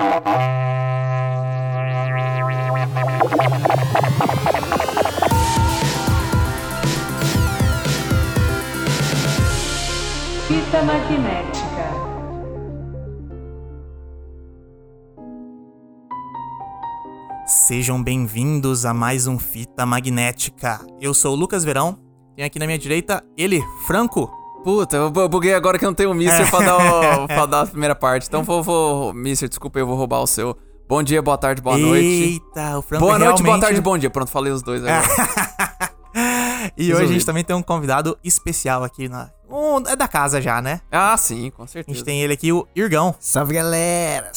Fita magnética. Sejam bem-vindos a mais um Fita Magnética. Eu sou o Lucas Verão. Tem aqui na minha direita ele, Franco. Puta, eu bu- buguei agora que eu não tenho o Mister pra, dar o- pra dar a primeira parte. Então vou, vou. Mister, desculpa, eu vou roubar o seu. Bom dia, boa tarde, boa noite. Eita, o Franco Boa é noite, boa realmente- tarde, bom dia. Pronto, falei os dois agora. E hoje a gente também tem um convidado especial aqui na. Um, é da casa já, né? ah, sim, com A certeza. gente tem ele aqui, o Irgão. Salve galera!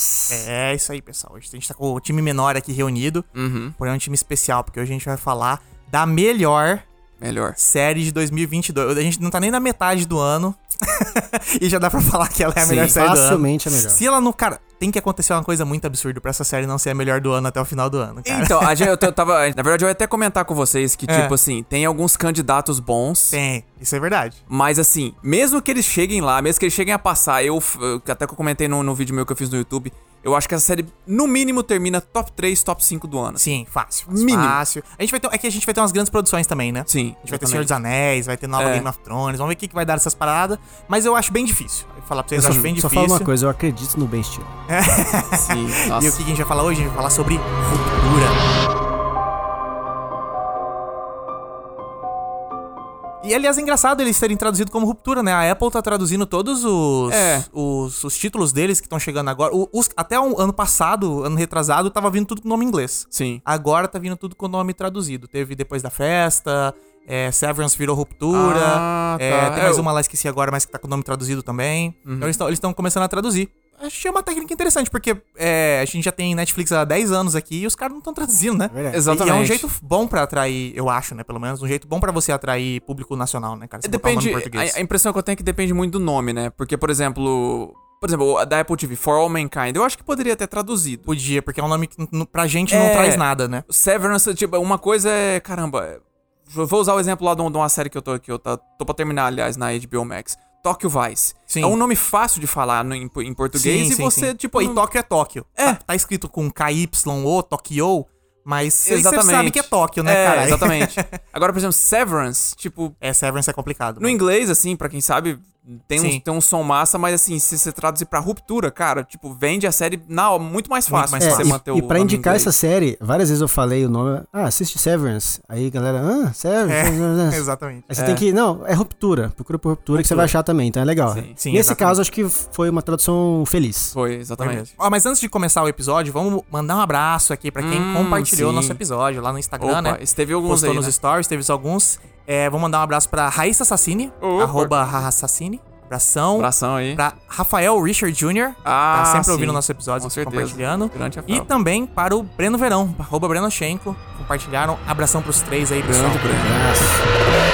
É isso aí, pessoal. Hoje a gente tá com o time menor aqui reunido, Uhum, porém é um time especial, porque hoje a gente vai falar da melhor melhor. série de 2022. A gente não tá nem na metade do ano e já dá pra falar que ela é a Sim, melhor série do ano. Facilmente é melhor. Se ela não. Cara, tem que acontecer uma coisa muito absurda pra essa série não ser a melhor do ano até o final do ano, cara. Então, a gente, eu, tava. Na verdade, eu ia até comentar com vocês que, É. tipo assim, tem alguns candidatos bons. Tem, isso é verdade. Mas assim, mesmo que eles cheguem lá, mesmo que eles cheguem a passar, eu, eu- até que eu comentei no, no vídeo meu que eu fiz no YouTube, eu acho que essa série, no mínimo, termina top 3, top 5 do ano. Sim, fácil. fácil, Mínimo. Fácil. A gente vai ter, é que a gente vai ter umas grandes produções também, né? Sim. A gente vai ter Senhor dos Anéis, vai ter nova É. Game of Thrones, vamos ver o que, que vai dar essas paradas. Mas eu acho bem difícil. Eu vou falar pra vocês, eu acho bem Só difícil. falo uma coisa, eu acredito no Ben Stiller. Sim, E o que que a gente vai falar hoje? A gente vai falar sobre ruptura. E aliás, é engraçado eles serem traduzidos como ruptura, né? A Apple tá traduzindo todos os, É. os, os títulos deles que estão chegando agora. Os- até o ano passado, ano retrasado, tava vindo tudo com nome inglês. Sim. Agora tá vindo tudo com nome traduzido. Teve depois da festa, é, Severance virou ruptura. Ah, é, tá. tem É, mais eu- uma lá, esqueci agora, mas que tá com o nome traduzido também. Uhum. Então eles estão começando a traduzir. Achei uma técnica interessante, porque é, a gente já tem Netflix há 10 anos aqui e os caras não estão traduzindo, né? verdade. Exatamente. E é um jeito bom pra atrair, eu acho, né? Pelo menos, um jeito bom pra você atrair público nacional, né, cara? Você botar o nome Depende. A, a impressão que eu tenho é que depende muito do nome, né? Porque, por exemplo. Por exemplo, a da Apple TV, For All Mankind, eu acho que poderia ter traduzido. Podia, porque é um nome que pra gente não É. traz nada, né? Severance, tipo, uma coisa é. Caramba. é- eu Vou usar o exemplo lá de de uma série que eu tô aqui, eu tô, tô pra terminar, aliás, na HBO Max. Tokyo Vice. Sim. É um nome fácil de falar no- em, em português e você, tipo. E não- Tóquio é Tóquio. É. Tá, tá escrito com KYO, Tokyo, mas você Exatamente. sabe que é Tóquio, né, é, cara? exatamente. Agora, por exemplo, Severance, tipo, É, Severance é complicado. No né? inglês, assim, pra quem sabe, tem Sim. um, tem um som massa, mas assim, se você traduzir pra ruptura, cara, tipo, vende a série na, muito mais Muito fácil mais pra fácil. você É, manter e, o e pra indicar inglês. essa série, várias vezes eu falei o nome. Ah, assiste Severance. Aí galera, ah, Severance. É, exatamente. Aí você tem que. Não, é ruptura. Procura por ruptura, que você vai achar também, então é legal. Sim. Sim, Nesse exatamente. caso, acho que foi uma tradução feliz. Foi, exatamente. mesmo. Ó, mas antes de começar o episódio, vamos mandar um abraço aqui pra quem Hum, compartilhou o sim. nosso episódio lá no Instagram, Opa, né? esse teve alguns Postou aí, nos né? stories, teve alguns. É, vamos mandar um abraço pra Raíssa Assassini, Opa. arroba Assassini. Abração. Abração aí. Pra Rafael Richard Jr., Ah, tá sempre sim. ouvindo nosso episódio, Com certeza. compartilhando. Grande E também para o Breno Verão, arroba Brenoshenko, compartilharam. Abração pros três aí, pessoal. Grande Breno.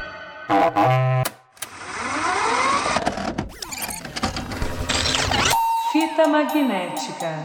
Fita magnética.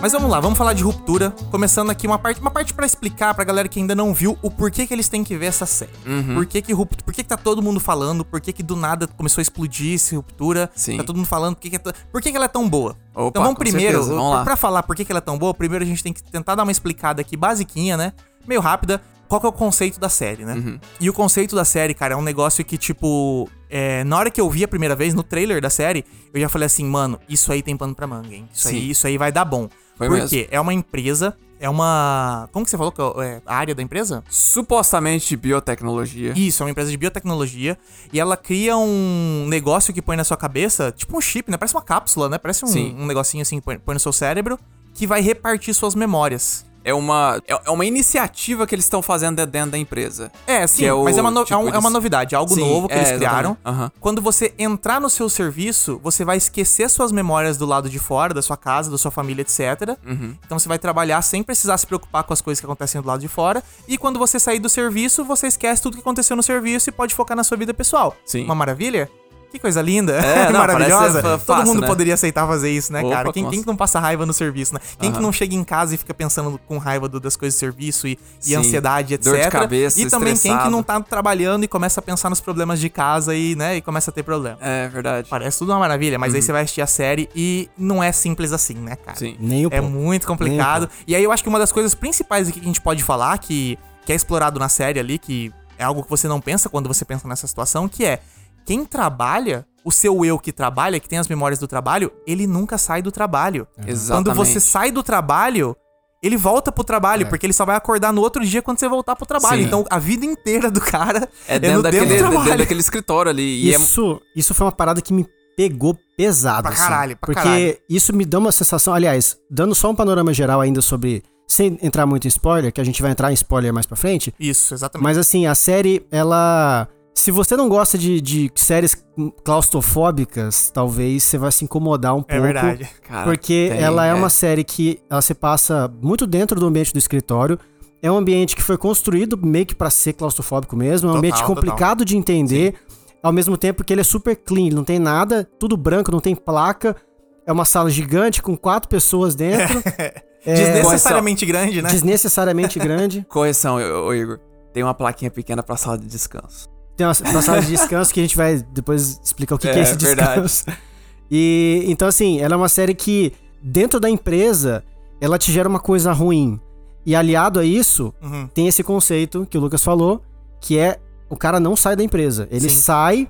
Mas vamos lá, vamos falar de ruptura. Começando aqui uma parte, uma parte para explicar pra galera que ainda não viu o porquê que eles têm que ver essa série. Uhum. Por que que ruptura, por que que tá todo mundo falando? Por que que do nada começou a explodir essa ruptura? Sim. Tá todo mundo falando por que que, é por que que ela é tão boa? Opa, então vamos primeiro, certeza, vamos lá. pra falar por que que ela é tão boa, primeiro a gente tem que tentar dar uma explicada aqui basiquinha, né? Meio rápida. Qual que é o conceito da série, né? Uhum. E o conceito da série, cara, é um negócio que, tipo, é, na hora que eu vi a primeira vez, no trailer da série, eu já falei assim, mano, isso aí tem pano pra manga, hein? Isso, Sim. aí, isso aí vai dar bom. Foi Por mesmo. quê? É uma empresa, é uma. Como que você falou que é a área da empresa? Supostamente biotecnologia. Isso, é uma empresa de biotecnologia. E ela cria um negócio que põe na sua cabeça, tipo um chip, né? Parece uma cápsula, né? Parece um, um negocinho assim, põe, põe no seu cérebro, que vai repartir suas memórias. É uma, é é uma iniciativa que eles estão fazendo dentro da empresa. É, sim, é o mas é uma, no- tipo é um- é de- uma novidade, é algo Sim, novo que é, eles criaram. Aham. Quando você entrar no seu serviço, você vai esquecer suas memórias do lado de fora, da sua casa, da sua família, etc. Uhum. Então você vai trabalhar sem precisar se preocupar com as coisas que acontecem do lado de fora. E quando você sair do serviço, você esquece tudo que aconteceu no serviço e pode focar na sua vida pessoal. Sim. Uma maravilha? Que coisa linda, É, não, maravilhosa. fa- Todo fácil, mundo né? poderia aceitar fazer isso, né, Opa, cara? Quem, quem que não passa raiva no serviço, né? Quem que Aham. não chega em casa e fica pensando com raiva do- das coisas do serviço e, e ansiedade, etc. Dor de cabeça, e também quem que não tá trabalhando e começa a pensar nos problemas de casa e, né, e começa a ter problema. É verdade. Parece tudo uma maravilha, mas aí você vai assistir a série e não é simples assim, né, cara? Sim. Nem o É pouco. muito complicado. E aí eu acho que uma das coisas principais aqui que a gente pode falar, que, que é explorado na série ali, que é algo que você não pensa quando você pensa nessa situação, que é quem trabalha, o seu eu que trabalha, que tem as memórias do trabalho, ele nunca sai do trabalho. Exatamente. Quando você sai do trabalho, ele volta pro trabalho, porque ele só vai acordar no outro dia quando você voltar pro trabalho. Sim. Então a vida inteira do cara É dentro, no daquele, do trabalho. dentro daquele escritório ali. E é, Isso, isso foi uma parada que me pegou pesado. Pra assim. caralho, pra porque caralho. isso me dá uma sensação. Aliás, dando só um panorama geral ainda sobre. Sem entrar muito em spoiler, que a gente vai entrar em spoiler mais pra frente. Isso, exatamente. Mas assim, a série, ela. Se você não gosta de, de séries claustrofóbicas, talvez você vai se incomodar um é pouco. verdade. cara, Porque tem, ela é, uma série que ela se passa muito dentro do ambiente do escritório. É um ambiente que foi construído meio que pra ser claustrofóbico mesmo. É um Total, ambiente total. complicado de entender. Ao mesmo tempo que ele é super clean, ele não tem nada, tudo branco, não tem placa. É uma sala gigante com quatro pessoas dentro. É, Desnecessariamente grande, né? desnecessariamente grande. Correção, ô, ô, Igor. Tem uma plaquinha pequena pra sala de descanso. Tem uma, uma sala de descanso que a gente vai depois explicar o que, que é É, esse verdade. descanso. E então, assim, ela é uma série que, dentro da empresa, ela te gera uma coisa ruim. E aliado a isso, Uhum. tem esse conceito que o Lucas falou, que é o cara não sai da empresa. Ele Sim. sai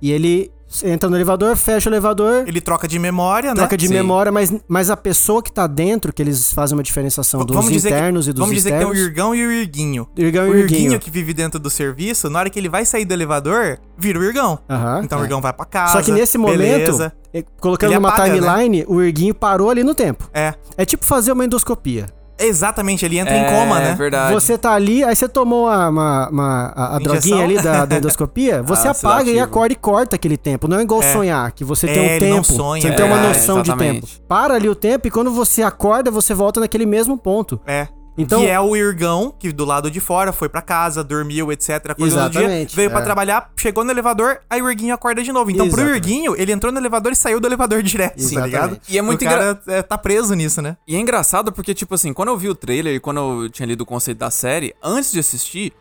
e ele entra no elevador, fecha o elevador, Ele troca de memória, né? troca de Sim. memória, mas, mas a pessoa que tá dentro, que eles fazem uma diferenciação V- dos dizer que- internos e dos Vamos dizer que tem o externos. Irgão e o Irguinho. Irgão e o o Irguinho, Irguinho. que vive dentro do serviço, na hora que ele vai sair do elevador, vira o Irgão. Então o Irgão vai pra casa. Só que nesse momento, beleza. eh, colocando Ele numa apaga, né? timeline, o Irguinho parou ali no tempo. É. É tipo fazer uma endoscopia. Exatamente, ele entra é, em coma, né? verdade. Você tá ali, aí você tomou uma, uma- uma- a, a droguinha ali da, da endoscopia, você Ah, apaga e acorda e corta aquele tempo. Não é igual É. sonhar, que você É, tem um ele não tempo. sonha, você tem uma é, noção de tempo. Para ali o tempo e quando você acorda, você volta naquele mesmo ponto. É. Então- que é o Irgão, que do lado de fora foi pra casa, dormiu, etc. Coisa do dia, Exatamente, veio pra é. trabalhar, chegou no elevador, aí o Irguinho acorda de novo. Então pro Exatamente. Irguinho, ele entrou no elevador e saiu do elevador direto, tá Exatamente. ligado? E é muito o cara é, tá preso nisso, né? E é engraçado porque, tipo assim, quando eu vi o trailer e quando eu tinha lido o conceito da série, antes de assistir,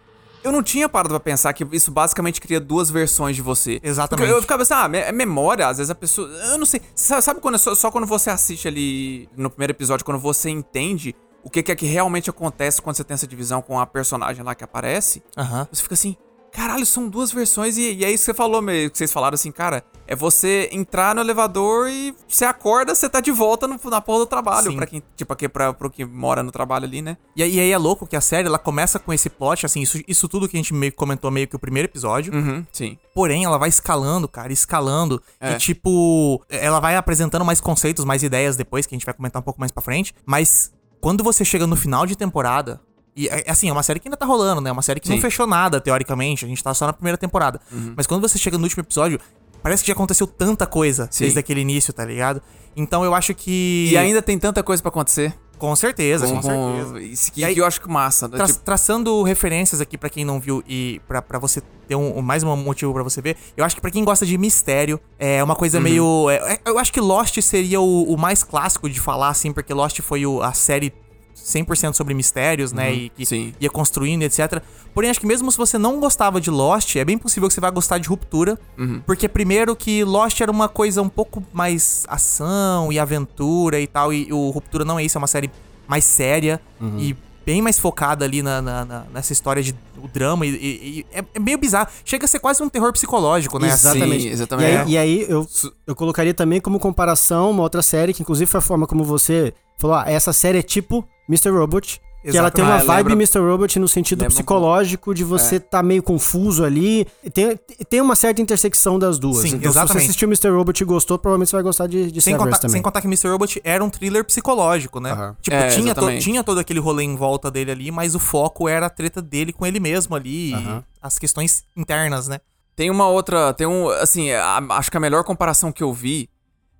eu não tinha parado pra pensar que isso basicamente cria duas versões de você. Exatamente. Porque eu ficava assim, ah, me- é memória, às vezes a pessoa. Eu não sei. Sabe, sabe quando é só, só quando você assiste ali no primeiro episódio, quando você entende o que, que é que realmente acontece quando você tem essa divisão com a personagem lá que aparece? Aham. Você fica assim, caralho, são duas versões e, e é isso que você falou, meio que vocês falaram assim, cara, é você entrar no elevador e você acorda, você tá de volta no- na porra do trabalho, pra quem, tipo, aqui pra, pro que mora no trabalho ali, né? E, aí- e aí é louco que a série, ela começa com esse plot, assim, isso, isso tudo que a gente meio comentou meio que o primeiro episódio. Uhum, sim. Porém, ela vai escalando, cara, escalando. É. E, tipo, ela vai apresentando mais conceitos, mais ideias depois, que a gente vai comentar um pouco mais pra frente. Mas quando você chega no final de temporada. E é- assim, é uma série que ainda tá rolando, né? É uma série que não Sim. fechou nada, teoricamente. A gente tá só na primeira temporada. Mas quando você chega no último episódio, parece que já aconteceu tanta coisa Sim. desde aquele início, tá ligado? Então eu acho que. E ainda tem tanta coisa pra acontecer. Com certeza, com, com- certeza. Isso que, E aí- eu acho que massa. né? Tra- Tipo, traçando referências aqui pra quem não viu e pra pra você ter um, mais um motivo pra você ver, eu acho que pra quem gosta de mistério, é uma Uhum. coisa meio. é- é- eu acho que Lost seria o, o mais clássico de falar, assim, porque Lost foi o- a série 100% sobre mistérios, né? E que Uhum. sim. ia construindo, etc. Porém, acho que mesmo se você não gostava de Lost, é bem possível que você vá gostar de Ruptura. Uhum. Porque, primeiro, que Lost era uma coisa um pouco mais ação e aventura e tal. E o Ruptura não é isso, é uma série mais séria Uhum. e bem mais focada ali na, na- na- nessa história de o drama. E, e- e é, é meio bizarro. Chega a ser quase um terror psicológico, né? Exatamente. Sim, E exatamente. aí, e aí eu, eu colocaria também como comparação uma outra série, que inclusive foi a forma como você falou, ah, essa série é tipo Mr. Robot. Que ela tem uma. Ah, vibe lembra- Mr. Robot no sentido lembra psicológico de você tá meio confuso ali. Tem, tem uma certa intersecção das duas. Sim, então, se exatamente. você assistiu Mr. Robot e gostou, provavelmente você vai gostar de, de Sem Severance contar, também. sem contar que Mr. Robot era um thriller psicológico, né? Aham. Tipo, É, tinha, to- tinha todo aquele rolê em volta dele ali, mas o foco era a treta dele com ele mesmo ali. E as questões internas, né? Tem uma outra. Tem um. Assim, a- acho que a melhor comparação que eu vi.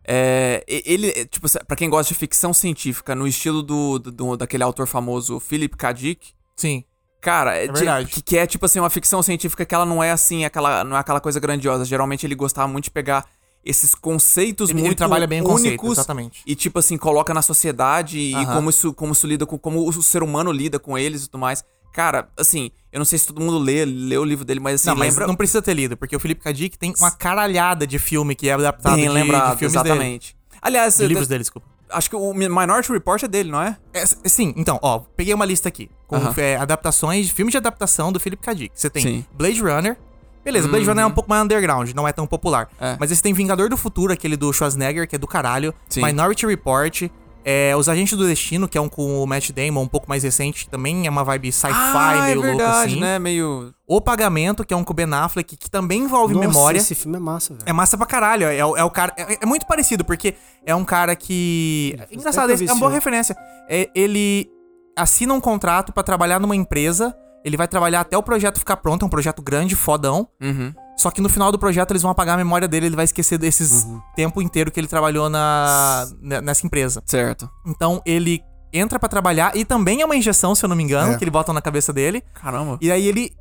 É. e- Ele, é, tipo, pra quem gosta de ficção científica, no estilo do, do- daquele autor famoso Philip K. Dick. Sim. Cara, é, verdade. que, que é tipo assim, uma ficção científica que ela não é assim, aquela, não é aquela coisa grandiosa. Geralmente ele gostava muito de pegar esses conceitos Ele- ele muito trabalha bem o conceito, únicos exatamente. e tipo assim, coloca na sociedade e Aham. como isso, como isso lida com como o ser humano lida com eles e tudo mais. Cara, assim, eu não sei se todo mundo lê, lê o livro dele, mas assim, não, mas lembra não precisa ter lido, porque o Felipe Kadik tem uma caralhada de filme que é adaptado bem de, lembrado, de filmes dele. exatamente. Aliás, De livros dele, desculpa. acho que o Minority Report é dele, não é? É, sim, então, ó, peguei uma lista aqui com Aham. é, adaptações, filmes de adaptação do Philip K. Dick. Você tem Sim. Blade Runner. Beleza, Blade Runner é um pouco mais underground, não é tão popular. É. Mas esse tem Vingador do Futuro, aquele do Schwarzenegger, que é do caralho. Sim. Minority Report. É, Os Agentes do Destino, que é um com o Matt Damon, um pouco mais recente, também é uma vibe sci-fi, ah, meio é verdade, louco assim. né? Meio O Pagamento, que é um com o Ben Affleck, que também envolve Nossa, memória. esse filme é massa, velho. É massa pra caralho. É, é o cara. É, é muito parecido, porque é um cara que. Faz Engraçado, é uma boa referência. É, ele assina um contrato pra trabalhar numa empresa. Ele vai trabalhar até o projeto ficar pronto. É um projeto grande, fodão. Uhum. Só que no final do projeto eles vão apagar a memória dele. Ele vai esquecer desses Uhum. tempo inteiro que ele trabalhou na, ne- nessa empresa. certo. Então ele entra pra trabalhar. E também é uma injeção, se eu não me engano, É. que ele botam na cabeça dele. Caramba. E aí ele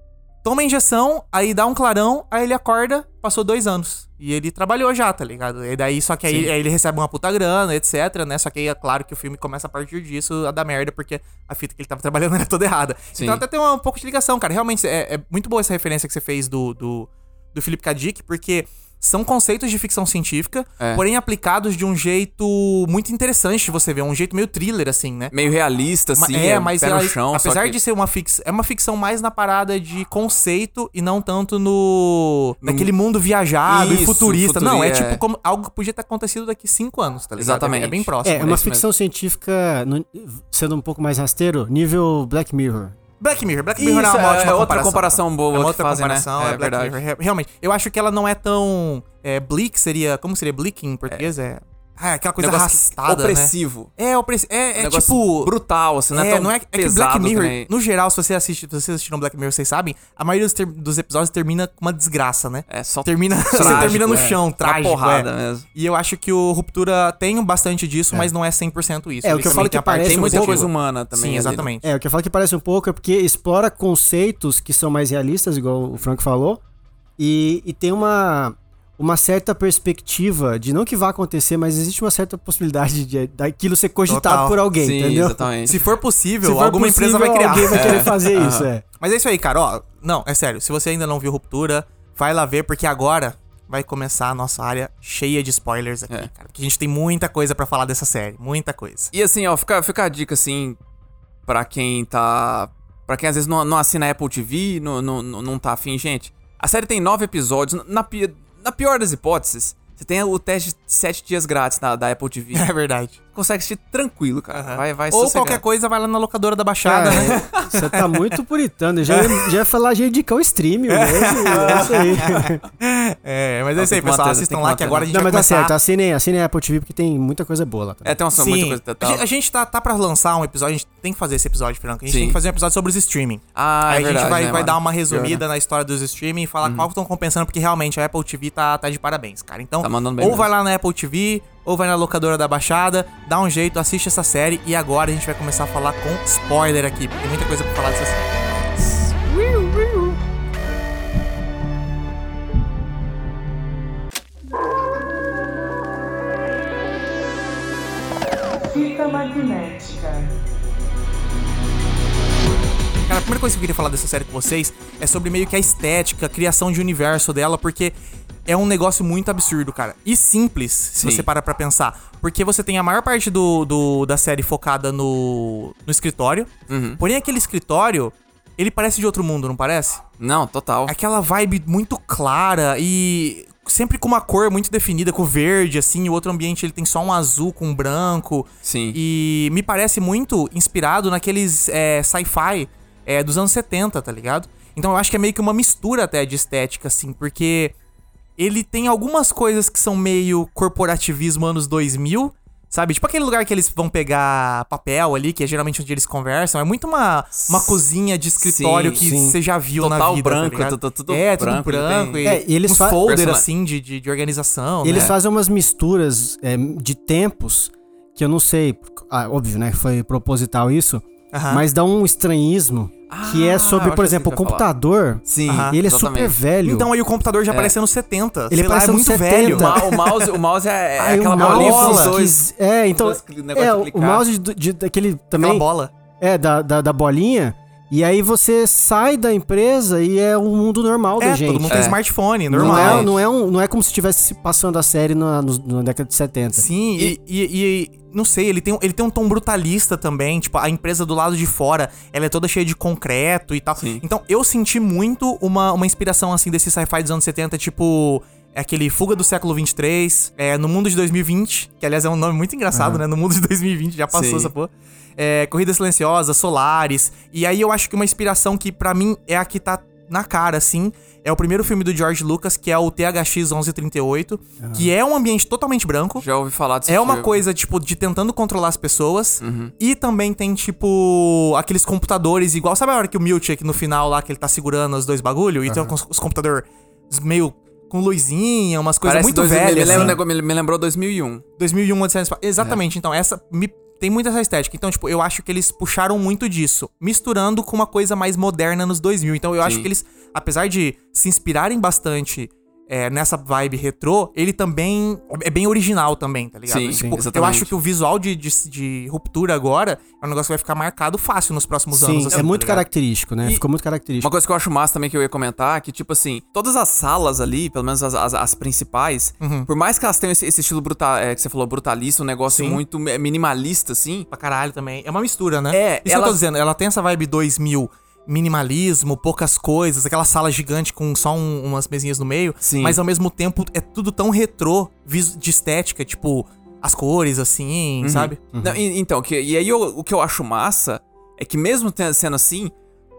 toma a injeção, aí dá um clarão, aí ele acorda, passou dois anos. E ele trabalhou já, tá ligado? E daí, só que aí, aí ele recebe uma puta grana, etc, né? Só que aí é claro que o filme começa a partir disso a dar merda, porque a fita que ele tava trabalhando era toda errada. Sim. Então até tem um pouco de ligação, cara. Realmente, é, é muito boa essa referência que você fez do, do, do Philip K. Dick, porque são conceitos de ficção científica, É. porém aplicados de um jeito muito interessante de você ver, um jeito meio thriller, assim, né? Meio realista, assim. é, mas pé ela- chão, apesar que- de ser uma ficção, é uma ficção mais na parada de conceito e não tanto no naquele mundo viajado e Isso, futurista. futuri- não, é, é. tipo como algo que podia ter acontecido daqui cinco anos, tá ligado? Exatamente. É, bem próximo. É, é uma ficção científica, no- sendo um pouco mais rasteiro, nível Black Mirror. Black Mirror, Black Mirror Isso, é uma ótima é outra comparação. comparação boa é uma outra fazem, né? comparação, É é, Black verdade. Mirror. Re- Realmente, eu acho que ela não é tão é, bleak, seria, como seria bleak em português? É, ah, é aquela coisa Negócio arrastada, né? opressivo. É, opressivo. É, é Negócio tipo brutal, assim, não é, É, tão não é, é que pesado Black Mirror, no geral, se você assiste, se vocês assistiram Black Mirror, vocês sabem, a maioria dos, ter- dos episódios termina com uma desgraça, né? É só Termina, você trágico, termina no é. chão, Uma trágico. porrada é. mesmo. E eu acho que o Ruptura tem bastante disso, mas não é 100% isso. É, o que eu falo tem que parece Tem um muita pouco- coisa humana também. Sim, ali, né? exatamente. É, o que eu falo que parece um pouco é porque explora conceitos que são mais realistas, igual o Frank falou, e, e tem uma, uma certa perspectiva de não que vá acontecer, mas existe uma certa possibilidade de daquilo ser cogitado Total. por alguém, Sim, entendeu? exatamente. Se for possível, Se for alguma possível, empresa vai criar. Alguém vai querer É. fazer isso, é. Mas é isso aí, cara. Ó, não, é sério. Se você ainda não viu Ruptura, vai lá ver, porque agora vai começar a nossa área cheia de spoilers aqui, É. cara. Porque a gente tem muita coisa pra falar dessa série. Muita coisa. E assim, ó, fica, fica a dica, assim, pra quem tá... Pra quem às vezes não, não assina Apple TV, não, não, não tá afim, gente. A série tem nove episódios. Na, pi- na pior das hipóteses, você tem o teste de sete dias grátis da, da Apple TV. É verdade. Consegue assistir tranquilo, cara. Vai, vai Ou sossegado. qualquer coisa, vai lá na locadora da Baixada, Cara, né? Você tá muito puritano. Eu já, ia- já ia falar, ia indicar o stream mesmo. É isso aí. É, mas é isso aí, que pessoal. Assistam que lá que manter, agora a né? gente Não, vai mas tá começar... certo. Assinem, assinem a Apple TV porque tem muita coisa boa lá também. É, tem uma, Sim, muita coisa. a Tá, gente, a gente tá, tá pra lançar um episódio, a gente tem que fazer esse episódio, Franco. A gente Sim. tem que fazer um episódio sobre os streaming. Ah, Aí é a gente verdade, vai, né, vai dar uma Pior, resumida né? na história dos streaming e falar qual que estão compensando, porque realmente a Apple TV tá, tá de parabéns, cara. Então, Tá mandando bem ou mesmo. vai lá na Apple TV, ou vai na locadora da Baixada, dá um jeito, assiste essa série e agora a gente vai começar a falar com spoiler aqui, porque tem muita coisa pra falar dessa série. Fita magnética. Cara, a primeira coisa que eu queria falar dessa série com vocês é sobre meio que a estética, a criação de universo dela, porque é um negócio muito absurdo, cara. E simples, se Sim. você parar pra pensar. Porque você tem a maior parte do, do- da série focada no, no escritório. Uhum. Porém, aquele escritório, ele parece de outro mundo, não parece? Não, total. Aquela vibe muito clara e sempre com uma cor muito definida, com verde, assim, e o outro ambiente ele tem só um azul com um branco. Sim. E me parece muito inspirado naqueles é, sci-fi é, dos anos 70, tá ligado? Então eu acho que é meio que uma mistura até de estética, assim, porque ele tem algumas coisas que são meio corporativismo anos 2000, sabe? Tipo aquele lugar que eles vão pegar papel ali, que é geralmente onde eles conversam. É muito uma, uma cozinha de escritório Sim, que sim. você já viu na Total vida. tá branco, ligado? tudo- tudo é, tudo branco, ele branco. tem- E, É, e eles uns folder, assim, de, de, de organização. E eles né? fazem umas misturas é, de tempos que eu não sei. Ah, óbvio, né? Foi proposital isso. Aham. mas dá um estranhismo que Ah, é sobre, eu acho por que exemplo, o eu sei o que você vai computador. Sim, Aham. Ele é exatamente. super velho. Então aí o computador já aparece nos 70. Ele Sei lá, é nos muito 70. velho. O, ma- o mouse, o mouse é, é Aí aquela o bolinha com os mouse dois. que- É, então. dois cli- negócio É, de o clicar. mouse de, de- daquele Aquela também. bola. É, da, da, da bolinha. E aí você sai da empresa e é o mundo normal da É, gente. todo mundo tem É. smartphone, Não normal. é, não, é um, não é como se estivesse se passando a série na, no- na década de 70. Sim, e, e- e- não sei, ele tem, ele tem um tom brutalista também. Tipo, a empresa do lado de fora, ela é toda cheia de concreto e tal. Sim. Então, eu senti muito uma, uma inspiração, assim, desse sci-fi dos anos 70, tipo. É aquele Fuga do século 23, é, No Mundo de 2020, que aliás é um nome muito engraçado, né? No Mundo de 2020, já passou Sim. essa porra. É, Corrida Silenciosa, Solaris. E aí eu acho que uma inspiração que pra mim é a que tá na cara, assim, é o primeiro filme do George Lucas, que é o THX 1138, que é um ambiente totalmente branco. Já ouvi falar desse É uma filme. coisa, tipo, de tentando controlar as pessoas. E também tem, tipo, aqueles computadores igual. Sabe a hora que o Milchek no final lá, que ele tá segurando os dois bagulho? E tem os, os computadores meio com luzinha, umas coisas muito dois- me- velhas. Me, lembra, assim. negócio- me, me lembrou 2001. 2001, Odisseia no Espaço. Exatamente. Então, essa me- tem muito essa estética. Então, tipo, eu acho que eles puxaram muito disso, misturando com uma coisa mais moderna nos 2000. Então, eu acho Sim. que eles, apesar de se inspirarem bastante é, nessa vibe retrô, ele também é bem original também, tá ligado? Sim, Tipo, sim, eu acho que o visual de, de, de ruptura agora é um negócio que vai ficar marcado fácil nos próximos Sim, anos. assim, é muito tá característico, né? E- Ficou muito característico. Uma coisa que eu acho massa também que eu ia comentar, que tipo assim, todas as salas ali, pelo menos as, as, as principais, por mais que elas tenham esse, esse estilo brutal, é, que você falou, brutalista, um negócio Sim. muito mi- minimalista, assim, Pra caralho também. É uma mistura, né? É, Isso que eu ela- tô dizendo. Ela tem essa vibe 2000, minimalismo, poucas coisas, aquela sala gigante com só um- umas mesinhas no meio. Sim. Mas ao mesmo tempo é tudo tão retrô de estética, tipo, as cores, assim, Uhum. sabe? Não, e- então, que, e aí eu- o que eu acho massa é que mesmo sendo assim,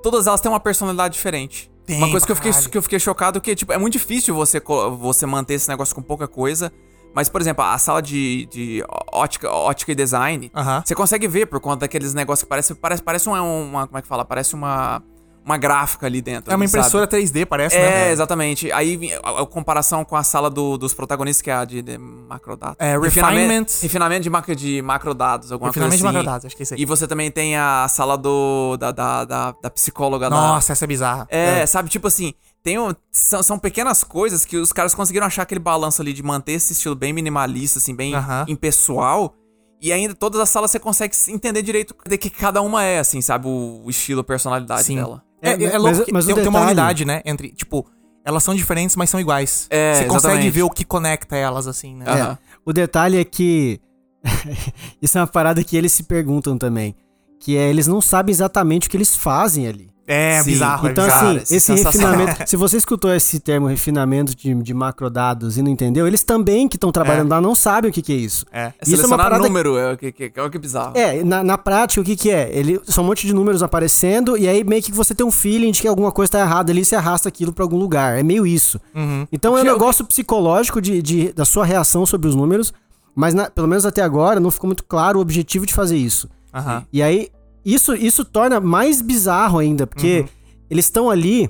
todas elas têm uma personalidade diferente. Tem, uma coisa que eu, fiquei, que eu fiquei chocado que, tipo, é muito difícil você, você manter esse negócio com pouca coisa. Mas, por exemplo, a sala de, de ótica, ótica e design, você consegue ver por conta daqueles negócios que parece, parece, parece uma, uma. Como é que fala? Parece uma. Uma gráfica ali dentro. É uma ali, sabe? impressora 3D, parece, É, né? exatamente. Aí a, a comparação com a sala do- dos protagonistas, que é a de, de macrodados. É, Refinamento, refinement. refinamento de, macro, de macrodados, alguma Refinamento de coisa assim. macrodados, acho que é isso aí. E você também tem a sala do da, da, da, da psicóloga da... Nossa, essa é bizarra. É, sabe, tipo assim, tem um- são, são pequenas coisas que os caras conseguiram achar aquele balanço ali de manter esse estilo bem minimalista, assim, bem Aham. impessoal. E ainda todas as salas você consegue entender direito de que cada uma é, assim, sabe, o, o estilo, a personalidade Sim. dela. É, é, mas- louco mas o tem, tem uma detalhe- unidade, né? Entre, tipo, elas são diferentes, mas são iguais. É, Você consegue exatamente. ver o que conecta elas, assim, né? É, o detalhe é que. Isso é uma parada que eles se perguntam também. Que é, eles não sabem exatamente o que eles fazem ali. É, Sim. bizarro, Então, é bizarro. Assim, esse sensacional. refinamento. se você escutou esse termo refinamento de, de macrodados e não entendeu, eles também que estão trabalhando lá não sabem o que, que é isso. É. É Isso é uma parada número, é o que, que, é o que é bizarro. É, na, na prática, o que que é? Ele, são um monte de números aparecendo e aí meio que você tem um feeling de que alguma coisa tá errada ali e você arrasta aquilo pra algum lugar. É meio isso. Uhum. Então é um negócio psicológico de, de- da sua reação sobre os números, mas na- pelo menos até agora não ficou muito claro o objetivo de fazer isso. Aham. E aí, isso, isso torna mais bizarro ainda, porque Uhum. eles estão ali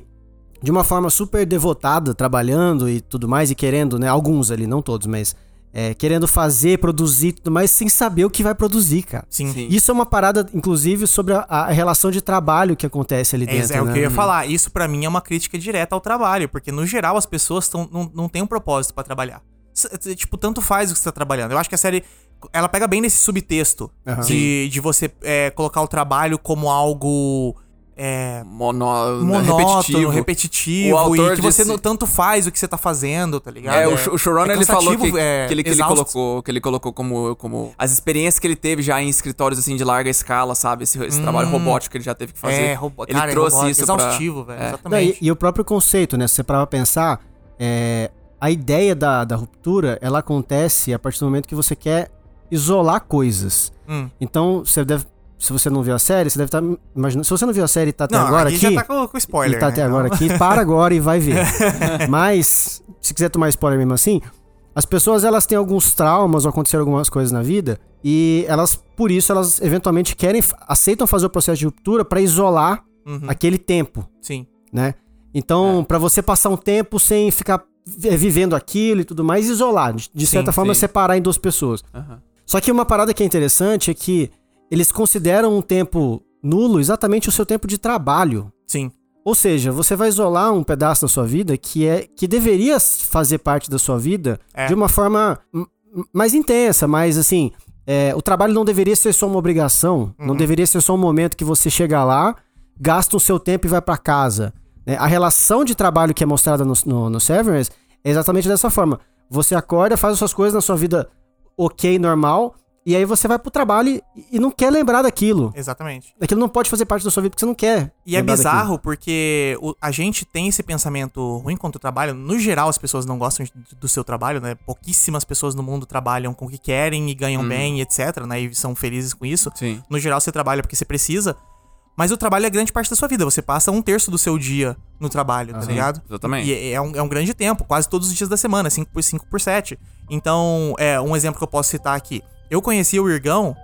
de uma forma super devotada, trabalhando e tudo mais, e querendo, né? Alguns ali, não todos, mas é, querendo fazer, produzir e tudo mais, sem saber o que vai produzir, cara. Sim. Sim. Isso é uma parada, inclusive, sobre a, a relação de trabalho que acontece ali É, dentro. é o né? que eu ia falar. Isso pra mim é uma crítica direta ao trabalho, porque no geral as pessoas tão, não, não têm um propósito pra trabalhar. Tipo, tanto faz o que você tá trabalhando. Eu acho que a série ela pega bem nesse subtexto Aham. de, de você é, colocar o trabalho como algo é, Mono, monótono, repetitivo. repetitivo, O autor e que você disse- não tanto faz o que você tá fazendo, tá ligado? É, o, sh- o showrunner é ele falou que, é que ele, que ele colocou, que ele colocou como, como as experiências que ele teve já em escritórios assim de larga escala, sabe? Esse, esse trabalho robótico que ele já teve que fazer. Hum. É, robô, ele cara, trouxe é robô, isso pra- exaustivo, velho. É. Não, Exatamente. e, e o próprio conceito, né? Se você parar pra pensar, é, a ideia da, da ruptura, ela acontece a partir do momento que você quer isolar coisas. Hum. Então, você deve. Se você não viu a série, você deve estar imaginando. Se você não viu a série e tá até Não, agora aqui já tá com, com spoiler. e tá né? até agora aqui, para agora e vai ver. Mas, se quiser tomar spoiler mesmo assim, as pessoas elas têm alguns traumas ou aconteceram algumas coisas na vida e elas, por isso, elas eventualmente querem, aceitam fazer o processo de ruptura pra isolar Uhum, aquele tempo, Sim. né? Então, pra você passar um tempo sem ficar vivendo aquilo e tudo mais, isolar, de, certa Sim, forma sim. separar em duas pessoas. Aham. Só que uma parada que é interessante é que eles consideram um tempo nulo exatamente o seu tempo de trabalho. Sim. Ou seja, você vai isolar um pedaço da sua vida que é que deveria fazer parte da sua vida É. de uma forma mais intensa, mais assim. é, o trabalho não deveria ser só uma obrigação, Uhum. não deveria ser só um momento que você chega lá, gasta o seu tempo e vai pra casa. Né? A relação de trabalho que é mostrada no, no, no Severance é exatamente dessa forma. Você acorda, faz as suas coisas na sua vida ok, normal, e aí você vai pro trabalho e, e não quer lembrar daquilo. Exatamente. Aquilo não pode fazer parte da sua vida porque você não quer. E é lembrar daquilo. bizarro porque o- a gente tem esse pensamento ruim quanto o trabalho. No geral, as pessoas não gostam de- do seu trabalho, né? Pouquíssimas pessoas no mundo trabalham com o que querem e ganham bem, etc, né? E são felizes com isso. Sim. No geral, você trabalha porque você precisa. Mas o trabalho é grande parte da sua vida. Você passa um terço do seu dia no trabalho, tá Aham. ligado? Exatamente. E é- é um, é um grande tempo, quase todos os dias da semana, 5 por 5 por 7. Então, é um exemplo que eu posso citar aqui. Eu conheci o Irgão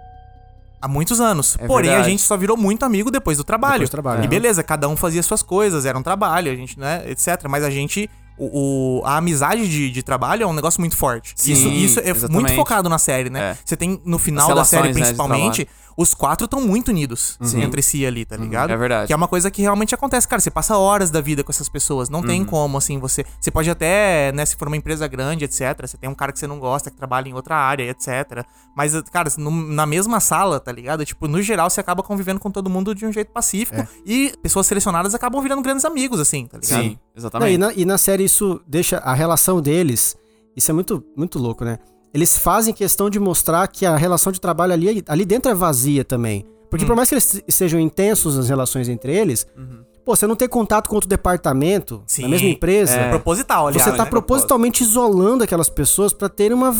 há muitos anos. É porém, a verdade. gente só virou muito amigo depois do trabalho. Depois do trabalho, E é. beleza, cada um fazia suas coisas, era um trabalho, a gente, né, etc. Mas a gente. O, o- a amizade de, de trabalho é um negócio muito forte. Sim, isso, isso é muito exatamente. focado na série, né? É. Você tem no final da série, né, principalmente, os quatro estão muito unidos Sim. entre si ali, tá ligado? é verdade. Que é uma coisa que realmente acontece, cara. Você passa horas da vida com essas pessoas. Não Uhum. tem como, assim, você. Você pode até, né, se for uma empresa grande, etc. Você tem um cara que você não gosta, que trabalha em outra área, etc. Mas, cara, no- na mesma sala, tá ligado? Tipo, no geral, você acaba convivendo com todo mundo de um jeito pacífico. E pessoas selecionadas acabam virando grandes amigos, assim, tá ligado? Sim, Não, exatamente. e, na, e na série isso deixa a relação deles. Isso é muito, muito louco, né? Eles fazem questão de mostrar que a relação de trabalho ali, ali dentro é vazia também. Porque por mais que eles sejam intensos nas relações entre eles, pô, você não ter contato com outro departamento Sim, na mesma empresa, É. Proposital, aliás. você tá né? propositalmente isolando aquelas pessoas pra terem uma,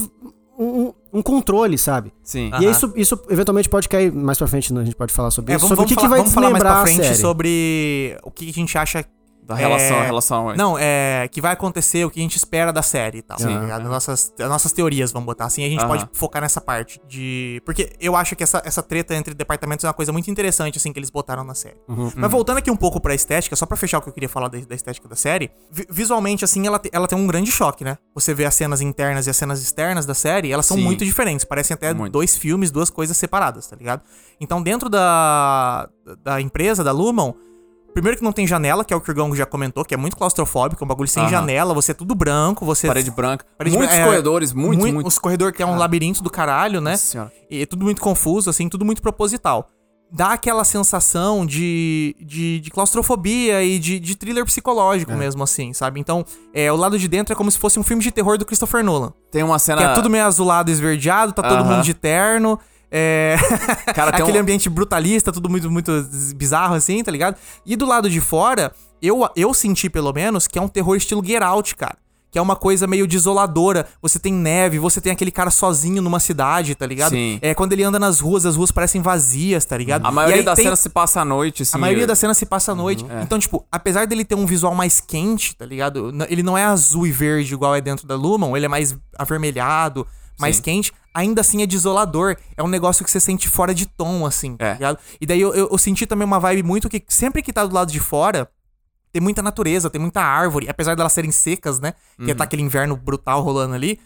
um, um controle, sabe? Sim. E isso, isso eventualmente pode cair mais pra frente, a gente pode falar sobre É, isso, vamos, sobre o vamos que, falar, que vai vamos falar mais pra frente sobre o que a gente acha Da relação, É, relação. Não, é que vai acontecer, o que a gente espera da série e tal. Sim. tá? As nossas, as nossas teorias, vamos botar assim. A gente pode focar nessa parte de. Porque eu acho que essa, essa treta entre departamentos é uma coisa muito interessante, assim, que eles botaram na série. Mas voltando aqui um pouco pra estética, só pra fechar o que eu queria falar da, da estética da série, vi- visualmente, assim, ela, te- ela tem um grande choque, né? Você vê as cenas internas e as cenas externas da série, elas são Sim. muito diferentes. Parecem até Muito. dois filmes, duas coisas separadas, tá ligado? Então, dentro da, da empresa, da Lumon. Primeiro que não tem janela, que é o que o Gong já comentou, que é muito claustrofóbico, é um bagulho sem Aham. janela, você é tudo branco, você... Parede branca. Parede Muitos é, corredores, muito, muito. Os corredores que é um labirinto do caralho, né? Nossa senhora. E é tudo muito confuso, assim, tudo muito proposital. Dá aquela sensação de, de, de claustrofobia e de, de thriller psicológico mesmo, assim, sabe? Então, é, o lado de dentro é como se fosse um filme de terror do Christopher Nolan. Tem uma Que cena. é tudo meio azulado, esverdeado, tá todo Aham. mundo de terno. É... Cara, Aquele um- ambiente brutalista, tudo muito, muito bizarro, assim, tá ligado? E do lado de fora, eu, eu senti, pelo menos, que é um terror estilo Get Out, cara. Que é uma coisa meio desoladora. Você tem neve, você tem aquele cara sozinho numa cidade, tá ligado? Sim. É quando ele anda nas ruas, as ruas parecem vazias, tá ligado? A maioria das tem- cenas se passa à noite, assim. a maioria eu- das cenas se passa à noite. é. Então, tipo, apesar dele ter um visual mais quente, tá ligado? Ele não é azul e verde igual é dentro da Lumon, ele é mais avermelhado, mais Sim. quente. Ainda assim é desolador. É um negócio que você sente fora de tom, assim, tá É. ligado? E daí eu, eu, eu senti também uma vibe muito que sempre que tá do lado de fora. Tem muita natureza, tem muita árvore, apesar delas serem secas, né? Uhum. Que tá aquele inverno brutal rolando ali.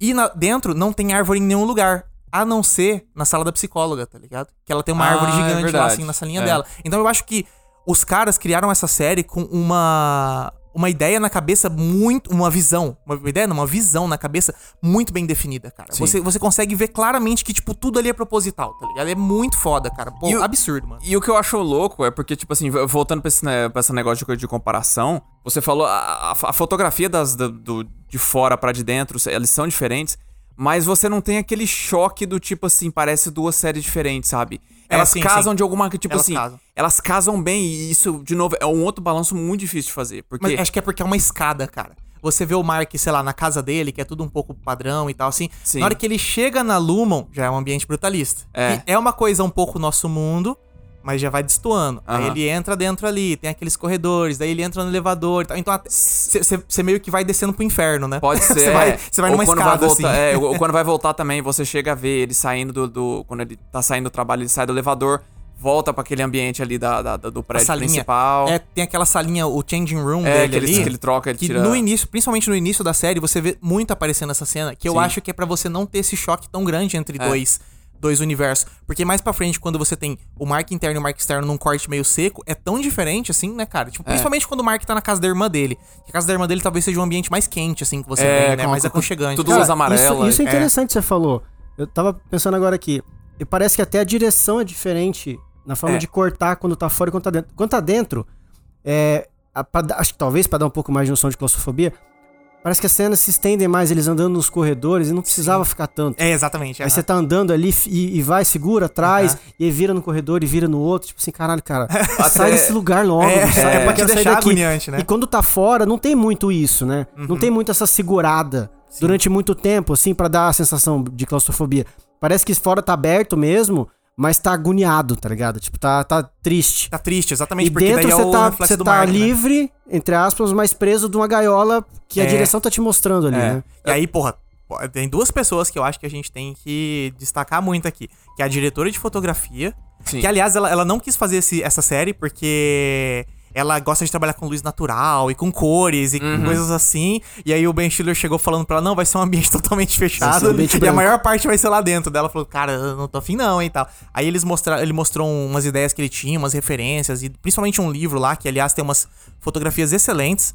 E na- dentro não tem árvore em nenhum lugar. A não ser na sala da psicóloga, tá ligado? Que ela tem uma Ah, árvore é gigante lá, verdade. assim, na salinha É. dela. Então eu acho que os caras criaram essa série com uma uma ideia na cabeça muito, uma visão, uma ideia, não, uma visão na cabeça muito bem definida, cara. Sim. Você, você consegue ver claramente que tipo tudo ali é proposital, tá ligado? É muito foda, cara. Pô, o- absurdo, mano. E o que eu acho louco é porque, tipo assim, voltando pra esse, né, pra esse negócio de, de comparação, você falou, a, a- fotografia das, da- do, de fora pra de dentro, eles são diferentes, mas você não tem aquele choque do tipo assim, parece duas séries diferentes, sabe? É, Elas sim, casam sim. de alguma, tipo Elas assim, casam. elas casam bem e isso, de novo, é um outro balanço muito difícil de fazer, porque... Mas acho que é porque é uma escada, cara. Você vê o Mark, sei lá, na casa dele, que é tudo um pouco padrão e tal, assim. Sim. Na hora que ele chega na Lumon, já é um ambiente brutalista. É. É uma coisa um pouco nosso mundo, mas já vai destoando. Aí Aham. ele entra dentro ali, tem aqueles corredores, daí ele entra no elevador e tal. Então você meio que vai descendo pro inferno, né? Pode ser. Você vai, é. vai numa quando escada, vai voltar, assim. É, ou quando vai voltar também, você chega a ver ele saindo do, do- Quando ele tá saindo do trabalho, ele sai do elevador, volta pra aquele ambiente ali da, da- do prédio salinha. principal. É, tem aquela salinha, o changing room É, dele que ele- ali. que ele troca, ele que tira- no início, principalmente no início da série, você vê muito aparecendo essa cena, que eu Sim. acho que é pra você não ter esse choque tão grande entre É. dois dois universos. Porque mais pra frente, quando você tem o Mark interno e o Mark externo num corte meio seco, é tão diferente assim, né, cara? Tipo, principalmente quando o Mark tá na casa da irmã dele. Que a casa da irmã dele talvez seja um ambiente mais quente, assim, que você É, vem, né? com- Mais aconchegante. tudo Cara, luz amarela. Isso, isso é é. interessante que você falou. Eu tava pensando agora aqui. E parece que até a direção é diferente na forma É. de cortar quando tá fora e quando tá dentro. Quando tá dentro, é, a- pra acho que talvez pra dar um pouco mais de noção de claustrofobia, parece que as cenas se estendem mais, eles andando nos corredores e não precisava ficar tanto. É, exatamente. Aí aham. você tá andando ali e, e vai, segura atrás, e aí vira no corredor e vira no outro. Tipo assim, caralho, cara, sai desse lugar logo. É, sai, é, eu pra te deixar daqui. agoniante, né? E quando tá fora, não tem muito isso, né? Não tem muito essa segurada durante muito tempo, assim, pra dar a sensação de claustrofobia. Parece que fora tá aberto mesmo, mas tá agoniado, tá ligado? Tipo, tá, tá triste. Tá triste, exatamente, E porque dentro daí é você o tá, você tá né? livre, entre aspas, mas preso de uma gaiola que a É. direção tá te mostrando ali, É. né? E aí, porra, tem duas pessoas que eu acho que a gente tem que destacar muito aqui. Que é a diretora de fotografia. Sim. Que, aliás, ela, ela não quis fazer esse- essa série porque ela gosta de trabalhar com luz natural e com cores e Uhum. com coisas assim. E aí o Ben Stiller chegou falando pra ela, não, vai ser um ambiente totalmente fechado. um ambiente e a branco. maior parte vai ser lá dentro. Daí ela falou, cara, eu não tô afim não, hein, tal. Aí eles mostraram, ele mostrou umas ideias que ele tinha, umas referências, e principalmente um livro lá, que aliás tem umas fotografias excelentes.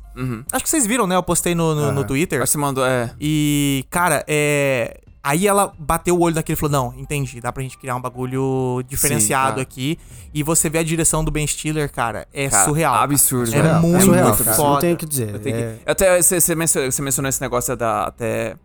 Acho que vocês viram, né? Eu postei no, no, no Twitter. Aí você mandou, é. E, cara, é. Aí ela bateu o olho naquele e falou: Não, entendi, dá pra gente criar um bagulho diferenciado cara. aqui. E você vê a direção do Ben Stiller, cara, é Cara, surreal. cara. absurdo, É surreal. muito é surreal, muito cara. foda. Não tenho o que dizer. Eu tenho É- que- até, você, você mencionou, você mencionou esse negócio da. Até.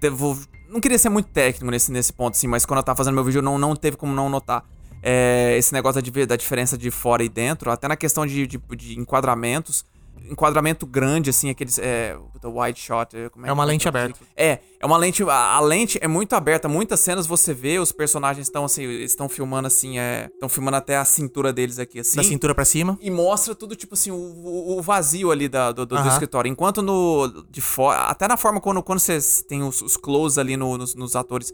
Devo, não queria ser muito técnico nesse, nesse ponto, assim, mas quando eu tava fazendo meu vídeo, não, não teve como não notar. É, esse negócio da, da diferença de fora e dentro, até na questão de, de, de enquadramentos. Enquadramento grande, assim, aqueles. É, the wide shot. como É uma que- lente aberta. É, é uma lente. A, a lente é muito aberta. Muitas cenas você vê, os personagens estão assim, estão filmando assim, é. Estão filmando até a cintura deles aqui, assim. Da cintura pra cima. E mostra tudo, tipo assim, o, o- vazio ali da- do, do- do Aham. escritório. Enquanto no. De fora. Até na forma quando, quando você tem os, os close ali no- nos, nos atores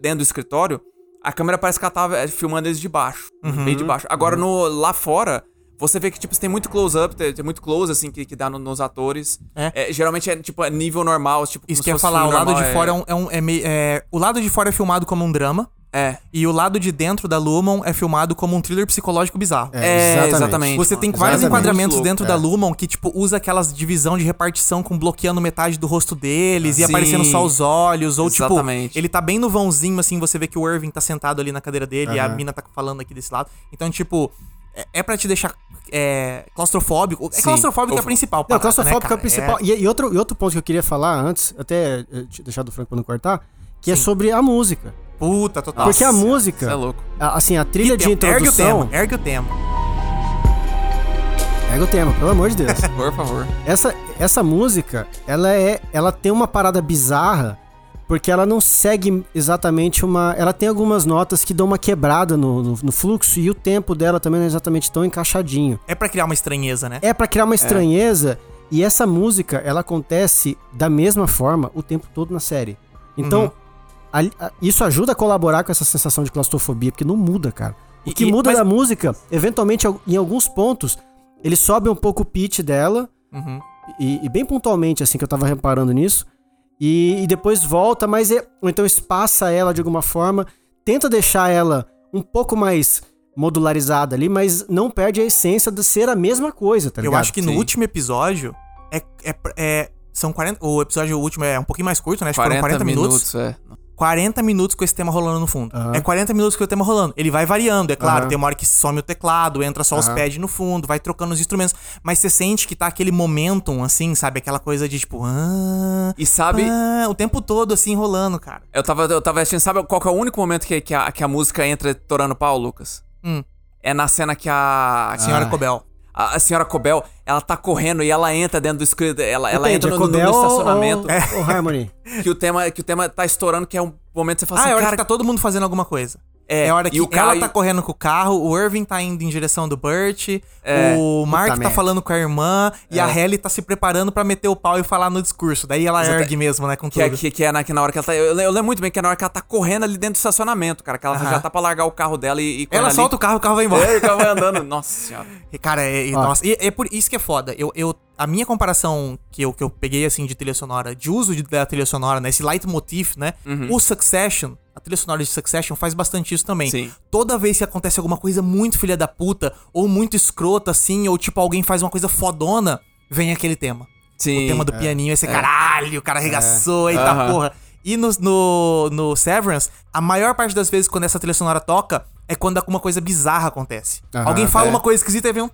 dentro do escritório, a câmera parece que ela tava é, filmando eles de baixo. Uhum. Meio de baixo. Agora, no, lá fora. Você vê que, tipo, tem muito close-up, tem, tem muito close, assim, que, que dá no- nos atores. É. É, geralmente é, tipo, é nível normal, tipo, Isso que eu ia falar, o lado normal, de fora é um. É um é meio- é- o lado de fora é filmado como um drama. É. E o lado de dentro da Lumon é filmado como um thriller psicológico bizarro. É, exatamente. Você tem vários Exatamente. enquadramentos dentro louco. da Lumon que, tipo, usa aquelas divisão de repartição com bloqueando metade do rosto deles e Sim. aparecendo só os olhos. Ou, Exatamente. tipo, ele tá bem no vãozinho, assim, você vê que o Irving tá sentado ali na cadeira dele e a mina tá falando aqui desse lado. Então, tipo, é, é pra te deixar é, claustrofóbico. É Sim. claustrofóbico é a principal Não, parada, claustrofóbico né, é cara? principal. E, e outro, e outro ponto que eu queria falar antes, até eh, deixar do Franco pra não cortar, que é sobre a música. Puta, total. Porque a música, é louco. a- assim, a trilha de Ergue o tema, introdução... ergue o tema. Pega o tema, pelo amor de Deus. Por favor. essa, essa música, ela é, ela tem uma parada bizarra, porque ela não segue exatamente uma, ela tem algumas notas que dão uma quebrada no, no, no fluxo e o tempo dela também não é exatamente tão encaixadinho. É pra criar uma estranheza, né? É pra criar uma estranheza e essa música, ela acontece da mesma forma o tempo todo na série. Então, Uhum. a- a- isso ajuda a colaborar com essa sensação de claustrofobia, porque não muda, cara. O que e- muda mas- da música, eventualmente, al- em alguns pontos, ele sobe um pouco o pitch dela, Uhum. e, e bem pontualmente, assim, que eu tava reparando nisso. E, e depois volta, mas é, ou então espaça ela de alguma forma, tenta deixar ela um pouco mais modularizada ali, mas não perde a essência de ser a mesma coisa, tá Eu ligado? acho que no Sim. último episódio é, é, é- são 40, o episódio último é um pouquinho mais curto, né? Acho que 40, foram 40 minutos, minutos. é. 40 minutos com esse tema rolando no fundo. Aham. É 40 minutos com o tema rolando. Ele vai variando, é claro. Aham. Tem uma hora que some o teclado, entra só os Aham. pads no fundo, vai trocando os instrumentos. Mas você sente que tá aquele momentum, assim, sabe? Aquela coisa de tipo. Ah, E sabe, ah, o tempo todo, assim, rolando, cara. eu tava, eu tava assistindo, sabe qual que é o único momento que, que, a, que a música entra torando pau, Lucas? Hum. É na cena que a. A senhora Ah. Cobel. A, a senhora Cobel, ela tá correndo e ela entra dentro do escrito. Ela, ela entra no, é no- no Cobel ou- estacionamento. Ou, ou Harmony. Que, o tema, que o tema tá estourando, que é um momento que você fala Ah, assim, é hora cara. que tá todo mundo fazendo alguma coisa. É, É a hora que e o cara, ela tá correndo com o carro, o Irving tá indo em direção do Burt, É. o Mark tá merda. falando com a irmã e É. a Ellie tá se preparando pra meter o pau e falar no discurso. Daí ela ergue mesmo, né, com Que é, tudo. que, que é na, que na hora que ela tá. Eu, eu lembro muito bem que é na hora que ela tá correndo ali dentro do estacionamento, cara. Que ela Aham. já tá pra largar o carro dela e, e correndo Ela ali. solta o carro, o carro vai embora. É, e o carro vai andando. Nossa senhora. E, Cara, é, e- nossa, e é por isso que é foda. Eu, eu, a minha comparação que eu, que eu peguei, assim, de trilha sonora, de uso de, da trilha sonora, né? Esse leitmotiv, né? O Succession, a trilha sonora de Succession faz bastante isso também. Sim. Toda vez que acontece alguma coisa muito filha da puta, ou muito escrota, assim, ou tipo, alguém faz uma coisa fodona, vem aquele tema. Sim. O tema do pianinho, esse caralho, o cara arregaçou, eita Aham. porra. E no, no, no Severance, a maior parte das vezes quando essa trilha sonora toca é quando alguma coisa bizarra acontece. Aham, Alguém fala é. uma coisa esquisita e vem um.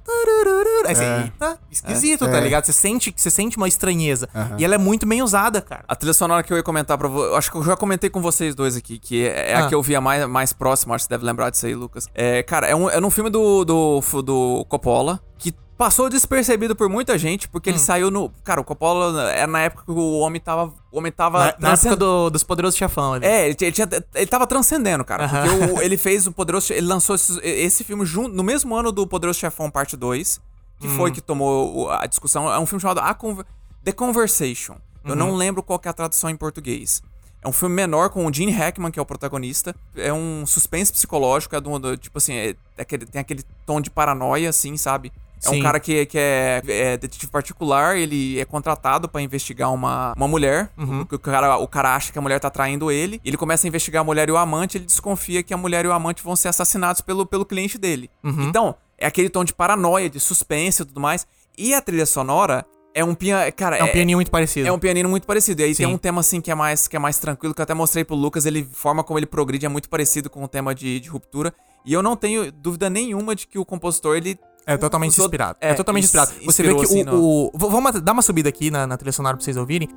Aí você, É. eita, esquisito, É. tá ligado? Você sente, você sente uma estranheza. Aham. E ela é muito bem usada, cara. A trilha sonora que eu ia comentar pra você. Acho que eu já comentei com vocês dois aqui, que é, é Ah. a que eu via mais, mais próxima, acho que você deve lembrar disso aí, Lucas. É, cara, é um, é um filme do, do, do Coppola que passou despercebido por muita gente, porque Hum. ele saiu no. Cara, o Coppola era na época que o homem tava. O homem tava. Na, na época do- dos poderosos chefão ali. É, ele, ele, tinha- ele tava transcendendo, cara. Aham. Porque o- ele fez o Poderoso Ele lançou esse, esse filme junto, no mesmo ano do Poderoso Chefão Parte 2, que Hum. foi que tomou a discussão. É um filme chamado A Conver- The Conversation. Eu Uhum. não lembro qual que é a tradução em português. É um filme menor com o Gene Hackman, que é o protagonista. É um suspense psicológico, é do, do- tipo assim, é- é aquele- tem aquele tom de paranoia, assim, sabe? É um Sim. cara que, que é, é detetive particular, ele é contratado pra investigar uma, uma mulher. Uhum. O, o cara, o cara acha que a mulher tá traindo ele. Ele começa a investigar a mulher e o amante. Ele desconfia que a mulher e o amante vão ser assassinados pelo, pelo cliente dele. Uhum. Então, é aquele tom de paranoia, de suspense e tudo mais. E a trilha sonora é um piano. Cara, É um pianinho muito parecido. é um pianino muito parecido. E aí Sim. tem um tema assim que é mais que é mais tranquilo, que eu até mostrei pro Lucas, ele a forma como ele progride é muito parecido com o tema de, de ruptura. E eu não tenho dúvida nenhuma de que o compositor ele É totalmente inspirado. é, É, totalmente ins- inspirado. Você vê que assim, o. no- o- Vamos dar uma subida aqui na, na trilha sonora pra vocês ouvirem.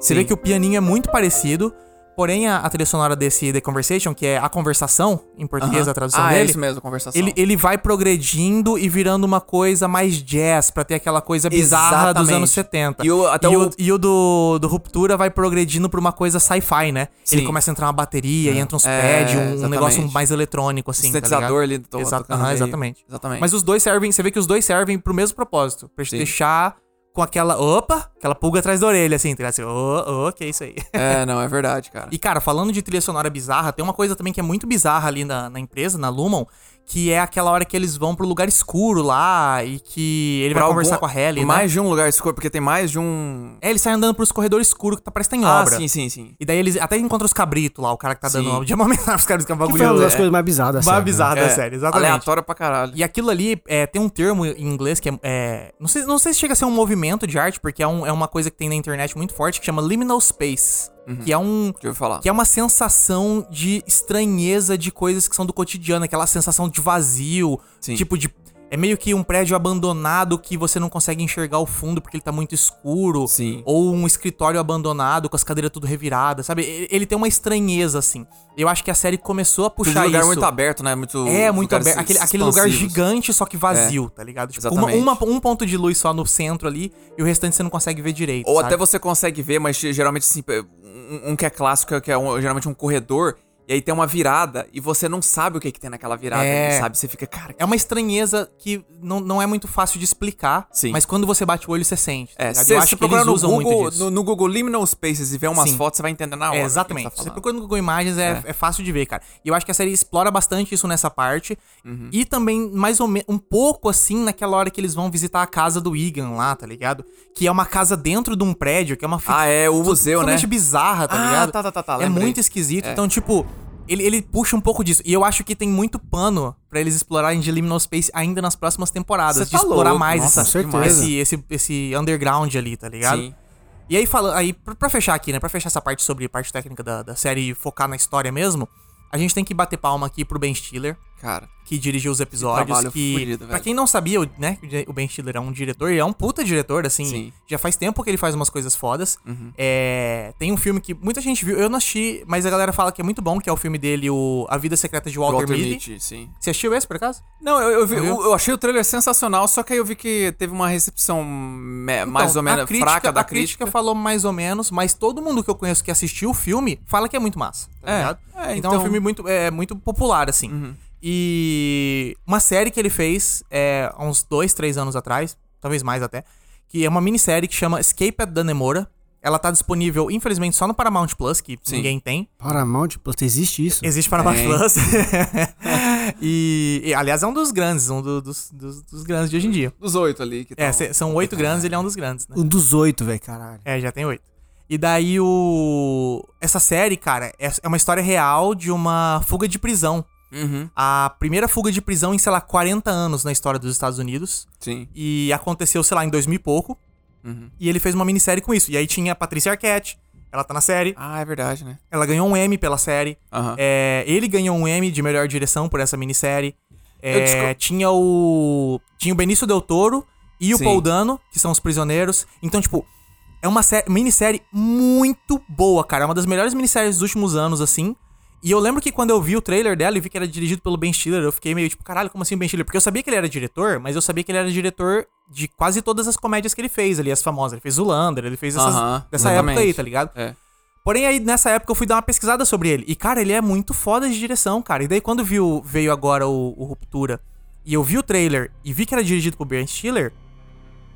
Você vê que o pianinho é muito parecido, porém a, a trilha sonora desse The Conversation, que é a conversação, em português Aham. a tradução ah, é dele, isso mesmo, conversação. ele, ele vai progredindo e virando uma coisa mais jazz, pra ter aquela coisa bizarra dos Exatamente. anos 70. E o- até e o- o, e o do, do Ruptura vai progredindo pra uma coisa sci-fi, né? Sim. Ele começa a entrar uma bateria, e entra uns É, pads, um exatamente. negócio mais eletrônico, assim. tá sintetizador ligado? ali do Exa- tocando aham, meio. exatamente. Exatamente. Mas os dois servem, você vê que os dois servem pro mesmo propósito. Pra Sim. deixar com aquela. Opa! Aquela pulga atrás da orelha, assim, tá ligado? Assim, ô, ô, que é isso aí. É, não, é verdade, cara. E, cara, falando de trilha sonora bizarra, tem uma coisa também que é muito bizarra ali na, na empresa, na Lumon, que é aquela hora que eles vão pro lugar escuro lá e que ele vai Pra conversar algum- com a Helly, né? Mais de um lugar escuro, porque tem mais de um. É, ele sai andando pros corredores escuros que tá, parece que tá em Ah, obra. sim, sim, sim. E daí eles até encontram os cabritos lá, o cara que tá dando Sim. obra. De uma os caras que é um Que bagulho. foi uma das é, coisas mais bizarras da mais série, né? bizarra da É, série, exatamente. Aleatório pra caralho. E aquilo ali é, tem um termo em inglês que é. é- não, sei, não sei se chega a ser um movimento de arte, porque é, um- é uma coisa que tem na internet muito forte que chama liminal space. Que é um. Deixa eu falar. Que é uma sensação de estranheza de coisas que são do cotidiano, aquela sensação de vazio, Sim. tipo de. É meio que um prédio abandonado que você não consegue enxergar o fundo porque ele tá muito escuro. Sim. Ou um escritório abandonado com as cadeiras tudo reviradas, sabe? Ele, tem uma estranheza, assim. Eu acho que a série começou a puxar lugar isso. muito aberto, né? Muito, É, muito aberto. Aquele, aquele lugar gigante, só que vazio, tá ligado? Tipo, uma, exatamente. uma- um ponto de luz só no centro ali e o restante você não consegue ver direito. Ou sabe? até você consegue ver, mas geralmente assim, um, que é clássico, que é um- geralmente um corredor, e aí tem uma virada, e você não sabe o que, que tem naquela virada, É. sabe? Você fica, cara, É uma estranheza que não, não é muito fácil de explicar, Sim. mas quando você bate o olho, você sente. tá É, se Eu acho que eles no usam Google, muito disso. no, no Google Liminal Spaces e ver umas Sim. fotos, você vai entender na hora. É, exatamente. tá Você procura no Google Imagens, é, é fácil de ver, cara. E eu acho que a série explora bastante isso nessa parte. Uhum. E também, mais ou menos, um pouco assim, naquela hora que eles vão visitar a casa do Egan lá, tá ligado? Que é uma casa dentro de um prédio, que é uma Ah, é, o museu, né? bizarra, tá Ah, ligado? tá, tá, tá, tá, É lembrei. muito esquisito. Então, tipo, ele, ele puxa um pouco disso. E eu acho que tem muito pano pra eles explorarem de Liminal Space ainda nas próximas temporadas. Cê de tá explorar louco, mais nossa, essa, esse, esse, esse underground ali, tá ligado? Sim. E aí, fala, aí pra, pra fechar aqui, né? Pra fechar essa parte sobre parte técnica da, da série e focar na história mesmo, a gente tem que bater palma aqui pro Ben Stiller, Cara, que dirigiu os episódios. Que, fudido, pra quem não sabia, o- né? O Ben Stiller é um diretor e é um puta diretor, assim. Sim. Uhum. Já faz tempo que ele faz umas coisas fodas. É, tem um filme que muita gente viu, eu não assisti, mas a galera fala que é muito bom, que é o filme dele, o A Vida Secreta de Walter, Walter Mitty. Mitty, sim. Você assistiu esse, por acaso? Não, eu, eu, vi- eu, eu achei o trailer sensacional, só que aí eu vi que teve uma recepção me- mais Então, ou menos crítica, fraca da a crítica. crítica. falou mais ou menos, mas todo mundo que eu conheço que assistiu o filme fala que é muito massa. Tá É, é, então, é um então- filme muito, é, muito popular, assim. Uhum. E uma série que ele fez é, há uns dois, três anos atrás, talvez mais até, que é uma minissérie que chama Escape at Danemora. ela tá disponível, infelizmente, só no Paramount Plus, que Sim. ninguém tem. Paramount Plus, existe isso? Existe Paramount Tem. Plus. e, e, aliás, é um dos grandes, um do- dos, dos, dos grandes de hoje em dia. Dos oito ali que É, cê- são oito grandes, ele é um dos grandes, né? Um dos oito, velho, caralho. É, já tem oito. E daí o. Essa série, cara, é, é uma história real de uma fuga de prisão. Uhum, A primeira fuga de prisão em, sei lá, 40 anos na história dos Estados Unidos. sim. E aconteceu, sei lá, em 2000 e pouco. Uhum. E ele fez uma minissérie com isso. E aí tinha a Patrícia Arquette, ela tá na série. Ah, é verdade, né? Ela ganhou um M pela série. Aham. É, ele ganhou um M de melhor direção por essa minissérie. É, tinha o. Tinha o Benício Del Toro e o Sim. Paul Dano, que são os prisioneiros. Então, tipo, é uma sé- minissérie muito boa, cara. É uma das melhores minisséries dos últimos anos, assim. E eu lembro que quando eu vi o trailer dela e vi que era dirigido pelo Ben Stiller, eu fiquei meio tipo, caralho, como assim o Ben Stiller? Porque eu sabia que ele era diretor, mas eu sabia que ele era diretor de quase todas as comédias que ele fez ali, as famosas. Ele fez Zulander, ele fez essas, Aham, dessa época aí, exatamente. tá ligado? É. Porém, aí nessa época eu fui dar uma pesquisada sobre ele. E, cara, ele é muito foda de direção, cara. E daí, quando viu, veio agora o, o Ruptura e eu vi o trailer e vi que era dirigido por Ben Stiller,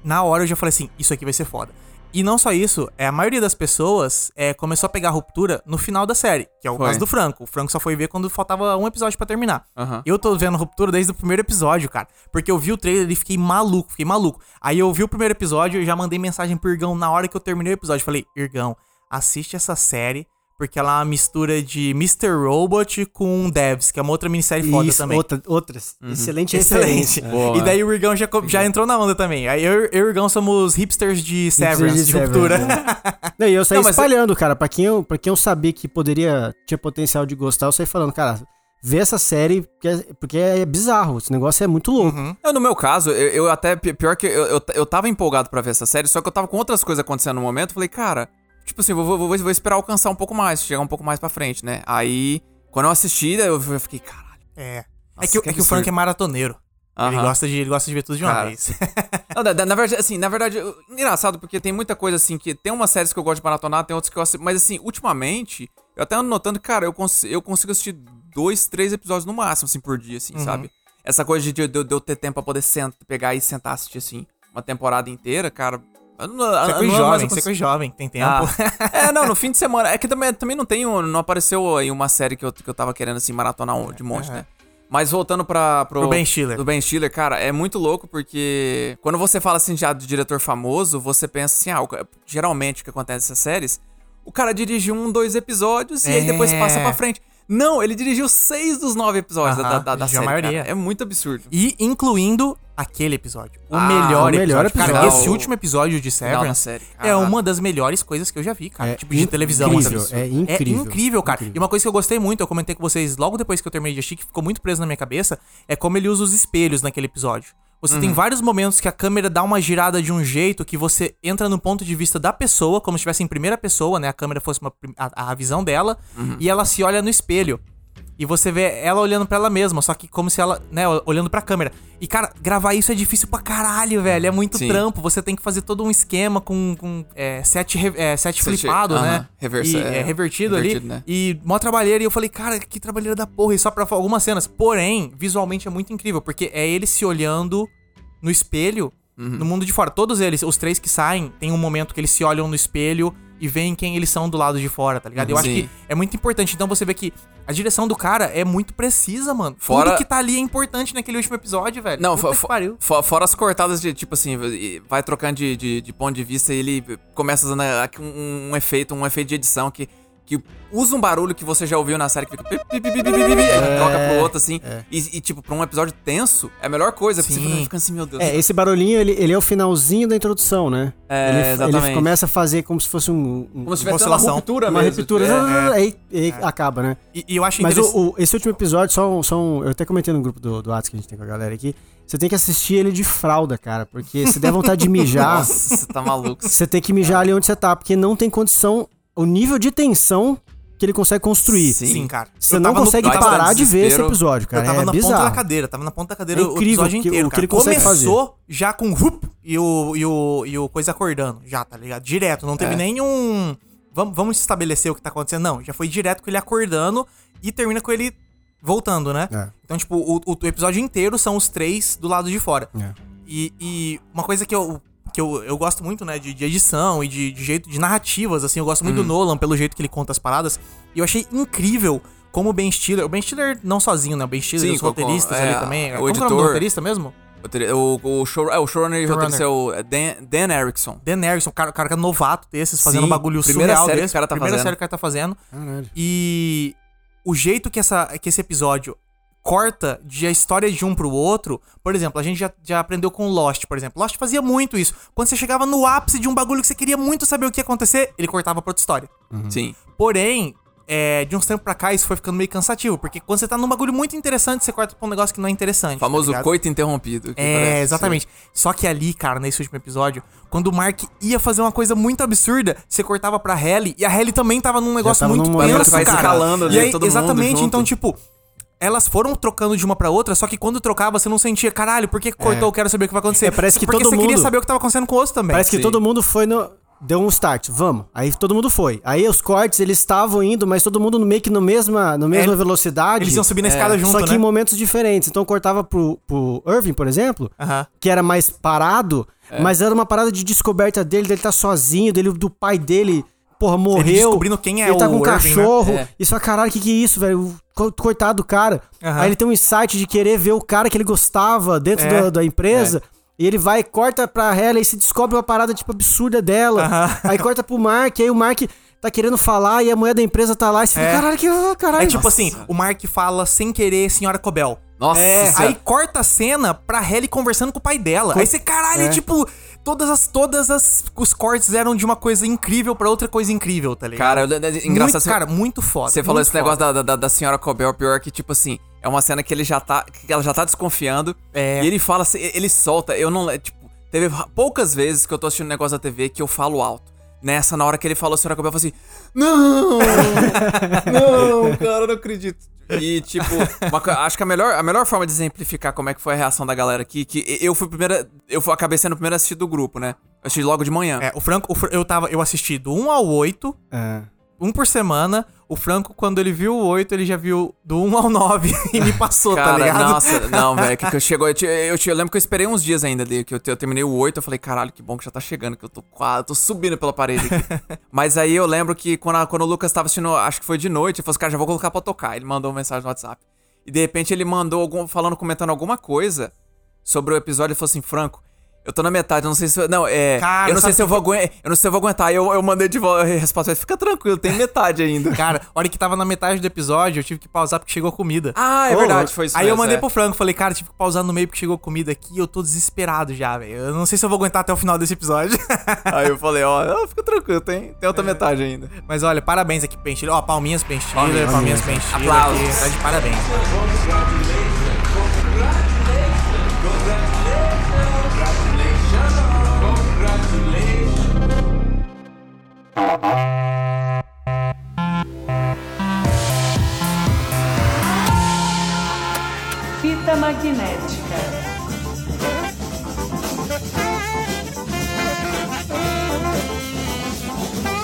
na hora eu já falei assim: isso aqui vai ser foda. E não só isso, é, a maioria das pessoas é, começou a pegar a ruptura no final da série, que é o Foi. caso do Franco. O Franco só foi ver quando faltava um episódio pra terminar. Aham. Eu tô vendo ruptura desde o primeiro episódio, cara. Porque eu vi o trailer e fiquei maluco, fiquei maluco. Aí eu vi o primeiro episódio e já mandei mensagem pro Irgão na hora que eu terminei o episódio. Falei, Irgão, assiste essa série, porque ela é uma mistura de Mr. Robot com Devs, que é uma outra minissérie foda Isso, também. outra- outras. Excelente Excelente. referência. Boa. E daí o Irgão já, já entrou na onda também. Aí eu, eu e o Irgão somos hipsters de Severance, de, Severance, ruptura. né? Não, e eu saí Não, espalhando, cara. Pra quem, eu, pra quem eu sabia que poderia, tinha potencial de gostar, eu saí falando, cara, vê essa série, porque é, porque é bizarro. Esse negócio é muito louco. Uhum. Eu, no meu caso, eu, eu até. pi- Pior que eu, eu, eu tava empolgado pra ver essa série, só que eu tava com outras coisas acontecendo no momento. Falei, cara, tipo assim, vou, vou, vou, esperar alcançar um pouco mais, chegar um pouco mais pra frente, né? Aí, quando eu assisti, eu, fiquei, caralho. É. É Nossa, que, o- que é que o Frank é maratoneiro. Ele, Aham. gosta de, ele gosta de ver tudo de uma Cara. vez. Não, na, na verdade, assim, na verdade, eu- engraçado, porque tem muita coisa assim que. Tem umas séries que eu gosto de maratonar, tem outras que eu assisto. Mas assim, ultimamente, eu até ando notando que, cara, eu, cons eu consigo assistir dois, três episódios no máximo, assim, por dia, assim, sabe? Essa coisa de, de, de eu ter tempo pra poder senta, pegar e sentar assistir, assim, uma temporada inteira, cara. Não, eu Você é não coisa ando mais jovem, você é conseguir- coisa jovem, tem tempo. Ah, é, não, no fim de semana. É que também, também não tenho. Não apareceu aí uma série que eu, que eu tava querendo, assim, maratonar um- de monte, né? Mas voltando pra, pro, Pro Ben Stiller. Do Ben Stiller, cara, é muito louco porque quando você fala assim já do diretor famoso, você pensa assim, ah, geralmente o que acontece nessas séries, o cara dirige um, dois episódios e aí depois É. passa pra frente. Não, ele dirigiu seis dos nove episódios da, Aham, da, da dirigiu a série. maioria. cara. É muito absurdo. E incluindo aquele episódio. O Ah, melhor, o melhor episódio. Cara, episódio. esse último episódio de da Severance série. é uma das melhores coisas que eu já vi, cara. É tipo, de televisão. incrível, é incrível. É incrível, cara. Incrível. E uma coisa que eu gostei muito, eu comentei com vocês logo depois que eu terminei de assistir, que ficou muito preso na minha cabeça, é como ele usa os espelhos naquele episódio. Você Uhum. tem vários momentos que a câmera dá uma girada de um jeito que você entra no ponto de vista da pessoa, como se estivesse em primeira pessoa, né? A câmera fosse uma a, a visão dela, Uhum. e ela se olha no espelho. E você vê ela olhando pra ela mesma, só que como se ela, né, olhando pra câmera. E, cara, gravar isso é difícil pra caralho, velho. É muito Sim. trampo. Você tem que fazer todo um esquema com, com é, set, re- é, set, Set- flipado, aham, né? reversa- e, é, é, revertido, revertido, ali. né? E mó trabalheira. E eu falei, cara, que trabalheira da porra. E só pra algumas cenas. Porém, visualmente é muito incrível, porque é ele se olhando no espelho Uhum. no mundo de fora. Todos eles, os três que saem, tem um momento que eles se olham no espelho e veem quem eles são do lado de fora, tá ligado? Eu acho Sim. que é muito importante. Então você vê que a direção do cara é muito precisa, mano. Fora- Tudo que tá ali é importante naquele último episódio, velho. Não, Puta fo- que fo- pariu. fo- fora as cortadas de, tipo assim, vai trocando de, de, de ponto de vista e ele começa usando um, um efeito, um efeito de edição que, que usa um barulho que você já ouviu na série que fica. pi, pi, pi, aí troca pro outro, assim. E, e, tipo, pra um episódio tenso, é a melhor coisa. Porque você Sim. fica- assim, meu Deus. É, esse barulhinho, ele, ele é o finalzinho da introdução, né? É, ele, exatamente. ele começa a fazer como se fosse um, um- Como se tivesse uma ruptura uma mesmo. ruptura. É. Aí, aí acaba, né? E, e eu acho Mas interessante. o, o- esse último episódio, só um, só um- Eu até comentei no grupo do, do Whats que a gente tem com a galera aqui. Você tem que assistir ele de fralda, cara. Porque se der vontade de mijar, Nossa, você tá maluco. você tem que mijar ali onde você tá. Porque não tem condição. O nível de tensão que ele consegue construir. Sim. Sim, cara. Você Eu não no- consegue parar de ver esse episódio, Eu cara. tava é na ponta da bizarro. cadeira, tava na ponta da cadeira É o incrível episódio o que- inteiro. o que ele consegue Começou já com rup e o, e, o, e o coisa acordando, já, tá ligado? Direto, não teve É. nenhum. Vamos, vamos estabelecer o que tá acontecendo. Não, já foi direto com ele acordando e termina com ele voltando, né? É. Então, tipo, o, o- o episódio inteiro são os três do lado de fora. É. E, e uma coisa que eu, que que eu, eu gosto muito, né, de, de edição e de, de jeito de narrativas, assim. Eu gosto muito do Nolan pelo jeito que ele conta as paradas. E eu achei incrível como o Ben Stiller. O Ben Stiller não sozinho, né? O Ben Stiller, Sim, os roteiristas é, ali também. o Como que é o nome do editor. roteirista mesmo? O, o, show, é, o showrunner e roteirista é o Dan, Dan Erickson. Dan Erickson, cara, cara que é novato desses, fazendo Sim, um bagulho primeira surreal série que desse. o cara tá primeira fazendo. série que o cara tá fazendo. Caralho. E o jeito que, essa, que esse episódio corta de a história de um pro outro. Por exemplo, a gente já, já aprendeu com Lost, por exemplo. Lost fazia muito isso. Quando você chegava no ápice de um bagulho que você queria muito saber o que ia acontecer, ele cortava pra outra história. Sim. Porém, é, de uns tempos pra cá, isso foi ficando meio cansativo. Porque quando você tá num bagulho muito interessante, você corta pra um negócio que não é interessante. O famoso tá coito interrompido. que É, exatamente. Só que ali, cara, nesse último episódio, quando o Mark ia fazer uma coisa muito absurda, você cortava pra Halle e a Halle também tava num negócio tava muito num tenso, cara. escalando ali, e aí, todo mundo exatamente, junto. então tipo, elas foram trocando de uma pra outra, só que quando trocava você não sentia, caralho, por que cortou? Eu quero saber o que vai acontecer. É, parece que Porque todo você queria mundo- saber o que tava acontecendo com o outro também. Parece que Sim. todo mundo foi no. Deu um start, vamos. Aí todo mundo foi. Aí os cortes, eles estavam indo, mas todo mundo meio que no mesma, na mesma É, velocidade. Eles iam subir na escada junto, Só que né? em momentos diferentes. Então cortava pro, pro Irving, por exemplo, Aham. que era mais parado, É. mas era uma parada de descoberta dele, dele tá sozinho, dele, do pai dele, porra, morreu. descobrindo quem é Ele tá o com um Irving, né? cachorro. É. E só, caralho, que que é isso, velho? Co- Coitado do cara. Aham. Aí ele tem um insight de querer ver o cara que ele gostava dentro É. da, da empresa. E ele vai, corta pra Hela e se descobre uma parada, tipo, absurda dela. Aham. Aí corta pro Mark, aí o Mark tá querendo falar e a mulher da empresa tá lá. E você É. fica, caralho, que caralho. É tipo assim, o Mark fala sem querer Senhora Cobel. Nossa É, aí corta a cena pra Halle conversando com o pai dela. Aí você, caralho, é. É. tipo, todas as todas as os cortes eram de uma coisa incrível pra outra coisa incrível, tá ligado? Cara, eu- é engraçado. muito, cara, muito foda. Você falou muito esse negócio foda. da, da, da senhora Cobel, pior que, tipo assim, é uma cena que ele já tá. que ela já tá desconfiando. É. E ele fala assim, ele solta, eu não. Tipo, teve poucas vezes que eu tô assistindo um negócio da TV que eu falo alto. Nessa, na hora que ele falou, a senhora Cobel, eu falei assim: Não! não, cara, não acredito. E, tipo, co- acho que a melhor, a melhor forma de exemplificar como é que foi a reação da galera aqui, que eu fui primeira. Eu fui, acabei sendo o primeiro a assistir do grupo, né? Eu assisti logo de manhã. É, o Franco, o Fr- eu tava, eu assisti do 1 ao 8, É. um por semana. O Franco, quando ele viu o 8, ele já viu do 1 ao 9 e me passou, tá Cara, ligado? nossa, não, velho, que, que eu chegou, eu, te- eu, te- eu lembro que eu esperei uns dias ainda que eu, eu terminei o 8, eu falei, caralho, que bom que já tá chegando, que eu tô quase, tô subindo pela parede aqui. Mas aí eu lembro que quando, a- quando o Lucas tava assistindo, acho que foi de noite, ele falou assim, cara, já vou colocar pra tocar. Ele mandou uma mensagem no WhatsApp. E de repente ele mandou algum, falando, comentando alguma coisa sobre o episódio, ele falou assim, Franco, eu tô na metade, eu não sei se. eu- Não, é. Cara, eu não sei se eu vou aguentar. Eu não sei se eu vou aguentar. Aí eu, eu mandei de volta a resposta. Fica tranquilo, tem metade ainda. Cara, a hora que tava na metade do episódio, eu tive que pausar porque chegou comida. Ah, é verdade, foi isso. Aí eu mesmo, mandei é. pro Franco, falei, cara, tive que pausar no meio porque chegou comida aqui e eu tô desesperado já, velho. Eu não sei se eu vou aguentar até o final desse episódio. Aí eu falei, ó, fica tranquilo, tem, tem outra metade ainda. Mas olha, parabéns aqui pro Ben Stiller. Ó, palminhas Stiller, Palminhas. palminhas. Aplausos. aqui, Tá de parabéns. Fita magnética.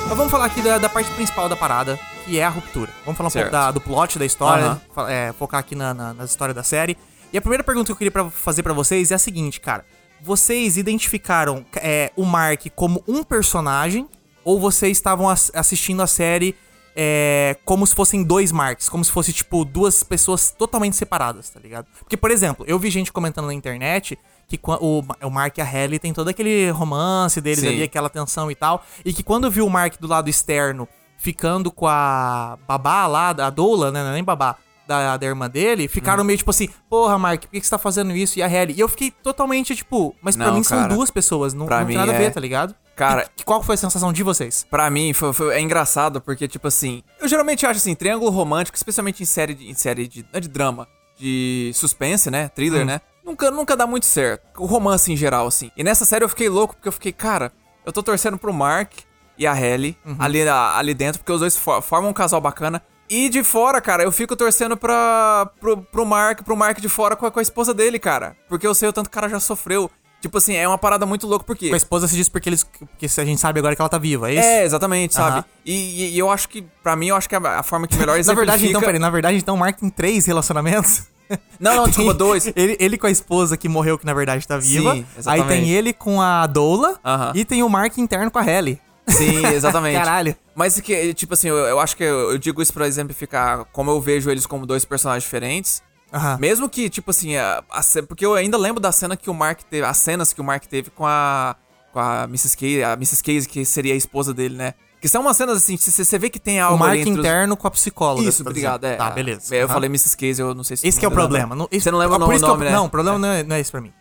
Mas vamos falar aqui da, da parte principal da parada, que é a ruptura. Vamos falar um Certo. pouco da- do plot da história, é, focar aqui na, na, nas histórias da série. E a primeira pergunta que eu queria pra- fazer pra vocês é a seguinte, cara. Vocês identificaram é, o Mark como um personagem ou vocês estavam ass- assistindo a série é, como se fossem dois Marks, como se fosse, tipo, duas pessoas totalmente separadas, tá ligado? Porque, por exemplo, eu vi gente comentando na internet que o, o Mark e a Halle tem todo aquele romance deles Sim. ali, aquela tensão e tal, e que quando viu o Mark do lado externo ficando com a babá lá, a Doula, né, não é nem babá, da, da irmã dele, ficaram Hum. meio tipo assim, porra, Mark, por que, que você tá fazendo isso? E a Halle? E eu fiquei totalmente, tipo, mas pra Não, mim são cara. duas pessoas, não, Pra não tem mim nada a é- ver, tá ligado? Cara- qual foi a sensação de vocês? Pra mim, foi, foi- é engraçado porque, tipo assim, eu geralmente acho assim, triângulo romântico, especialmente em série de, em série de, é de drama, de suspense, né? Thriller, Hum. né? Nunca, nunca dá muito certo. O romance em geral, assim. E nessa série eu fiquei louco porque eu fiquei, cara, eu tô torcendo pro Mark e a Halle Uhum. ali, a- ali dentro, porque os dois fo- formam um casal bacana. E de fora, cara, eu fico torcendo pra, pro, pro Mark, pro Mark de fora com a, com a esposa dele, cara. Porque eu sei o tanto que o cara já sofreu. Tipo assim, é uma parada muito louca, porque. Com a esposa se diz porque eles. Porque a gente sabe agora que ela tá viva, é isso? É, exatamente, sabe? E, e- eu acho que, pra mim, eu acho que a, a forma que melhor Na exemplifica... verdade, então, peraí, na verdade, então o Mark tem três relacionamentos? Não, não, desculpa, dois. Ele, ele com a esposa que morreu, que na verdade tá viva. Sim, Aí exatamente. tem ele com a Doula. E tem o Mark interno com a Ellie. Sim, exatamente. Caralho. Mas que, tipo assim, eu, eu acho que eu, eu digo isso pra exemplificar como eu vejo eles como dois personagens diferentes. Aham. Mesmo que, tipo assim, a, a porque eu ainda lembro da cena que o Mark teve, as cenas que o Mark teve com a com a Mrs. Casey, a Mrs. Casey que seria a esposa dele, né? Que são umas cenas assim, você vê que tem algo O Mark entre os- interno com a psicóloga. Isso, obrigado, é. Tá, beleza. É, Eu Aham. falei Mrs. Casey, eu não sei se Esse que é o problema. Não, Você não lembra o por nome, eu- né? Não, o problema não, é, não é isso pra mim.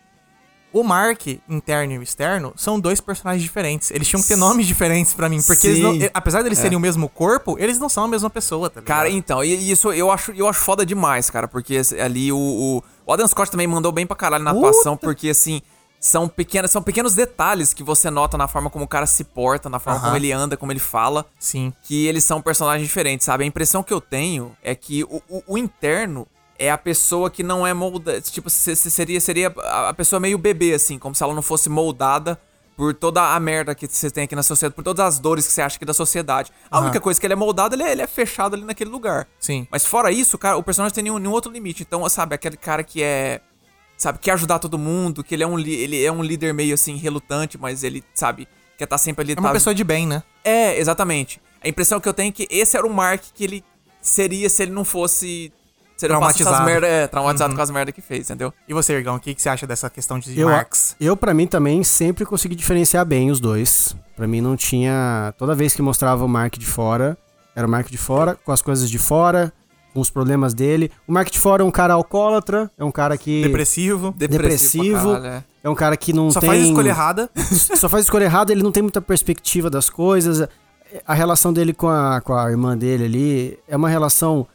O Mark, interno e o externo, são dois personagens diferentes. Eles tinham que ter nomes diferentes pra mim. Porque eles não- apesar deles serem o mesmo corpo, eles não são a mesma pessoa, tá ligado? Cara, então, e isso eu acho, eu acho foda demais, cara, porque ali o, o, o Adam Scott também mandou bem pra caralho na Puta. atuação, porque assim, são pequenas, são pequenos detalhes que você nota na forma como o cara se porta, na forma Aham. como ele anda, como ele fala, Sim. que eles são personagens diferentes, sabe? A impressão que eu tenho é que o, o- o interno é a pessoa que não é moldada, tipo, se- se- seria, seria a pessoa meio bebê, assim, como se ela não fosse moldada por toda a merda que você tem aqui na sociedade, por todas as dores que você acha que da sociedade. A Aham. única coisa que ele é moldado, ele é, ele é fechado ali naquele lugar. Sim. Mas fora isso, cara, o personagem tem nenhum, nenhum outro limite. Então, sabe, aquele cara que é. Sabe, quer ajudar todo mundo, que ele é um, ele é um líder meio assim, relutante, mas ele, sabe, quer estar sempre ali. É uma tá- pessoa de bem, né? É, exatamente. A impressão que eu tenho é que esse era o Mark que ele seria se ele não fosse. Se ele não essas Traumatizado. merda, é, traumatizado com as merdas que fez, entendeu? E você, Ergão, o que, que você acha dessa questão de Eu, Marx? eu para mim também sempre consegui diferenciar bem os dois. Pra mim não tinha, toda vez que mostrava o Mark de fora, era o Mark de fora com as coisas de fora, com os problemas dele. O Mark de fora é um cara alcoólatra, é um cara que Depressivo. Depressivo. caralho, é. é um cara que não Só tem faz escolha errada. só faz escolha errada, ele não tem muita perspectiva das coisas. A relação dele com a, com a irmã dele ali é uma relação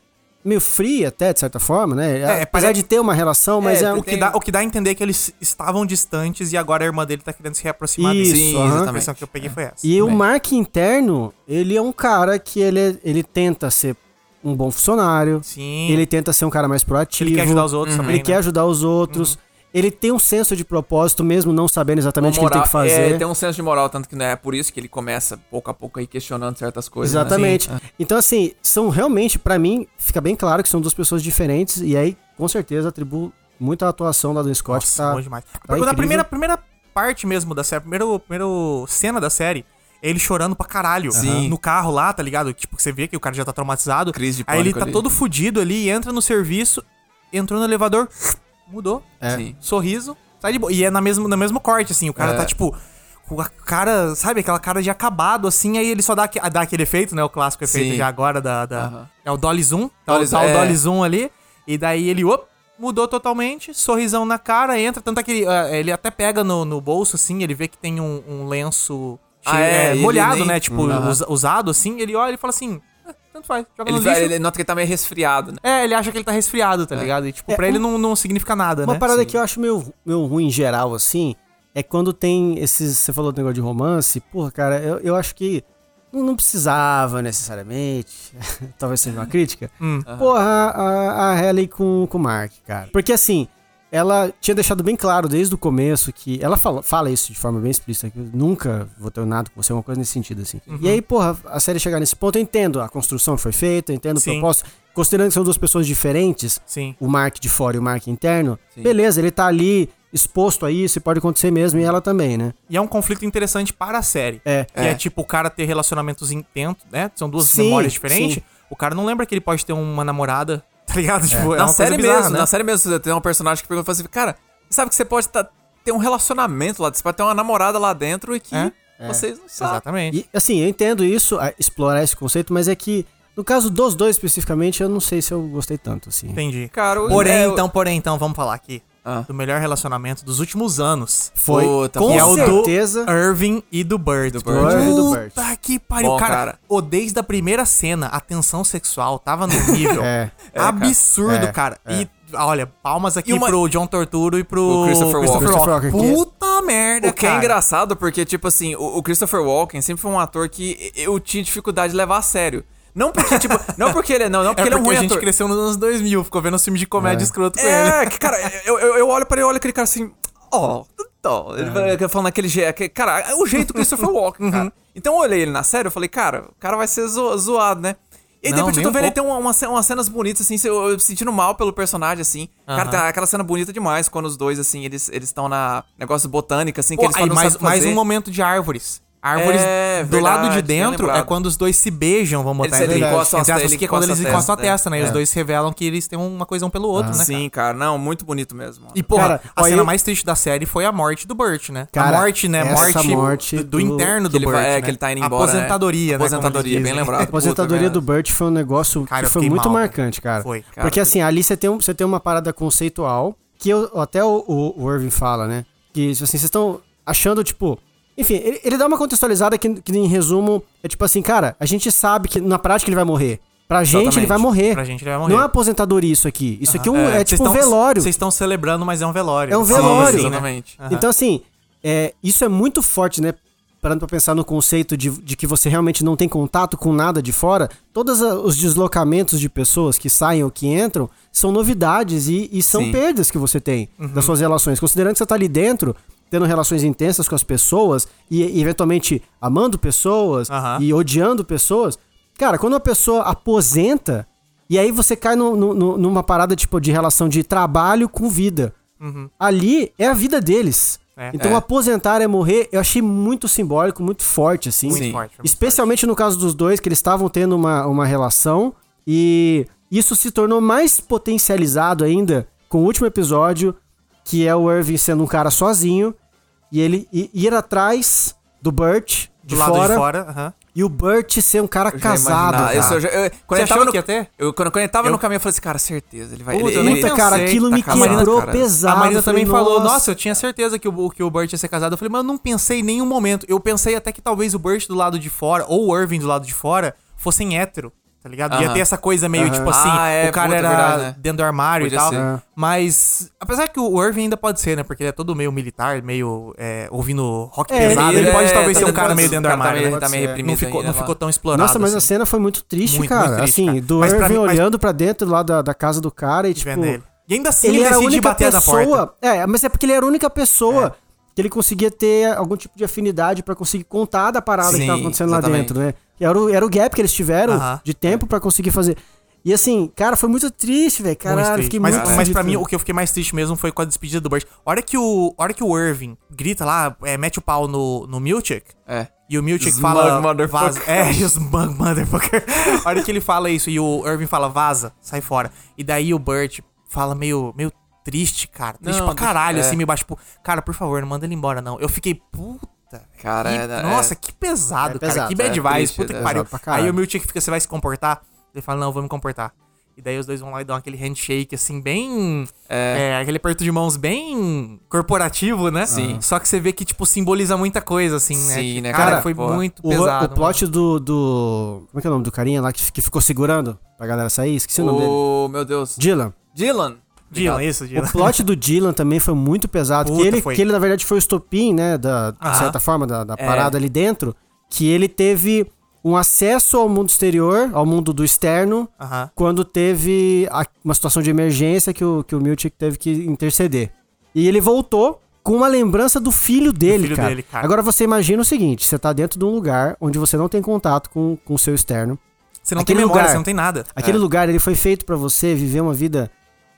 meio fria até, de certa forma, né? É, Apesar parece- de ter uma relação, mas É, é, O que, dá, o que dá a entender é que eles estavam distantes e agora a irmã dele tá querendo se reaproximar Isso. Sim, aham. A impressão que eu peguei foi essa. E o. Mark interno, ele é um cara que ele, é- ele tenta ser um bom funcionário, Sim. ele tenta ser um cara mais proativo, ele quer ajudar os outros também. ele né? quer ajudar os outros, ele tem um senso de propósito mesmo não sabendo exatamente o que ele tem que Moral- fazer. É, tem um senso de moral, tanto que não é por isso que ele começa pouco a pouco aí questionando certas coisas. né? Exatamente. Sim. Então, assim, são realmente, pra mim, fica bem claro que são duas pessoas diferentes. E aí, com certeza, atribuo muito a atuação da Adam Scott. Nossa, tá, bom demais. tá na primeira, primeira parte mesmo da série, primeira, primeira cena da série, é ele chorando pra caralho. Sim. No carro lá, tá ligado? Tipo, que você vê que o cara já tá traumatizado. Crise de Aí ele tá ali. todo fudido ali, entra no serviço, entrou no elevador, mudou. É. Sim. Sorriso, sai de boa. E é na mesmo, no mesmo corte, assim. O cara É. tá, tipo, com a cara, sabe, aquela cara de acabado, assim. Aí ele só dá, dá aquele efeito, né? O clássico efeito Sim. já agora da. da- Aham. É o Dolly Zoom. Tá, Dolly o- tá o é. Dolly Zoom ali. E daí ele, op, mudou totalmente, sorrisão na cara, entra. Tanto é que ele, ah, ele até pega no, no bolso, assim, ele vê que tem um, um lenço Ah, é, é, molhado, nem- né? Tipo, Aham. us- usado, assim. Ele olha e fala assim: "Ah, tanto faz, joga Ele, no lixo. ele nota que ele tá meio resfriado, né? É, ele acha que ele tá resfriado, tá ligado? E, tipo, É, pra ele um- não, não significa nada, Uma né? parada Sim. que eu acho meio, meio ruim em geral, assim, é quando tem esses. Você falou do negócio de romance. Porra, cara, eu, eu acho que não, não precisava necessariamente. Talvez seja uma crítica. Hum. Porra, a, a Halle com, com o Mark, cara. Porque assim. Ela tinha deixado bem claro desde o começo que. Ela fala, fala isso de forma bem explícita, que eu nunca vou ter nada com você, uma coisa nesse sentido, assim. Uhum. E aí, porra, a série chegar nesse ponto, eu entendo a construção que foi feita, eu entendo o Sim. propósito. Considerando que são duas pessoas diferentes, Sim. o Mark de fora e o Mark interno, Sim. beleza, ele tá ali exposto a isso, e pode acontecer mesmo, e ela também, né? E é um conflito interessante para a série. É. Que é, É. tipo o cara ter relacionamentos intensos, né? São duas Sim, memórias diferentes. sim. O cara não lembra que ele pode ter uma namorada, tá ligado? Tipo, é, na uma série coisa bizarra, mesmo, né? na série mesmo, tem um personagem que pergunta assim, cara, sabe que você pode tá- ter um relacionamento lá você pode ter uma namorada lá dentro e que É, vocês não sabem. Exatamente. E assim, eu entendo isso, a- explorar esse conceito, mas é que, no caso dos dois especificamente, eu não sei se eu gostei tanto, assim. Entendi. Cara, Porém, é, então, porém, então, vamos falar aqui Ah. do melhor relacionamento dos últimos anos. Foi, Puta, com é o certeza... do Irving e do Bird. Do Bird. Bird. Puta que pariu, Bom, cara. cara. ô, desde a primeira cena, a tensão sexual tava no nível É. absurdo, É, cara. E, olha, palmas aqui uma- pro John Torturo e pro O Christopher Walken. Christopher Walken, que- Puta merda, O que é cara. engraçado, porque, tipo assim, o, o Christopher Walken sempre foi um ator que eu tinha dificuldade de levar a sério. Não porque, tipo, não porque ele é, não, não porque É ele é um porque ruim a gente ator. cresceu nos anos 2000, ficou vendo filmes de comédia É. escroto com ele. É, que, cara, eu, eu, olho pra ele, eu olho aquele cara assim, ó, ó, ele É. falando aquele jeito, cara, é o jeito do Christopher Walken, Uhum. cara. Então eu olhei ele na série, eu falei, cara, o cara vai ser zo- zoado, né? E aí Não, depois eu tô um vendo ele pouco. tem uma, uma umas cenas bonitas, assim, eu, eu sentindo mal pelo personagem, assim. Cara, tá aquela cena bonita demais quando os dois, assim, eles estão na negócio botânico, assim, que Pô, eles aí falam mais, mais um momento de árvores. Árvores É, do lado de verdade, dentro é quando os dois se beijam, vamos botar Eles- entre- ele encosta entre a- aspas, que é quando eles encostam a testa, testa, né? E os dois se revelam que eles têm uma coisa um pelo outro, né? cara? Sim, cara, não, muito bonito mesmo. mano. E, porra, Cara, a cena eu- mais triste da série foi a morte do Burt, né? Cara, a morte, né? Morte, morte do, do do- interno do Burt, é, né? que ele tá indo embora, né? Aposentadoria, né? Aposentadoria, bem dizem. lembrado. A aposentadoria do Burt foi um negócio que foi muito marcante, cara. Foi. Porque assim, ali você tem, um- você tem uma parada conceitual que eu- até o, o, o Irving fala, né? Que assim, vocês estão achando, tipo. Enfim, ele, ele dá uma contextualizada que, que, em resumo, é tipo assim, cara, a gente sabe que na prática ele vai morrer. Pra gente, Exatamente. ele vai morrer. Pra gente ele vai morrer. Não é aposentadoria isso aqui. Isso aqui é, um, É, é tipo um tão- velório. Vocês estão celebrando, mas é um velório. É um Sim, velório. sim, né? Exatamente. Aham. Então, assim, é, isso é muito forte, né? Parando pra pensar no conceito de, de que você realmente não tem contato com nada de fora, todos os deslocamentos de pessoas que saem ou que entram são novidades e, e são Sim. perdas que você tem Uhum. das suas relações. Considerando que você tá ali dentro, tendo relações intensas com as pessoas e, e, eventualmente amando pessoas Aham. e odiando pessoas. Cara, quando uma pessoa aposenta, e aí você cai no- no- numa parada tipo de relação de trabalho com vida. Ali é a vida deles. É. Então É. aposentar é morrer, eu achei muito simbólico, muito forte, assim. Muito Sim. forte. Especialmente no caso dos dois, que eles estavam tendo uma, uma relação. E isso se tornou mais potencializado ainda com o último episódio, que é o Irving sendo um cara sozinho. E ele ir atrás do Burt de Do lado fora, de fora. E o Burt ser um cara Eu já casado. imaginava. cara. Eu já- eu- quando Você ele tava achou no, ter? Eu, quando, quando ele tava Eu- no caminho, eu falei assim, cara, certeza, ele vai... Puta, ele, eu ele, nem Puta, cara, aquilo tá me casado, quebrou cara. pesado. A Marina Eu falei, também falou, nossa, eu tinha certeza que o, que o Burt ia ser casado. Eu falei, mas eu não pensei em nenhum momento. Eu pensei até que talvez o Burt do lado de fora, ou o Irving do lado de fora, fossem hétero. Tá ligado? Ia ter essa coisa meio tipo assim, Ah, é, o cara puta, era verdade, né? dentro do armário Podia e tal. ser. É. Mas, apesar que o Irving ainda pode ser, né? Porque ele é todo meio militar, meio é, ouvindo rock É, pesado. ele Ele, pode é, talvez ser um cara meio dentro do O cara tá armário, meio- né? tá meio Pode ser. reprimido Não ficou, ainda não lá. ficou tão explorado. Nossa, mas a assim. cena foi muito triste, Muito, cara. muito triste, assim, cara. do Mas pra Irving mim- mas- olhando pra dentro lá da, da casa do cara e, tipo. Vendo ele. E ainda assim Ele ele, era a decidiu única bater da porta. pessoa. É, mas é porque ele era a única pessoa que ele conseguia ter algum tipo de afinidade pra conseguir contar da parada que Sim, tava acontecendo lá exatamente. dentro, né? Era o, era o gap que eles tiveram Aham. de tempo pra conseguir fazer. E assim, cara, foi muito triste, velho. Caralho, fiquei mas, muito mas pra triste. mim, o que eu fiquei mais triste mesmo foi com a despedida do Burt. A hora que o, hora que o Irving grita lá, é, mete o pau no, no Milchik, É. e o Milchik Smug fala. motherfucker. Vaza. É, os Smug Motherfucker. a hora que ele fala isso e o Irving fala, vaza, sai fora. E daí o Burt fala meio, meio triste, cara. Triste Não, pra caralho, é. assim, meio baixo. Tipo, cara, por favor, não manda ele embora, não. Eu fiquei, puta. Cara, que- é- é- nossa, que pesado, É cara. pesado, que bad é vibes, puta é que pariu. pra caralho. Aí o Milchik fica, você vai se comportar? Ele fala, não, eu vou me comportar. E daí os dois vão lá e dão aquele handshake, assim, bem. É. É, aquele aperto de mãos bem corporativo, né? Sim. Só que você vê que, tipo, simboliza muita coisa, assim, né? Sim, Que, né, Cara, cara? foi Pô. muito O, pesado. o plot do, do. Como é que é o nome do carinha lá que, que ficou segurando pra galera sair? Esqueci o nome dele. O... Meu Deus. Dylan. Dylan. Dylan, isso, Dylan. O plot do Dylan também foi muito pesado. Puta, que, ele, foi. que ele, na verdade, foi o estopim, né? Da, de Aham. certa forma, da, da É. parada ali dentro. Que ele teve um acesso ao mundo exterior, ao mundo do externo, Aham. quando teve a- uma situação de emergência que o, que o Miltic teve que interceder. E ele voltou com uma lembrança do filho dele, filho cara. dele, cara. Agora você imagina o seguinte: você tá dentro de um lugar onde você não tem contato com, com o seu externo. Você não Aquele tem memória, lugar. você não tem nada. Aquele lugar ele foi feito pra você viver uma vida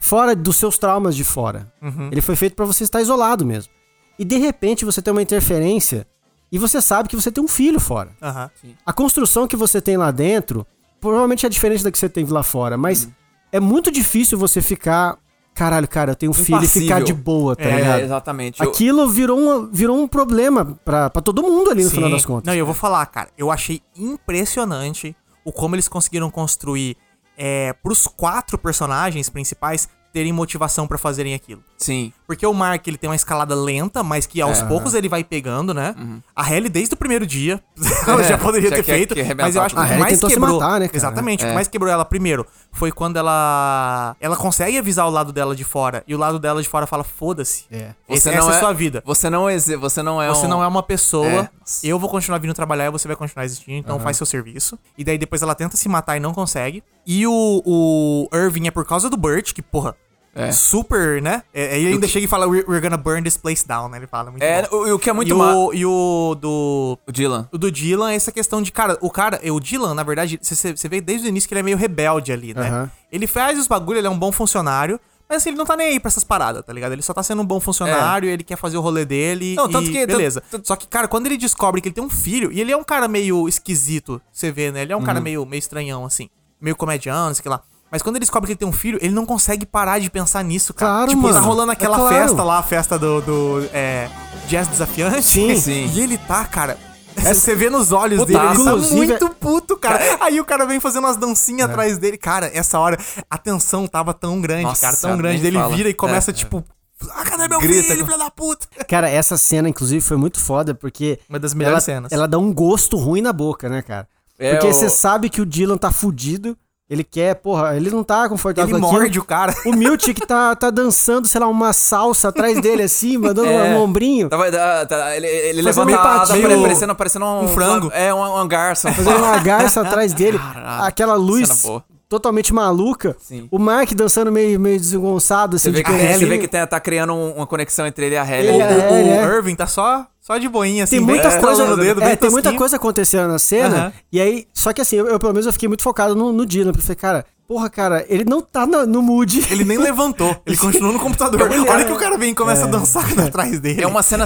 fora dos seus traumas de fora. Uhum. Ele foi feito pra você estar isolado mesmo. E de repente você tem uma interferência e você sabe que você tem um filho fora. Aham. A construção que você tem lá dentro provavelmente é diferente da que você tem lá fora, mas é muito difícil você ficar, caralho, cara, eu tenho um filho e ficar de boa, tá É, ligado? Exatamente. Eu- Aquilo virou um, virou um problema pra, pra todo mundo ali no Sim. final das contas. Não, e eu vou falar, cara, eu achei impressionante o como eles conseguiram construir é, pros quatro personagens principais terem motivação pra fazerem aquilo. Sim. Porque o Mark, ele tem uma escalada lenta, mas que aos É. poucos ele vai pegando, né? A Halle, desde o primeiro dia, já poderia já ter quer- feito, arrebentar mas eu acho que o A que mais tentou se quebrou... matar, né? Exatamente, o É. que mais quebrou ela primeiro foi quando ela ela consegue avisar o lado dela de fora, e o lado dela de fora fala, foda-se, É. Essa é a sua vida. Você não é, você não é Você um- não é uma pessoa, É. eu vou continuar vindo trabalhar e você vai continuar existindo, então faz seu serviço. E daí depois ela tenta se matar e não consegue. E o, o Irving é por causa do Burt, que, porra, É. super, né? É, Aí ele ainda chega e fala, we're, gonna burn this place down, né? Ele fala muito É, bom. o, o que é muito e, mal. o, e o do... O Dylan. O do Dylan é essa questão de, cara, o cara, o Dylan, na verdade, você, vê desde o início que ele é meio rebelde ali, né? Aham. Ele faz os bagulho, ele é um bom funcionário, mas assim, ele não tá nem aí pra essas paradas, tá ligado? Ele só tá sendo um bom funcionário, ele quer fazer o rolê dele Não, tanto que- beleza. tanto- Só que, cara, quando ele descobre que ele tem um filho, e ele é um cara meio esquisito, você vê, né? Ele é um cara meio, meio estranhão, assim, meio comediante, sei que lá. Mas quando ele descobre que ele tem um filho, ele não consegue parar de pensar nisso, cara. Claro, tipo, mano. tá rolando aquela É claro. festa lá, a festa do, do é, Jazz Desafiante. Sim. Sim. E ele tá, cara. Você vê nos olhos Putaço. dele, ele tá Inclusive- muito puto, cara. Aí o cara vem fazendo umas dancinhas atrás dele. Cara, essa hora, a tensão tava tão grande, Nossa, cara, tão grande. Dele fala. vira e começa, É, tipo, ah, cadê meu Grita filho, com- filho da puta? Cara, essa cena, inclusive, foi muito foda, porque. Uma das melhores ela, cenas. Ela dá um gosto ruim na boca, né, cara? É, Porque o- você sabe que o Dylan tá fudido. Ele quer, porra, ele não tá confortável Ele com aquilo. morde o cara. O Miltic tá, tá dançando, sei lá, uma salsa atrás dele, assim, mandando É. um ombrinho. Tava, tá- tá- ele ele levanta meio- pare- parecendo, parecendo um, um frango. É, um, um garço. Fazendo uma garça atrás dele. Caralho, aquela luz totalmente maluca. Sim. O Mark dançando meio, meio desengonçado, assim, Você vê de que, cantinho. você vê que tá, tá criando um- uma conexão entre ele e a. Ele O, é- o- o é. Irving tá só, só de boinha, assim, Tem bem muita coisa, estralando o dedo, é, bem tem muita coisa acontecendo na cena. Aham. E aí, só que assim, eu, eu, pelo menos eu fiquei muito focado no, no Dylan, porque eu falei, cara, porra, cara, ele não tá no, no mood. Ele nem levantou, ele continuou no computador. Ele A hora é- que o cara vem e começa a dançar atrás dele. É uma cena.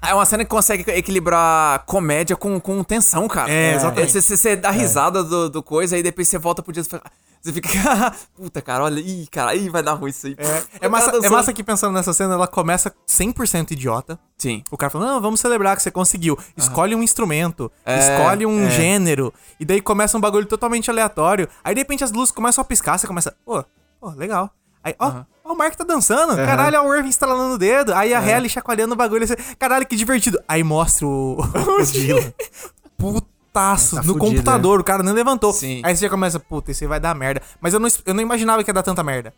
é uma cena que consegue equilibrar comédia com, com tensão, cara. É, exatamente. Você, dá risada do, do coisa, aí depois você volta pro dia e fala- você fica. Puta, cara, olha. Ih, cara, ih, vai dar ruim isso aí. É, é massa, é massa que pensando nessa cena, ela começa 100% idiota. Sim. O cara fala, não, vamos celebrar que você conseguiu. Escolhe um instrumento, É, escolhe um é. gênero. E daí começa um bagulho totalmente aleatório. Aí de repente as luzes começam a piscar, você começa, pô, pô, legal. Aí, ó, ó, o Mark tá dançando. Caralho, ó, o Irving estralando o dedo. Aí a Halle chacoalhando o bagulho. Assim, Caralho, que divertido. Aí mostra o, o Dylan. Tá no fudido, computador, o cara nem levantou. Sim. Aí você já começa, puta, isso aí vai dar merda. Mas eu não, eu não imaginava que ia dar tanta merda.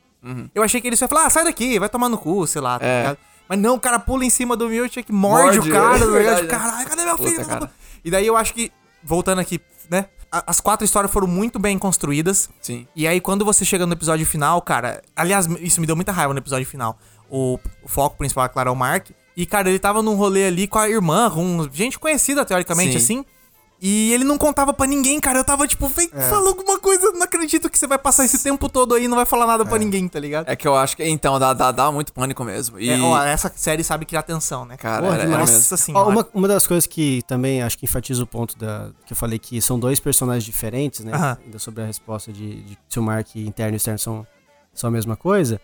Eu achei que ele só ia falar, ah, sai daqui, vai tomar no cu, sei lá, tá É. ligado? Mas não, o cara pula em cima do Miltic, morde, Morde, o cara, é tá ligado? verdade. Tipo, Caralho, cadê meu Puta, filho? cara. E daí eu acho que, voltando aqui, né? As quatro histórias foram muito bem construídas. Sim. E aí, quando você chega no episódio final, cara. Aliás, isso me deu muita raiva no episódio final. O, o foco principal, é claro, é o Mark. E, cara, ele tava num rolê ali com a irmã, com gente conhecida, teoricamente, Sim. assim. E ele não contava pra ninguém, cara. Eu tava tipo, vem, fala alguma coisa. Não acredito que você vai passar esse tempo todo aí e não vai falar nada pra ninguém, tá ligado? É que eu acho que. Então, dá, dá, dá muito pânico mesmo. E. É, ó, essa série sabe criar tensão, né? Cara, Porra, era, era demais. mesmo. Nossa Ó, senhora. uma, uma das coisas que também acho que enfatiza o ponto da, que eu falei que são dois personagens diferentes, né? Ainda sobre a resposta de, de se o Mark interno e externo são, são a mesma coisa.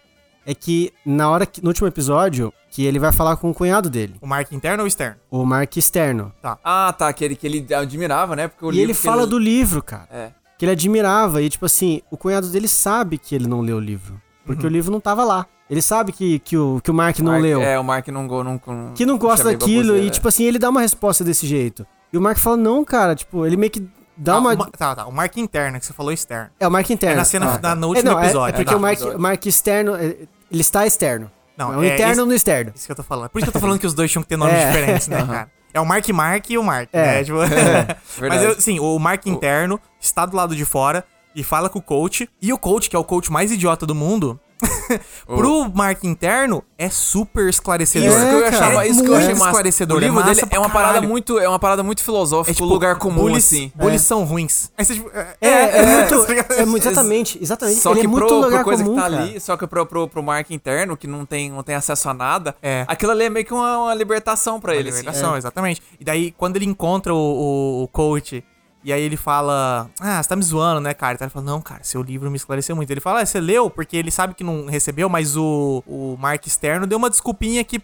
É que na hora que. No último episódio, que ele vai falar com o cunhado dele, O Mark interno ou externo? o Mark externo. Ah, tá. Que ele, que ele admirava, né? Porque o e livro ele fala do livro, cara. É. Que ele admirava. E, tipo assim, o cunhado dele sabe que ele não leu o livro. Porque o livro não tava lá. Ele sabe que, que, o, que o Mark não Mark- leu. É, o Mark não, go- não, não que não gosta daquilo. E, é. tipo assim, ele dá uma resposta desse jeito. E o Mark fala, não, cara, tipo, ele meio que dá Ah, uma. o Ma- Tá, tá. O Mark interno, que você falou externo. É o Mark interno. É na cena- Ah, na- no é, último não, é- episódio, É, porque tá. o Mark. Mark externo, é, ele está externo. Não, é o é interno isso- no externo. Isso que eu tô falando. Por isso que eu tô falando que os dois tinham que ter nomes É. diferentes, né, cara? É o Mark Mark e o Mark, É. né? Tipo... Mas, verdade. eu, sim, o Mark interno está do lado de fora e fala com o coach. E o coach, que é o coach mais idiota do mundo, pro Mark interno, é super esclarecedor. Isso que eu ia cara, chamar, é isso que eu achei massa. esclarecedor, O livro é massa dele é uma parada caralho. muito, é uma parada muito filosófica, É tipo, lugar comum bullies, assim. bullies são ruins. Você, tipo, é, É, é, muito. É exatamente, exatamente. Só ele que é muito pro, lugar pro coisa comum, que tá cara. ali, só que pro, pro, pro Mark interno, que não tem, não tem acesso a nada, É. aquilo ali é meio que uma, uma libertação pra ele, assim. Libertação, exatamente. E daí, quando ele encontra o, o, o coach, e aí ele fala: Ah, você tá me zoando, né, cara? Ele fala: Não, cara, seu livro me esclareceu muito. Ele fala: ah, Você leu? Porque ele sabe que não recebeu, mas o, o Mark externo deu uma desculpinha que.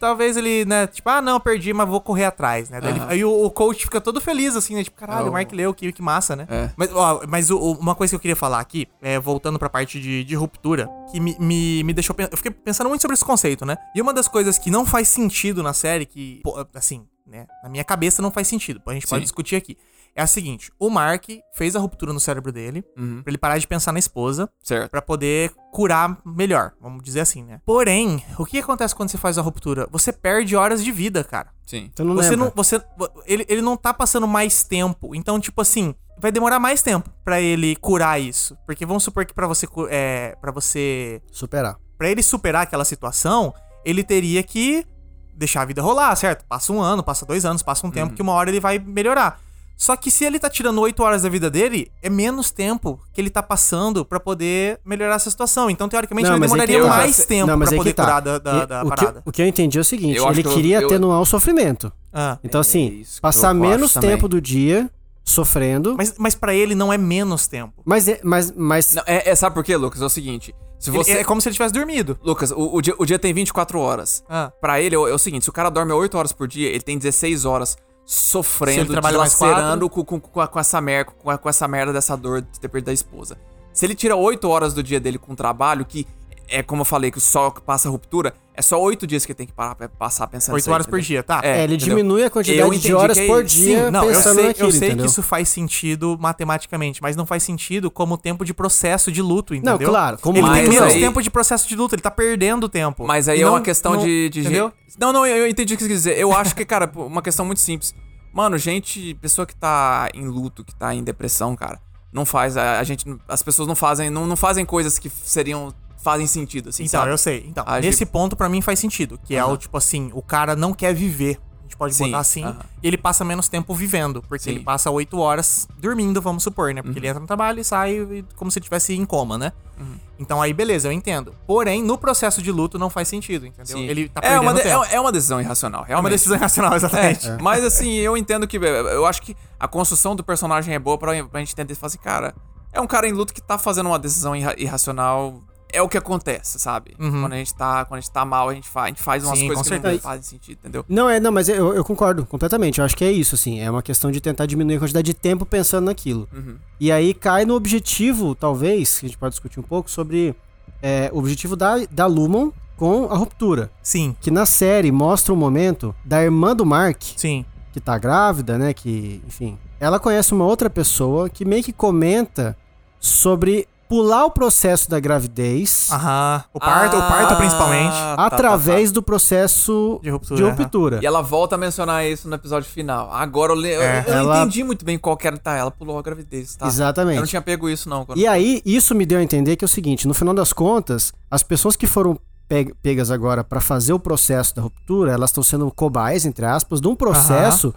Talvez ele, né, tipo, ah, não, perdi, mas vou correr atrás, né? Daí ele- aí o, o coach fica todo feliz, assim, né? Tipo, caralho, É, o o- Mark leu, que, que massa, né? É. Mas, ó, mas o- uma coisa que eu queria falar aqui, é, voltando pra parte de, de ruptura, que me, me, me deixou. Eu fiquei pensando muito sobre esse conceito, né? E uma das coisas que não faz sentido na série, que, assim, né? Na minha cabeça não faz sentido. A gente pode Sim. discutir aqui. É a seguinte: o Mark fez a ruptura no cérebro dele, Uhum. pra ele parar de pensar na esposa, Certo. Pra poder curar melhor, vamos dizer assim, né? Porém, o que acontece quando você faz a ruptura? Você perde horas de vida, cara. Sim. Você não Você lembra. não, você, ele, ele não tá passando mais tempo. Então, tipo assim, vai demorar mais tempo pra ele curar isso. Porque vamos supor que pra você, é, para você Superar. pra ele superar aquela situação, ele teria que deixar a vida rolar, certo? Passa um ano, passa dois anos, passa um tempo que uma hora ele vai melhorar. Só que se ele tá tirando 8 horas da vida dele, é menos tempo que ele tá passando pra poder melhorar essa situação. Então, teoricamente, Não, ele mas é que demoraria eu- mais tempo Não, mas pra é poder que tá. curar da, da, E da o, que, parada. eu- o que eu entendi é o seguinte: Eu ele que queria eu- atenuar o sofrimento. Ah. Então, assim, isso que passar menos também. tempo do dia sofrendo. Mas, Mas, mas para ele não é menos tempo. é- mas, mas Não, é, é- sabe por quê, Lucas? É o seguinte. Se Ele- você. é como se ele tivesse dormido. Lucas, o, o dia, o dia tem 24 horas. Ah. Pra ele é o, é o seguinte: se o cara dorme 8 horas por dia, ele tem 16 horas sofrendo, dilacerando com, com, com, com essa merda, com, com essa merda dessa dor de ter perdido a esposa. Se ele tira 8 horas do dia dele com trabalho, que é como eu falei, que só passa a ruptura, é só 8 dias que ele tem que parar, pra passar pensando 8 nisso aí, horas por dia, tá? é, ele entendeu? diminui a Eu quantidade de horas que é por dia Sim, não, eu pensando sei, naquilo, eu sei entendeu? que isso faz sentido matematicamente, mas não faz sentido como tempo de processo de luto, entendeu? Não, claro, como ele tem menos aí- tempo de processo de luto, ele tá perdendo tempo. Mas aí E é não- uma questão não- de, de Entendeu? Não, não, eu eu entendi o que você quis dizer. Eu acho que, cara, uma questão muito simples. Mano, gente, pessoa que tá em luto, que tá em depressão, cara, não faz. A, a gente. As pessoas não fazem. Não, não fazem coisas que seriam. Fazem sentido, assim, Então, sabe? eu sei. Então, nesse ponto pra mim faz sentido, que é o Aham. tipo assim, o cara não quer viver. A gente pode Sim, botar assim, aham. e ele passa menos tempo vivendo, porque Sim. ele passa 8 horas dormindo, vamos supor, né? Uhum. Porque ele entra no trabalho e sai e- como se ele estivesse em coma, né? Uhum. Então aí beleza, eu entendo. Porém, no processo de luto não faz sentido, entendeu? Sim. Ele tá é, perdendo uma de- tempo. é, é uma decisão irracional, É uma decisão irracional, exatamente. É, mas assim, eu entendo que. Eu acho que a construção do personagem é boa pra, pra gente entender e falar assim, cara, é um cara em luto que tá fazendo uma decisão irra- irracional. É o que acontece, sabe? Quando a gente tá. Quando a gente tá mal, a gente faz, a gente faz umas Sim, coisas que não certeza. fazem sentido, entendeu? Não, é, não, mas eu, eu concordo completamente. Eu acho que é isso, assim. É uma questão de tentar diminuir a quantidade de tempo pensando naquilo. Uhum. E aí cai no objetivo, talvez, que a gente pode discutir um pouco, sobre é, o objetivo da, da Lumon com a ruptura. Sim, Que na série mostra o momento da irmã do Mark, sim. que tá grávida, né? Que, enfim. Ela conhece uma outra pessoa que meio que comenta sobre pular o processo da gravidez Aham. O parto, o Ah, parto principalmente. tá, tá, através do processo De ruptura, de aham. ruptura. E ela volta a mencionar isso no episódio final. Agora eu, le... eu- É. eu não Ela- entendi muito bem qual que era. Tá, ela pulou a gravidez, tá? Exatamente. Eu não tinha pego isso, não. quando- E aí, isso me deu a entender que é o seguinte: no final das contas, as pessoas que foram pe- pegas agora pra fazer o processo da ruptura, elas estão sendo cobaias, entre aspas, de um processo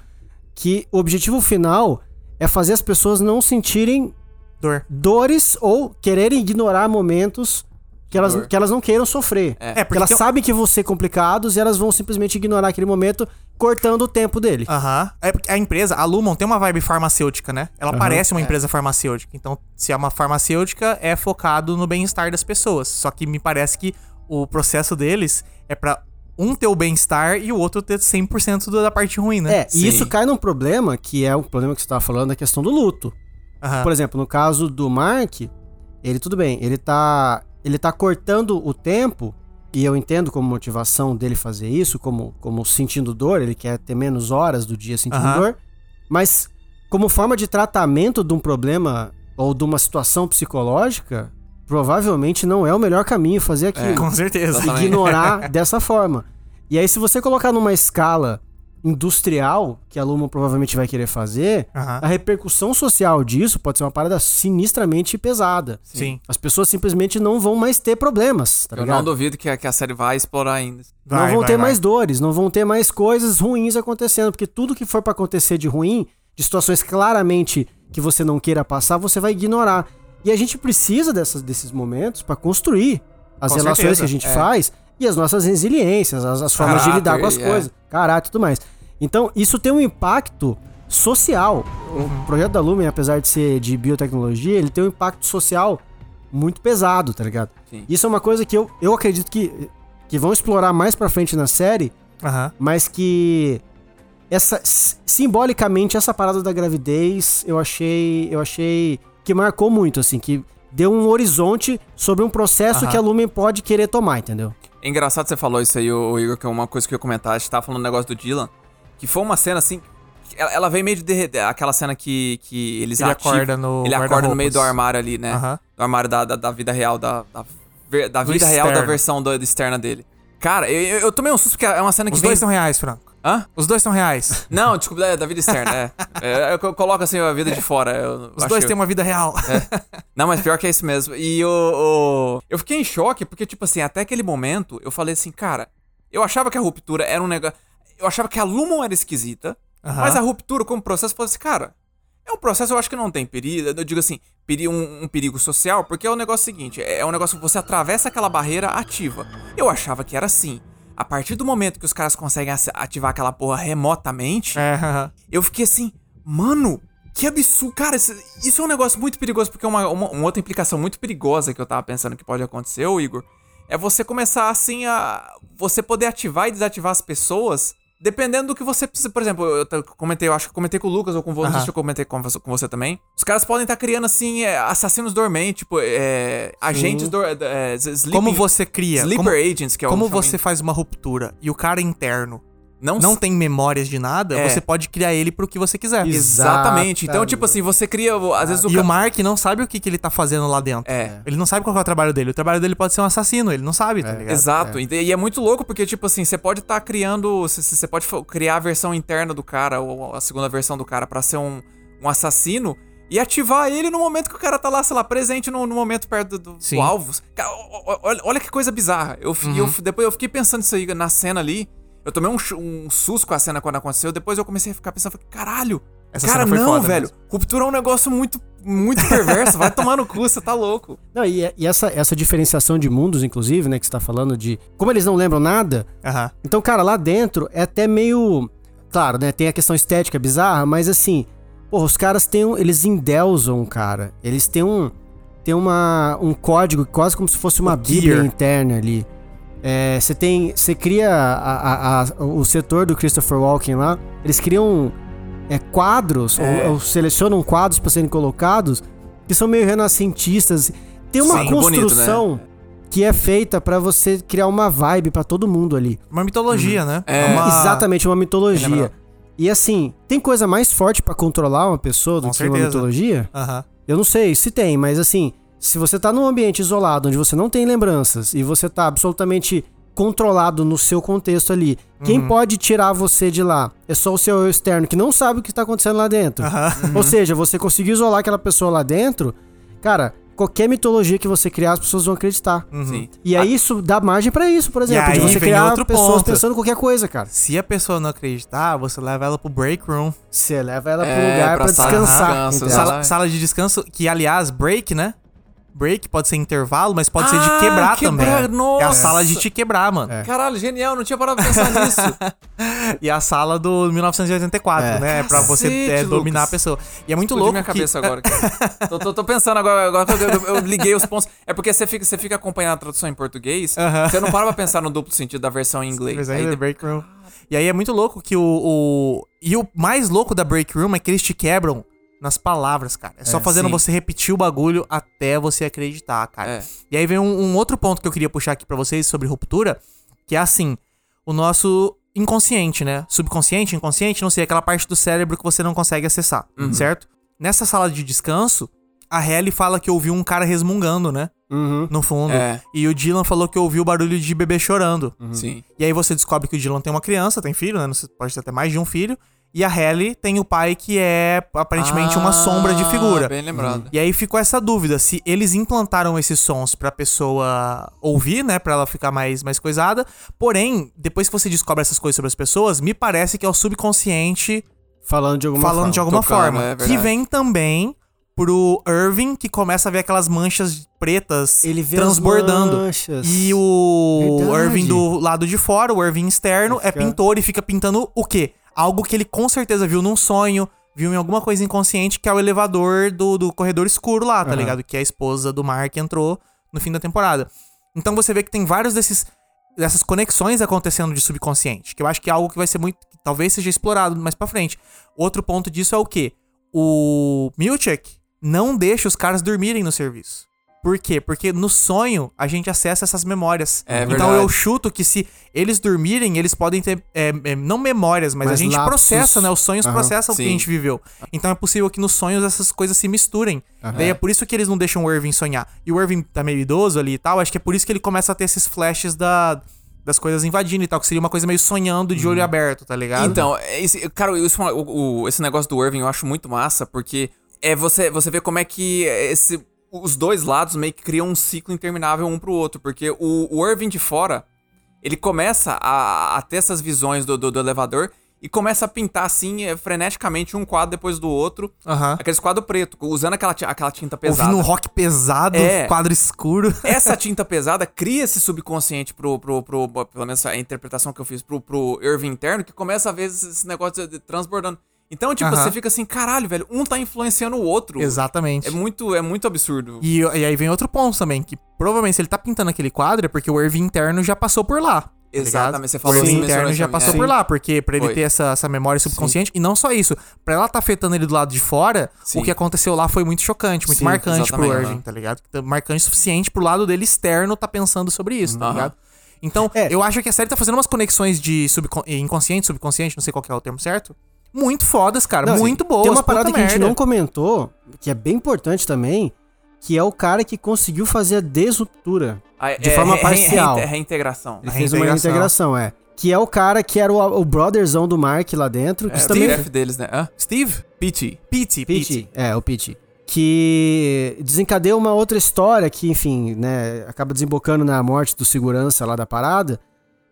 que o objetivo final é fazer as pessoas não sentirem Dor. dores ou quererem ignorar momentos que elas, Dor. que elas não queiram sofrer. É. É, Porque porque elas tem- sabem que vão ser complicados e elas vão simplesmente ignorar aquele momento, cortando o tempo dele. Aham. É porque a empresa, a Lumon, tem uma vibe farmacêutica, né? Ela parece uma É. empresa farmacêutica. Então, se é uma farmacêutica, é focado no bem-estar das pessoas. Só que me parece que o processo deles é pra um ter o bem-estar e o outro ter 100% da parte ruim, né? É, e isso Sim. cai num problema que é o problema que você estava falando da questão do luto. Aham. Por exemplo, no caso do Mark, ele tudo bem, ele tá ele tá cortando o tempo e eu entendo como motivação dele fazer isso, como como sentindo dor, ele quer ter menos horas do dia sentindo Aham. dor, mas como forma de tratamento de um problema ou de uma situação psicológica, provavelmente não é o melhor caminho fazer aquilo. Com certeza. Ignorar dessa forma. E aí, se você colocar numa escala industrial, que a Luma provavelmente vai querer fazer, Aham. a repercussão social disso pode ser uma parada sinistramente pesada. Sim. As pessoas simplesmente não vão mais ter problemas, tá Eu não ligado? duvido que a, que a série vai explorar ainda. Vai, não vão vai, ter vai. mais dores, não vão ter mais coisas ruins acontecendo, porque tudo que for pra acontecer de ruim, de situações claramente que você não queira passar, você vai ignorar. E a gente precisa dessas, desses momentos pra construir as Com relações certeza, que a gente é. faz e as nossas resiliências, as, as formas de Caráter, lidar com as é. coisas, caráter e tudo mais. Então, isso tem um impacto social. O projeto da Lumen, apesar de ser de biotecnologia, ele tem um impacto social muito pesado, tá ligado? Sim. Isso é uma coisa que eu, eu acredito que, que vão explorar mais pra frente na série, Aham. mas que essa simbolicamente essa parada da gravidez, eu achei, eu achei que marcou muito assim, que deu um horizonte sobre um processo que a Lumen pode querer tomar, entendeu? É engraçado você falou isso aí, ô, Igor, que é uma coisa que eu ia comentar. A gente tava falando um negócio do Dylan, que foi uma cena assim. Ela, ela veio meio de derreter. Aquela cena que, que eles Ele ativam- acorda no Ele acorda no meio do armário ali, né? Do armário da, da, da vida real, da, da, da Do vida real da versão do, do externa dele. Cara, eu, eu, eu tomei um susto porque é uma cena que Os vem. dois são reais, Franco. Hã? Os dois são reais. Não, desculpa, é da vida externa, é. é eu coloco assim a vida de fora. eu Os dois têm uma vida real. Não, mas pior que é isso mesmo. E o, o- Eu fiquei em choque, porque, tipo assim, até aquele momento, eu falei assim, cara, eu achava que a ruptura era um negócio. Eu achava que a Lumon era esquisita, mas a ruptura como processo, eu falei assim, cara, é um processo, eu acho que não tem perigo. Eu digo assim, um, um perigo social, porque é o negócio seguinte: é um negócio que você atravessa aquela barreira ativa. Eu achava que era assim. A partir do momento que os caras conseguem ativar aquela porra remotamente, É, eu fiquei assim, mano, que absurdo. Cara, isso, isso é um negócio muito perigoso, porque uma, uma, uma outra implicação muito perigosa que eu tava pensando que pode acontecer, ô Igor, é você começar assim a. Você poder ativar e desativar as pessoas. Dependendo do que você precisa. Por exemplo, eu comentei, eu acho que comentei com o Lucas ou com você, não sei Aham. se eu comentei com você, com você também. Os caras podem estar criando, assim, é, assassinos dormentes, tipo, é, agentes do, é, sleeping- Como você cria? Sleeper como, agents, que é o como você faz uma ruptura e o cara interno não, não tem memórias de nada, É. você pode criar ele pro que você quiser. Exatamente. Então, tipo assim, você cria. Às vezes o E ca- o Mark não sabe o que, que ele tá fazendo lá dentro. É. Ele não sabe qual que é o trabalho dele. O trabalho dele pode ser um assassino, ele não sabe, tá ligado? Exato. E- E é muito louco porque, tipo assim, você pode estar criando. Você pode criar a versão interna do cara, ou a segunda versão do cara, pra ser um, um assassino. E ativar ele no momento que o cara tá lá, sei lá, presente no, no momento perto do, do Sim. alvo. Cara, olha, olha que coisa bizarra. Eu, Uhum. eu depois eu fiquei pensando isso aí na cena ali. Eu tomei um, um susto com a cena quando aconteceu. Depois eu comecei a ficar pensando, falei, caralho. Essa cara, cena foi não, foda velho. mesmo. Ruptura é um negócio muito, muito perverso. Vai tomar no cu, você tá louco. Não, e, e essa, essa diferenciação de mundos, inclusive, né, que você tá falando de. Como eles não lembram nada, Aham. então, cara, lá dentro é até meio. Claro, né? Tem a questão estética bizarra, mas assim. Porra, os caras têm. um- Eles endeusam, cara. Eles têm um. Tem uma, um código quase como se fosse uma O bíblia Gear. interna ali. É, Você tem. Você cria a- a- a- o setor do Christopher Walken lá. Eles criam é, quadros, É. ou, ou selecionam quadros para serem colocados, que são meio renascentistas. Tem uma Sim, bonito, né? construção que é feita pra você criar uma vibe pra todo mundo ali. Uma mitologia, né? É. uma... Exatamente, uma mitologia. lembrado. E assim, tem coisa mais forte pra controlar uma pessoa do Com que uma certeza. mitologia? Aham. Eu não sei se tem, mas assim, se você tá num ambiente isolado, onde você não tem lembranças e você tá absolutamente controlado no seu contexto ali, Uhum. quem pode tirar você de lá? É só o seu eu externo que não sabe o que tá acontecendo lá dentro. Aham. Ou seja, você conseguiu isolar aquela pessoa lá dentro, cara, qualquer mitologia que você criar, as pessoas vão acreditar. Sim. E aí isso dá margem pra isso, por exemplo, aí de você vem criar outro pessoas ponto. pensando em qualquer coisa, cara. Se a pessoa não acreditar, você leva ela pro break room. Você leva ela pro É, lugar pra pra, sala- descansar. descanso. Sala, sala de descanso, que aliás, break, né? Break pode ser intervalo, mas pode ser Ah, de quebrar, quebrar, também. nossa. É a sala de te quebrar, mano. Caralho, genial, não tinha parado pra pensar nisso. E a sala do 1984, É. né? Pra você Cacete, é, dominar Lucas. a pessoa. E é muito Explodiu louco minha que... cabeça agora. cara. tô, tô- tô pensando agora, agora que eu, eu- eu liguei os pontos. É porque você fica, você fica acompanhando a tradução em português, Aham. você não para pra pensar no duplo sentido da versão em inglês. Mas Aí ainda é break room. E aí é muito louco que o, o- E o mais louco da break room é que eles te quebram nas palavras, cara. É só É, fazendo sim. você repetir o bagulho até você acreditar, cara. É. E aí vem um, um outro ponto que eu queria puxar aqui pra vocês sobre ruptura, que é assim, o nosso inconsciente, né? Subconsciente, inconsciente, não sei, aquela parte do cérebro que você não consegue acessar, certo? Nessa sala de descanso, a Helly fala que ouviu um cara resmungando, né? Uhum. No fundo. É. E o Dylan falou que ouviu o barulho de bebê chorando. Sim. E aí você descobre que o Dylan tem uma criança, tem filho, né? Pode ter até mais de um filho. E a Helly tem o pai que é aparentemente uma Ah, sombra de figura. Bem lembrado. E aí ficou essa dúvida se eles implantaram esses sons pra pessoa ouvir, né, Pra ela ficar mais mais coisada. Porém, depois que você descobre essas coisas sobre as pessoas, me parece que é o subconsciente Falando de alguma falando forma. de alguma Tocando, forma, é que vem também pro Irving que começa a ver aquelas manchas pretas Ele vê transbordando. as manchas. E o Verdade. Irving do lado de fora, o Irving externo, é fica- pintor e fica pintando o quê? Algo que ele com certeza viu num sonho, viu em alguma coisa inconsciente, que é o elevador do, do corredor escuro lá, tá Aham. ligado? Que a esposa do Mark entrou no fim da temporada. Então você vê que tem vários desses dessas conexões acontecendo de subconsciente, que eu acho que é algo que vai ser muito, que talvez seja explorado mais pra frente. Outro ponto disso é o quê? O Milchek não deixa os caras dormirem no serviço. Por quê? Porque no sonho a gente acessa essas memórias. É então verdade. eu chuto que se eles dormirem, eles podem ter, é, é, não memórias, mas, Mas a gente lapsos. processa, né? Os sonhos Aham. processam o que a Sim. gente viveu. Então é possível que nos sonhos essas coisas se misturem. Daí é por isso que eles não deixam o Irving sonhar. E o Irving tá meio idoso ali e tal, acho que é por isso que ele começa a ter esses flashes da, das coisas invadindo e tal, que seria uma coisa meio sonhando de olho aberto, tá ligado? Então, esse, cara, isso, o, o- esse negócio do Irving eu acho muito massa, porque é você, você vê como é que esse, os dois lados meio que criam um ciclo interminável um pro outro. Porque o, o Irving de fora, ele começa a, a ter essas visões do, do, do elevador e começa a pintar assim, eh, freneticamente, um quadro depois do outro. Aqueles quadros preto, usando aquela, aquela tinta pesada. Ouvindo um rock pesado, É. quadro escuro. Essa tinta pesada cria esse subconsciente pro, pro, pro, pelo menos a interpretação que eu fiz pro, pro Irving interno, que começa a ver esse negócio de- transbordando. Então, tipo, Aham. você fica assim, caralho, velho, um tá influenciando o outro. Exatamente. É muito, é muito absurdo. E, e aí vem outro ponto também, que provavelmente se ele tá pintando aquele quadro é porque o Irving interno já passou por lá. tá Exatamente, você falou O assim, Irving interno já passou é. por lá, porque pra ele Foi. ter essa, essa memória subconsciente, e não só isso, pra ela tá afetando ele do lado de fora, Sim. o que aconteceu lá foi muito chocante, muito Sim, marcante pro Irving, tá ligado? Marcante o suficiente pro lado dele externo tá pensando sobre isso, tá Aham. ligado? Então, É. eu acho que a série tá fazendo umas conexões de subcon inconsciente, subconsciente, não sei qual que é o termo certo. Muito fodas, cara. Não, muito boas. Tem uma parada que a gente não comentou, que é bem importante também, que é o cara que conseguiu fazer a desruptura. Ah, de é, forma re- parcial. re- reintegração. Ele A fez uma reintegração. é. Que é o cara que era o, o brotherzão do Mark lá dentro. Que É, isso o também chefe deles, né? Hã? Steve? Pete. Pete, Pete. Pete. É, o Pete. Que desencadeia uma outra história que, enfim, né, acaba desembocando na morte do segurança lá da parada.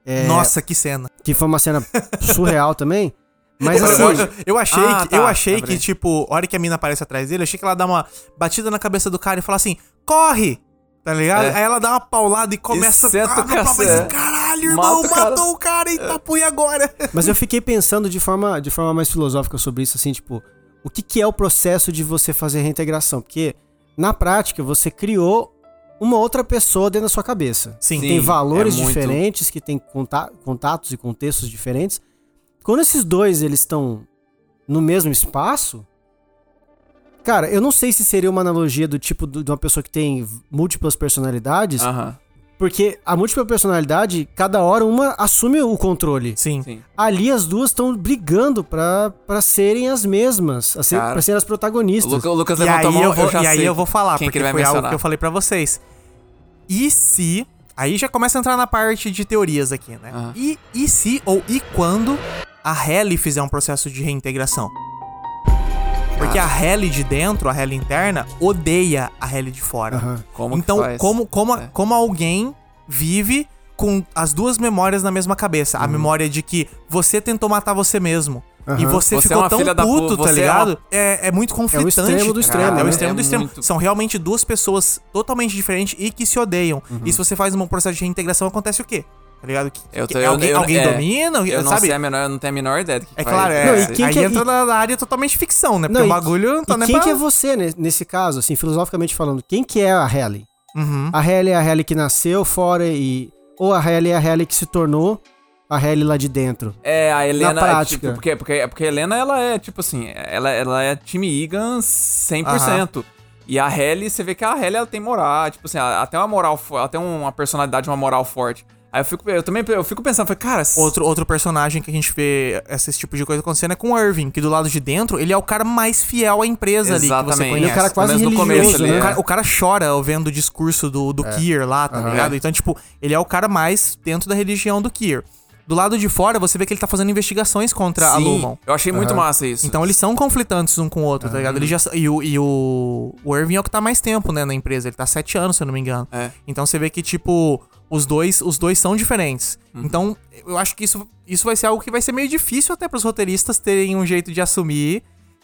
É, Nossa, que cena. Que foi uma cena surreal também. Mas assim, Eu, achei, Ah, que, tá, eu achei lembrei. que, tipo, a hora que a mina aparece atrás dele, eu achei que ela dá uma batida na cabeça do cara e fala assim: corre! Tá ligado? É. Aí ela dá uma paulada e começa seta o a pra cacete. Caralho, irmão, Mata o cara." matou o cara e tá punha agora. Mas eu fiquei pensando de forma, de forma mais filosófica sobre isso, assim, tipo, o que, que é o processo de você fazer a reintegração? Porque, na prática, você criou uma outra pessoa dentro da sua cabeça. Sim. Tem valores é muito- diferentes, que tem conta- contatos e contextos diferentes. Quando esses dois, eles estão no mesmo espaço... Cara, eu não sei se seria uma analogia do tipo de uma pessoa que tem múltiplas personalidades, Aham. porque a múltipla personalidade, cada hora uma assume o controle Sim. Sim. ali as duas estão brigando pra, pra serem as mesmas, a ser, Cara, pra serem as O, protagonistas. Luca- o Lucas E levantou aí, a mão, eu vou, já e aí sei eu vou falar, quem que porque ele vai foi algo mencionar. que eu falei pra vocês. E se. Aí já começa a entrar na parte de teorias aqui, né? Aham. E, e se ou e quando a Helly fizer um processo de reintegração? Porque a Helly de dentro, a Helly interna, odeia a Helly de fora. Aham. Como então, como, como, É. como alguém vive com as duas memórias na mesma cabeça? Uhum. A memória de que você tentou matar você mesmo. E Aham. você, Você é ficou uma tão filha da puto, tá é ligado? É, é muito conflitante. extremo do cara. extremo, É o né? extremo É do extremo. muito- São realmente duas pessoas totalmente diferentes e que se odeiam. Uhum. E se você faz um processo de reintegração, acontece o quê? Tá ligado? Que, Eu que tô- eu- alguém eu- alguém é, domina, Eu não sabe? sei a menor, eu não tenho a menor ideia do que É claro, é. Não, e quem aí que é- entra e- na área totalmente ficção, né? Porque Não, o e- bagulho não tá e nem quem pra... que é você ne- nesse caso, assim, filosoficamente falando? Quem que é a Helly? Uhum. A Helly é a Helly que nasceu fora e... Ou a Helly é a Helly que se tornou a Helly lá de dentro? É, a Helena. Na prática. Tipo, porque, porque, porque a Helena, ela é, tipo assim, ela, ela é time Egan 100%. E a Helly, você vê que a Helly, ela tem moral, tipo assim, ela, ela tem uma moral, ela tem uma personalidade, uma moral forte. Aí eu fico, eu também, eu fico pensando, falei, cara... Outro, outro personagem que a gente vê esse tipo de coisa acontecendo é com o Irving, que do lado de dentro, ele é o cara mais fiel à empresa ali que você Exatamente. conhece. Ele é o cara quase Pelo menos no religioso, começo ali, né? O cara, o cara chora vendo o discurso do, do Kier lá, tá Aham. ligado? Então, tipo, ele é o cara mais dentro da religião do Kier. Do lado de fora, você vê que ele tá fazendo investigações contra a Sim, Lumon. eu achei muito Aham. massa isso. Então eles são conflitantes um com o outro, tá ligado? Ele já, e o, e o, o Irving é o que tá mais tempo, né, na empresa. Ele tá sete anos, se eu não me engano. É. Então você vê que, tipo, os dois, os dois são diferentes. Uhum. Então, eu acho que isso, isso vai ser algo que vai ser meio difícil até pros roteiristas terem um jeito de assumir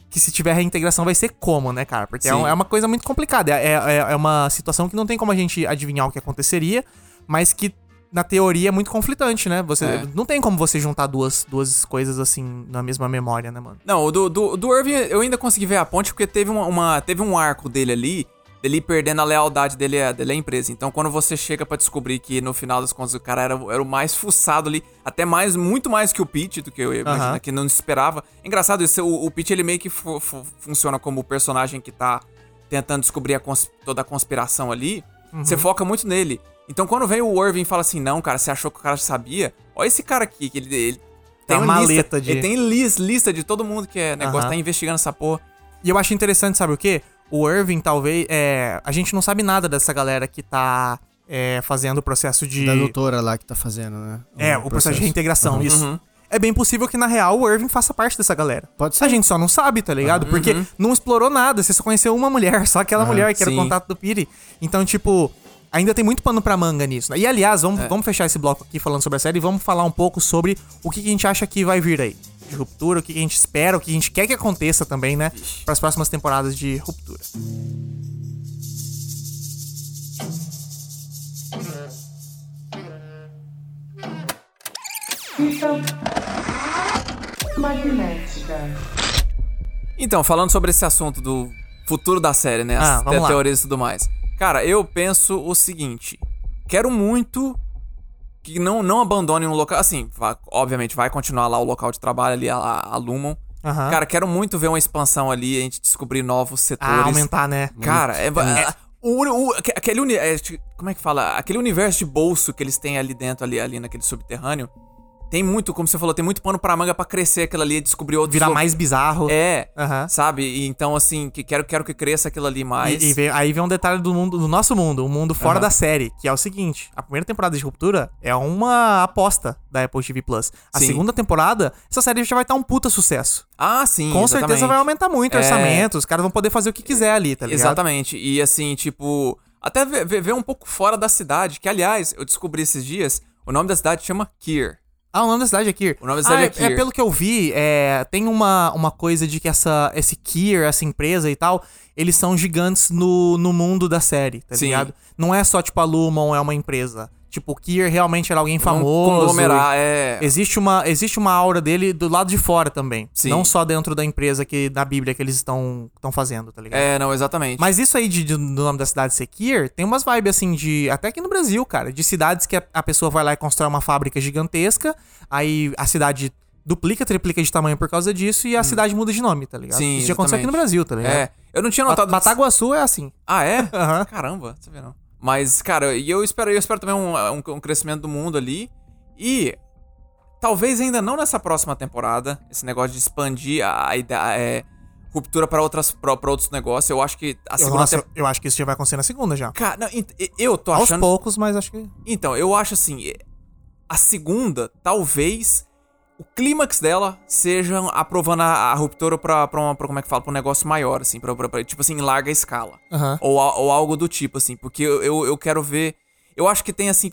que se tiver reintegração vai ser como, né, cara? Porque é, Sim. um- é uma coisa muito complicada. É, é, é uma situação que não tem como a gente adivinhar o que aconteceria, mas que na teoria é muito conflitante, né? Você, É. Não tem como você juntar duas, duas coisas assim na mesma memória, né, mano? Não, do, do, do Irving eu ainda consegui ver a ponte porque teve, uma, uma- teve um arco dele ali, dele perdendo a lealdade dele, à- dele à empresa. Então quando você chega pra descobrir que no final das contas o cara era, era o mais fuçado ali, até mais, muito mais que o Pete, do que eu imagino, que não esperava. Engraçado isso, o, o Pete ele meio que fu- fu- funciona como o personagem que tá tentando descobrir a toda a conspiração ali. Uhum. Você foca muito nele. Então quando vem o Irving e fala assim, não, cara, você achou que o cara sabia? Olha esse cara aqui, que ele... ele tem uma lista, maleta de- Ele tem lis- lista de todo mundo que é negócio, Aham. tá investigando essa porra. E eu acho interessante, sabe o quê? O Irving, talvez. É, a gente não sabe nada dessa galera que tá é, fazendo o processo de. Da doutora lá que tá fazendo, né? É, o processo, de reintegração, isso. É bem possível que, na real, o Irving faça parte dessa galera. Pode ser. A gente só não sabe, tá ligado? Porque não explorou nada, você só conheceu uma mulher, só aquela mulher que era o sim. contato do Piri. Então, tipo, ainda tem muito pano pra manga nisso. né? E, aliás, vamos, vamos fechar esse bloco aqui falando sobre a série e vamos falar um pouco sobre o que, que a gente acha que vai vir aí. De ruptura, o que, que a gente espera, o que a gente quer que aconteça também, né? Para as próximas temporadas de ruptura. Fita magnética. Então, falando sobre esse assunto do futuro da série, né? As Ah, vamos te- lá. teorias e tudo mais. Cara, eu penso o seguinte. Quero muito que não, não abandonem um local. Assim, vai- obviamente vai continuar lá o local de trabalho ali, a, a Lumon. Aham. Cara, quero muito ver uma expansão ali, a gente descobrir novos setores. Ah, aumentar, né? Cara, é, é- o o- aque- aquele é, como é que fala? Aquele universo de bolso que eles têm ali dentro, ali, ali naquele subterrâneo, tem muito, como você falou, tem muito pano pra manga pra crescer aquilo ali, descobrir outros Virar mais bizarro. É, Aham. sabe? E então assim, que quero quero que cresça aquilo ali mais. E, e vem- aí vem um detalhe do mundo, do nosso mundo, o mundo fora Aham. da série, que é o seguinte: a primeira temporada de Ruptura é uma aposta da Apple TV Plus. A Sim. segunda temporada, essa série já vai estar um puta sucesso. Ah, sim, Com exatamente. certeza vai aumentar muito o É. orçamento, os caras vão poder fazer o que quiser ali, tá ligado? Exatamente. E assim, tipo, até ver, ver- ver um pouco fora da cidade, que aliás, eu descobri esses dias, o nome da cidade chama Kier. Ah, o nome da cidade é Kier. O nome da cidade ah, é Kier. pelo que eu vi, é, tem uma, uma coisa de que essa, esse Kier, essa empresa e tal, eles são gigantes no, no mundo da série, tá Sim. ligado? Não é só, tipo, a Lumon é uma empresa. Tipo, o Kier realmente era alguém Um famoso. conglomerar, é. Existe uma, existe uma aura dele do lado de fora também. Sim. Não só dentro da empresa que da Bíblia que eles estão fazendo, tá ligado? É, não, exatamente. Mas isso aí de, de- do nome da cidade ser Kier, tem umas vibes assim de. Até aqui no Brasil, cara. De cidades que a, a pessoa vai lá e constrói uma fábrica gigantesca. Aí a cidade duplica, triplica de tamanho por causa disso e a cidade muda de nome, tá ligado? Hum. Sim, isso já aconteceu aqui no. Brasil, tá ligado? É. Eu não tinha notado. Bataguaçu é assim. Ah, é? Caramba, você vê não. Mas, cara, e eu espero, eu espero também um, um, um crescimento do mundo ali. E talvez ainda não nessa próxima temporada, esse negócio de expandir a, ideia. É, ruptura pra, outras, pra, pra outros negócios. Eu acho que a Eu, segunda nossa, eu acho que isso já vai acontecer na segunda já. Cara, não, eu tô Aos achando. poucos, mas acho que. Então, eu acho assim, a segunda, talvez o clímax dela seja aprovando a, a ruptura pra, pra, uma, pra, como é que fala, pra um negócio maior, assim, pra, pra- tipo assim, em larga escala. Aham. Ou, ou algo do tipo, assim, porque eu, eu, eu quero ver. Eu acho que tem assim.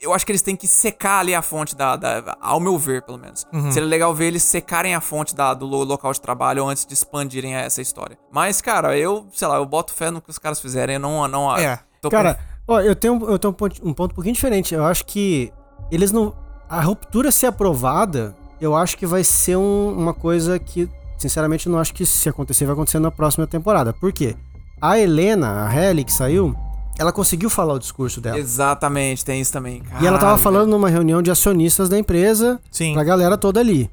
Eu acho que eles têm que secar ali a fonte da. da- ao meu ver, pelo menos. Seria legal ver eles secarem a fonte da, do lo- local de trabalho antes de expandirem essa história. Mas, cara, eu, sei lá, eu boto fé no que os caras fizerem. Eu não. não É. tô com- Cara, ó, eu tenho, eu tenho um, ponto, um ponto um pouquinho diferente. Eu acho que eles não. A ruptura ser aprovada, eu acho que vai ser um- uma coisa que, sinceramente, não acho que se acontecer, vai acontecer na próxima temporada. Por quê? A Helena, a Helly que saiu, ela conseguiu falar o discurso dela. Exatamente, tem isso também. E ela tava falando numa reunião de acionistas da empresa Sim. pra galera toda ali.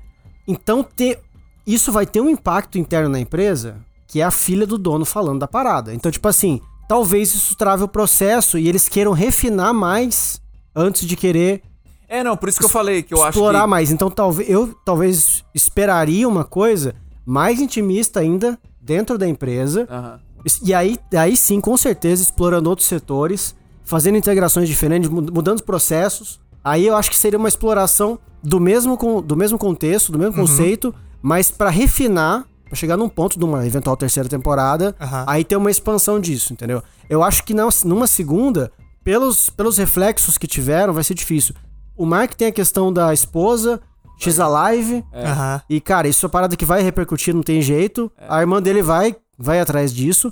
Então, ter, isso vai ter um impacto interno na empresa, que é a filha do dono falando da parada. Então, tipo assim, talvez isso trave o processo e eles queiram refinar mais antes de querer É, não, por isso que eu falei que eu acho explorar que... mais. Então, talvez eu talvez esperaria uma coisa mais intimista ainda dentro da empresa. Aham. E aí, aí sim, com certeza, explorando outros setores, fazendo integrações diferentes, mu- mudando os processos. Aí eu acho que seria uma exploração do mesmo, do mesmo contexto, do mesmo Uhum. conceito, mas pra refinar, pra chegar num ponto de uma eventual terceira temporada, Aham. aí ter uma expansão disso, entendeu? Eu acho que numa segunda, pelos, pelos reflexos que tiveram, vai ser difícil. O Mark tem a questão da esposa, X Alive, Aham. e, cara, isso é uma parada que vai repercutir, não tem jeito. A irmã dele vai, vai atrás disso.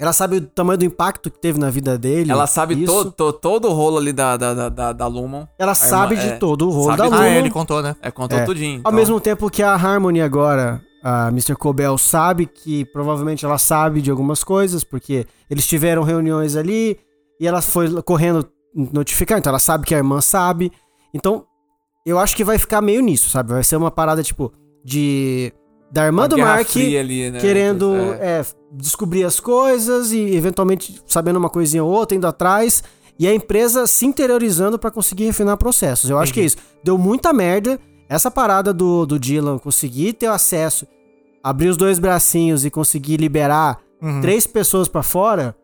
Ela sabe o tamanho do impacto que teve na vida dele. Ela sabe to, to- todo o rolo ali da, da, da, da, Lumon. Ela sabe irmã- de é, todo o rolo sabe da Luna. Ah, é, ele contou, né? É, contou É. tudinho. Ao então. mesmo tempo que a Harmony agora, a Mr. Cobell sabe que provavelmente ela sabe de algumas coisas, porque eles tiveram reuniões ali e ela foi correndo notificar, então ela sabe que a irmã sabe. Então, eu acho que vai ficar meio nisso, sabe? Vai ser uma parada tipo de da irmã Uma do Mark ali, né? querendo É. é, descobrir as coisas e eventualmente sabendo uma coisinha ou outra, indo atrás. E a empresa se interiorizando pra conseguir refinar processos. Eu acho que é isso. Deu muita merda. Essa parada do, do Dylan conseguir ter acesso, abrir os dois bracinhos e conseguir liberar Uhum. três pessoas pra fora,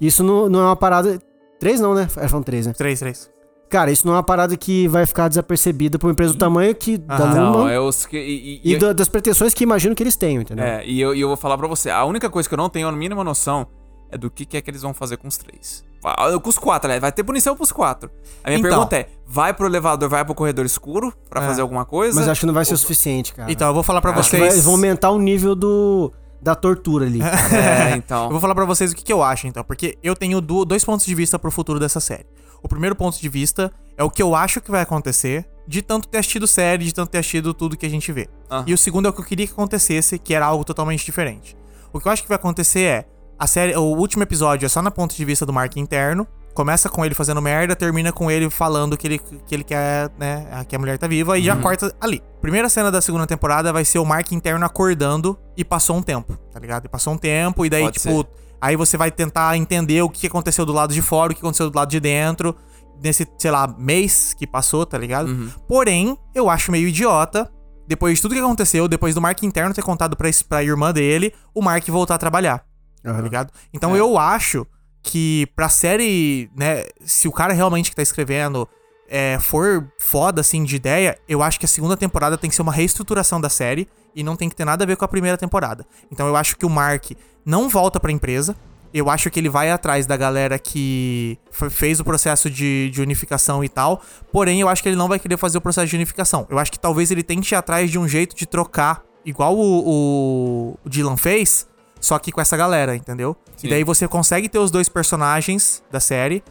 isso não, não é uma parada. Três não, né? Foram três, né? Três, três. Cara, isso não é uma parada que vai ficar desapercebida por uma empresa do tamanho que da Ah, Não, Lumen é os que. E, e e- da- das pretensões que imagino que eles tenham, entendeu? é, e eu, e eu vou falar pra você: a única coisa que eu não tenho a mínima noção é do que, que é que eles vão fazer com os três. Ah, Com os quatro, aliás, vai ter punição pros quatro. A minha Então. pergunta é: vai pro elevador, vai pro corredor escuro pra É. fazer alguma coisa? Mas acho que não vai ser o suficiente, cara. Então, eu vou falar pra Acho que vocês. vai- eles vão aumentar o nível do, da tortura ali. É, Eu então. vou falar pra vocês o que, que eu acho, então, porque eu tenho dois pontos de vista pro futuro dessa série. O primeiro ponto de vista é o que eu acho que vai acontecer, de tanto ter assistido série, de tanto ter assistido tudo que a gente vê. Ah. E o segundo é o que eu queria que acontecesse, que era algo totalmente diferente. O que eu acho que vai acontecer é a série, o último episódio é só na ponto de vista do Mark interno. Começa com ele fazendo merda, termina com ele falando que ele, que ele quer, né, que a mulher tá viva e já corta ali. Primeira cena da segunda temporada vai ser o Mark interno acordando e passou um tempo, tá ligado? E passou um tempo e daí, Pode tipo, ser. aí você vai tentar entender o que aconteceu do lado de fora, o que aconteceu do lado de dentro, nesse, sei lá, mês que passou, tá ligado? Uhum. Porém, eu acho meio idiota, depois de tudo que aconteceu, depois do Mark interno ter contado pra, pra irmã dele, o Mark voltar a trabalhar, tá Aham. ligado? Então É. eu acho que pra série, né, se o cara realmente que tá escrevendo é, for foda, assim, de ideia, eu acho que a segunda temporada tem que ser uma reestruturação da série e não tem que ter nada a ver com a primeira temporada. Então eu acho que o Mark não volta pra empresa. Eu acho que ele vai atrás da galera que fe- fez o processo de, de unificação e tal. Porém, eu acho que ele não vai querer fazer o processo de unificação. Eu acho que talvez ele tente ir atrás de um jeito de trocar, igual o, o Dylan fez, só que com essa galera, entendeu? Sim. E daí você consegue ter os dois personagens da série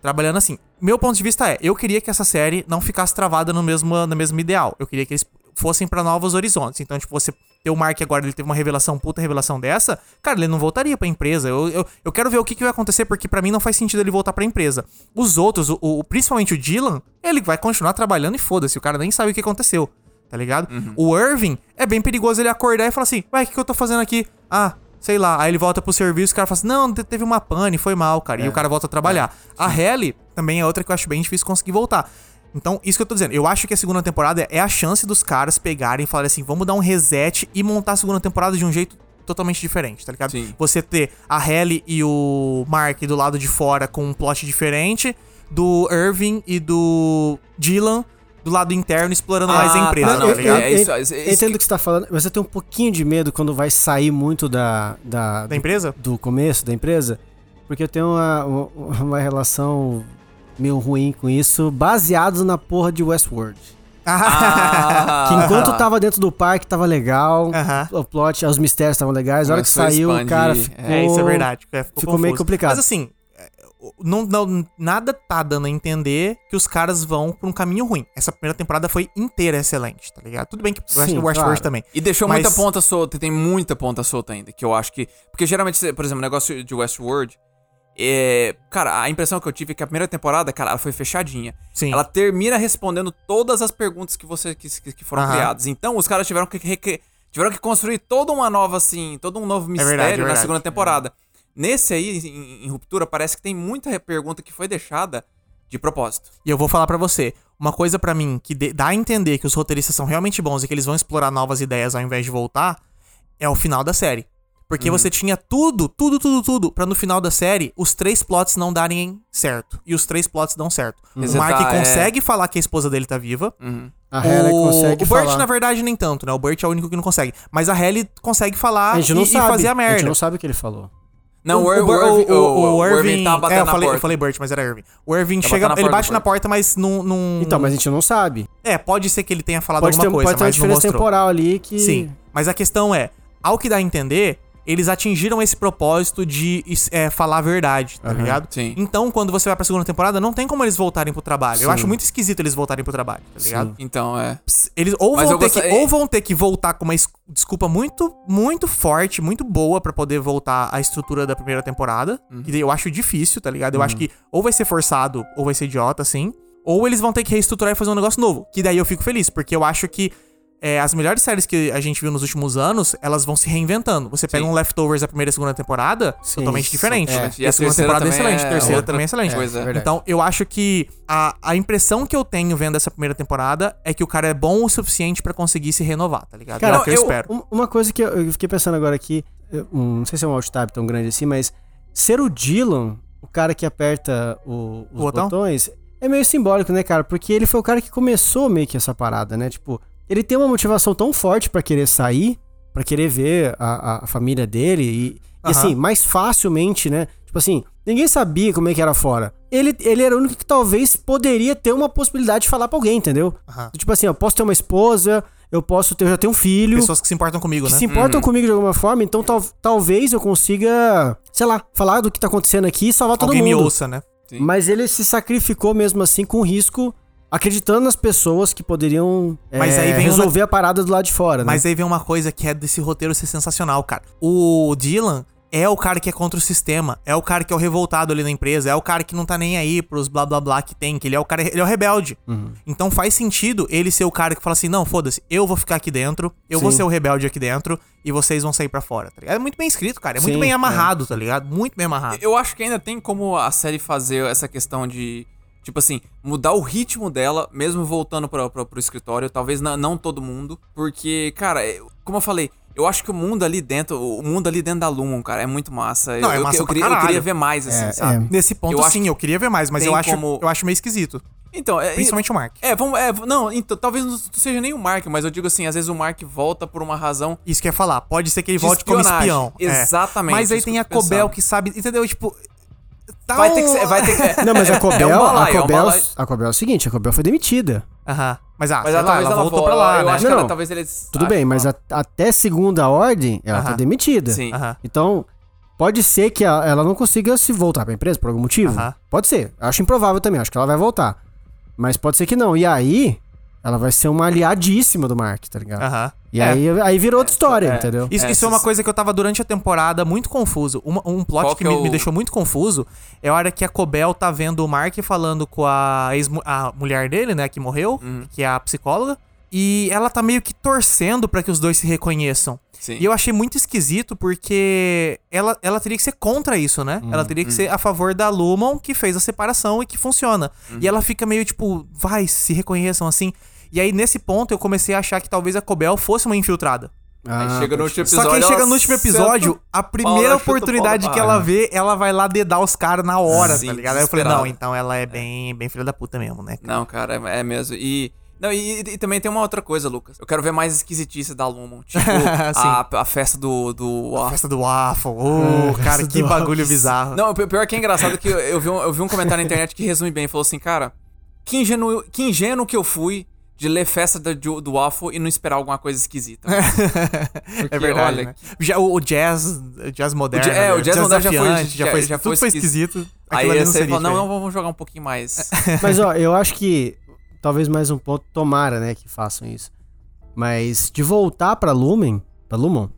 trabalhando assim. Meu ponto de vista é, eu queria que essa série não ficasse travada no mesmo, no mesmo ideal. Eu queria que eles fossem pra novos horizontes. Então, tipo, você ter o Mark agora, ele teve uma revelação, puta revelação dessa, cara, ele não voltaria pra empresa. Eu, eu, eu quero ver o que, que vai acontecer, porque pra mim não faz sentido ele voltar pra empresa. Os outros, o, o- principalmente o Dylan, ele vai continuar trabalhando e foda-se, o cara nem sabe o que aconteceu, tá ligado? O Irving, é bem perigoso ele acordar e falar assim, ué, o que, que eu tô fazendo aqui? Ah, sei lá. Aí ele volta pro serviço, o cara fala assim, não, te- teve uma pane, foi mal, cara. E o cara volta a trabalhar. A Halle também é outra que eu acho bem difícil conseguir voltar. Então, isso que eu tô dizendo. Eu acho que a segunda temporada é a chance dos caras pegarem e falarem assim, vamos dar um reset e montar a segunda temporada de um jeito totalmente diferente, tá ligado? Sim. Você ter a Halle e o Mark do lado de fora com um plot diferente, do Irving e do Dylan do lado interno explorando mais a Ah, empresa, tá, não, tá é- ligado? é isso- é isso eu entendo que- o que você tá falando, mas eu tenho um pouquinho de medo quando vai sair muito da, da, Da empresa? do começo da empresa, porque eu tenho uma, uma, uma relação meio ruim com isso, baseado na porra de Westworld. Ah, Que enquanto tava dentro do parque tava legal, Aham. o plot, os mistérios estavam legais, a hora que saiu, o cara é. ficou... É, isso é verdade. é, ficou ficou meio complicado. Mas assim, é, não, não- nada tá dando a entender que os caras vão por um caminho ruim. Essa primeira temporada foi inteira excelente, tá ligado? Tudo bem que o Westworld claro. também. E deixou Mas- muita ponta solta, tem muita ponta solta ainda, que eu acho que... Porque geralmente, por exemplo, o negócio de Westworld, é... Cara, a impressão que eu tive é que a primeira temporada, cara, ela foi fechadinha. Sim. Ela termina respondendo todas as perguntas que você que, que foram Aham. criadas. Então, os caras tiveram que, tiveram que construir toda uma nova, assim, todo um novo mistério verdade, é na verdade. segunda temporada. Nesse aí, em, em Ruptura, parece que tem muita pergunta que foi deixada de propósito. E eu vou falar pra você, uma coisa pra mim que dá a entender que os roteiristas são realmente bons e que eles vão explorar novas ideias ao invés de voltar, é o final da série. Porque Uhum. você tinha tudo, tudo, tudo, tudo, pra no final da série os três plots não darem certo. E os três plots dão certo. O Exato, Mark é. consegue falar que a esposa dele tá viva. Uhum. A Halle o, consegue o Burt, falar. na verdade, nem tanto, né? O Burt é o único que não consegue. Mas a Halle consegue falar A gente não e, e fazer a A merda. gente não sabe o que ele falou. Não, o, o, o, o- o- o o Irving tá batendo é, eu na falei, porta. eu falei Burt, mas era Irving. O Irving Tá chega, ele bate na porta, mas não. não Então, mas a gente não sabe. É, pode ser que ele tenha falado Pode ter, alguma coisa, pode ter uma mas não diferença mostrou. temporal ali que... Sim, mas a questão é, ao que dá a entender, eles atingiram esse propósito de é, falar a verdade, tá Aham, ligado? sim. Então, quando você vai pra segunda temporada, não tem como eles voltarem pro trabalho. Eu Sim. acho muito esquisito eles voltarem pro trabalho, tá ligado? Então, é. Eles ou Mas vão, eu ter gostaria- que, ou vão ter que voltar com uma es- desculpa muito, muito forte, muito boa pra poder voltar à estrutura da primeira temporada. Uhum. Que eu acho difícil, tá ligado? Eu acho que ou vai ser forçado ou vai ser idiota, assim. Ou eles vão ter que reestruturar e fazer um negócio novo. Que daí eu fico feliz, porque eu acho que é, as melhores séries que a gente viu nos últimos anos, elas vão se reinventando. Você pega Sim. um Leftovers da primeira e segunda temporada, Sim, totalmente sim, diferente. é. E a segunda temporada é excelente, a terceira outra também é excelente. É. Então, eu acho que a, a impressão que eu tenho vendo essa primeira temporada é que o cara é bom o suficiente pra conseguir se renovar, tá ligado? Cara, é o que eu, eu- espero. Um- Uma coisa que eu, fiquei pensando agora aqui, eu- não sei se é um alt-tab tão grande assim, mas ser o Dylan o cara que aperta o- os O botão? botões é meio simbólico, né, cara? Porque ele foi o cara que começou meio que essa parada, né? Tipo, ele tem uma motivação tão forte pra querer sair, pra querer ver a, a- família dele e, e, Aham. assim, mais facilmente, né? Tipo assim, ninguém sabia como é que era fora. Ele, ele era o único que talvez poderia ter uma possibilidade de falar pra alguém, entendeu? Aham. Tipo assim, eu posso ter uma esposa, eu posso ter, eu já tenho um filho Pessoas que se importam comigo, que né? se importam comigo de alguma forma, então tal- talvez eu consiga, sei lá, falar do que tá acontecendo aqui e salvar todo Alguém me mundo. ouça, né? Sim. Mas ele se sacrificou mesmo assim com risco, acreditando nas pessoas que poderiam Mas é, aí vem resolver a parada do lado de fora, né? Mas aí vem uma coisa que é desse roteiro ser sensacional, cara. O Dylan é o cara que é contra o sistema, é o cara que é o revoltado ali na empresa, é o cara que não tá nem aí pros blá blá blá que tem, que ele é o cara, ele é o rebelde. Uhum. Então faz sentido ele ser o cara que fala assim: "Não, foda-se, eu vou ficar aqui dentro, eu vou Sim. ser o rebelde aqui dentro e vocês vão sair pra fora", tá ligado? É muito bem escrito, cara, é muito Sim, bem é. amarrado, tá ligado? Muito bem amarrado. Eu acho que ainda tem como a série fazer essa questão de, tipo assim, mudar o ritmo dela, mesmo voltando pro, pro, pro escritório. Talvez não, não todo mundo. Porque, cara, é- como eu falei, eu acho que o mundo ali dentro, o mundo ali dentro da Lumon, cara, é muito massa. Não, eu, é eu- massa eu, pra queria, eu queria ver mais, assim, É, sabe? Nesse ponto, Eu sim, eu queria ver mais, mas eu acho, como- eu acho meio esquisito. Então, é, Principalmente o Mark. É, vamos, é, não, então, talvez não seja nem o Mark, mas eu digo assim, às vezes o Mark volta por uma razão. Isso que eu ia falar. Pode ser que ele volte como espião. é. Exatamente, Mas aí tem a eu. Cobel que sabe. Entendeu? Tipo. Tá Vai ter que um- ser, vai ter que. Não, mas a Cobel, é um balaio, a é um Cobel, a Cobel é o seguinte, a Cobel foi demitida. Aham. Mas, ah, Mas ela, lá, ela ela voltou vo- pra lá, eu né? acho que Não, ela, não. talvez eles. Tudo bem, mas a- até segunda ordem, ela tá Aham. demitida. Sim. Aham. Então, pode ser que a- ela não consiga se voltar pra empresa por algum motivo. Aham. Pode ser. Acho improvável também, acho que ela vai voltar. Mas pode ser que não. E aí, ela vai ser uma aliadíssima do Mark, tá ligado? Aham. E É. aí, aí virou outra história, é. entendeu? Isso, É, isso é uma coisa que eu tava durante a temporada muito confuso. Uma- um plot Qual que, que me, é o- me deixou muito confuso é a hora que a Cobel tá vendo o Mark falando com a, ex a mulher dele, né, que morreu, Uhum. que é a psicóloga. E ela tá meio que torcendo pra que os dois se reconheçam. Sim. E eu achei muito esquisito porque ela, ela teria que ser contra isso, né? Uhum, ela teria que ser a favor da Lumon, que fez a separação e que funciona. Uhum. E ela fica meio tipo, vai, se reconheçam assim. E aí, nesse ponto, eu comecei a achar que talvez a Cobel fosse uma infiltrada. Aí Ah, chega no último Só episódio. que aí chega no último episódio, a primeira oportunidade que ela vê, ela vai lá dedar os caras na hora, Sim, tá ligado? Aí eu falei, não, então ela é bem, bem filha da puta mesmo, né? Não, cara, é, é mesmo. E. Não, e, e também tem uma outra coisa, Lucas. Eu quero ver mais esquisitice da Lumon. Tipo, a, a festa do. do A festa do Waffle, oh, cara, que bagulho bizarro. Não, o pior que é engraçado que eu, eu vi um, eu vi um comentário na internet que resume bem. Falou assim, cara, que ingênuo, que ingênuo que eu fui de ler festa do, do, do Waffle e não esperar alguma coisa esquisita. é verdade, olha, né? Já, o, o jazz, o jazz moderno, é, né? o jazz moderno já foi- já, já- foi, já tudo foi foi esquis- esquisito. Aí ali você fala, não, não, vamos jogar um pouquinho mais. Mas ó, eu acho que talvez mais um ponto, tomara, né, que façam isso. Mas de voltar pra Lumen, pra Lumon,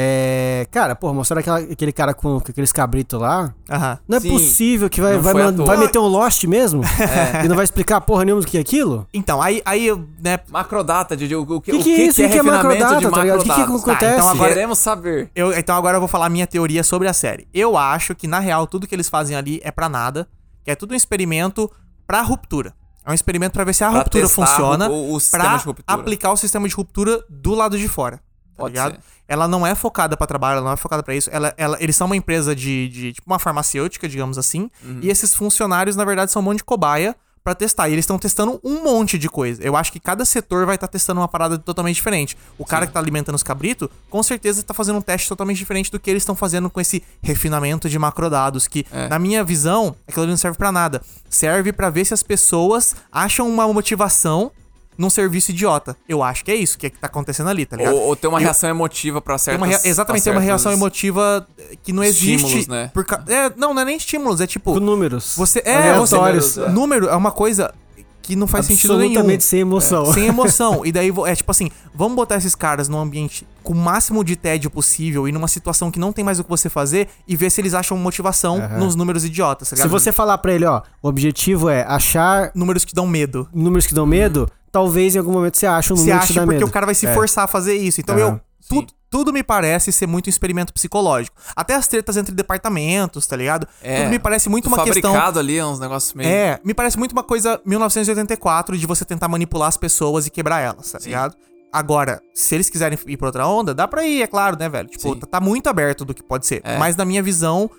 é. Cara, pô, mostrar aquela- aquele cara com, com aqueles cabritos lá. Aham. Não é Sim, possível que vai, não vai, foi à man- toa. vai meter um Lost mesmo? E não vai explicar porra nenhuma do que é aquilo? Então, aí, aí eu, né, Macrodata, Didi, o, o, que, Que o que é isso? é O que é refinamento macrodata, de tá ligado? O que que macrodatas? acontece? então agora- Queremos saber. Eu, então agora eu vou falar a minha teoria sobre a série. Eu acho que, na real, tudo que eles fazem ali é pra nada. Que é tudo um experimento pra ruptura. É um experimento pra ver se a Pra ruptura testar funciona. o- o sistema pra de ruptura. aplicar o sistema de ruptura do lado de fora. Tá Pode ligado? ser. Ela não é focada pra trabalho, ela não é focada pra isso. Ela, ela- eles são uma empresa de, de tipo uma farmacêutica, digamos assim. Uhum. E esses funcionários, na verdade, são um monte de cobaia pra testar. E eles estão testando um monte de coisa. Eu acho que cada setor vai estar testando uma parada totalmente diferente. O cara que tá alimentando os cabritos, com certeza tá fazendo um teste totalmente diferente do que eles estão fazendo com esse refinamento de macrodados. Que, É. na minha visão, aquilo ali não serve pra nada. Serve pra ver se as pessoas acham uma motivação num serviço idiota. Eu acho que é isso que tá acontecendo ali, tá ligado? Ou, ou ter uma Eu- reação emotiva pra certas... uma rea- exatamente, tem uma reação emotiva que não existe. Estímulos, né? Por ca- é, não, não é nem estímulos, é tipo. Com números. Você é, você, Aleatórios. número é uma coisa que não faz sentido nenhum. Absolutamente sem emoção. Sem emoção. E daí é tipo assim, vamos botar esses caras num ambiente com o máximo de tédio possível e numa situação que não tem mais o que você fazer e ver se eles acham motivação Aham. nos números idiotas, tá Se você falar pra ele, ó, o objetivo é achar Números que dão medo. números que dão medo, talvez em algum momento você ache um Você número que acha dá porque medo. o cara vai se É. forçar a fazer isso. Então Aham. eu. Tudo, tudo me parece ser muito um experimento psicológico. Até as tretas entre departamentos, tá ligado? É, tudo me parece muito uma fabricado questão. ali, uns negócios meio... É, me parece muito uma coisa 1984 de você tentar manipular as pessoas e quebrar elas, tá ligado? Agora, se eles quiserem ir pra outra onda, dá pra ir, é claro, né, velho? Tipo, Sim. tá, tá muito aberto do que pode ser. É. Mas na minha visão,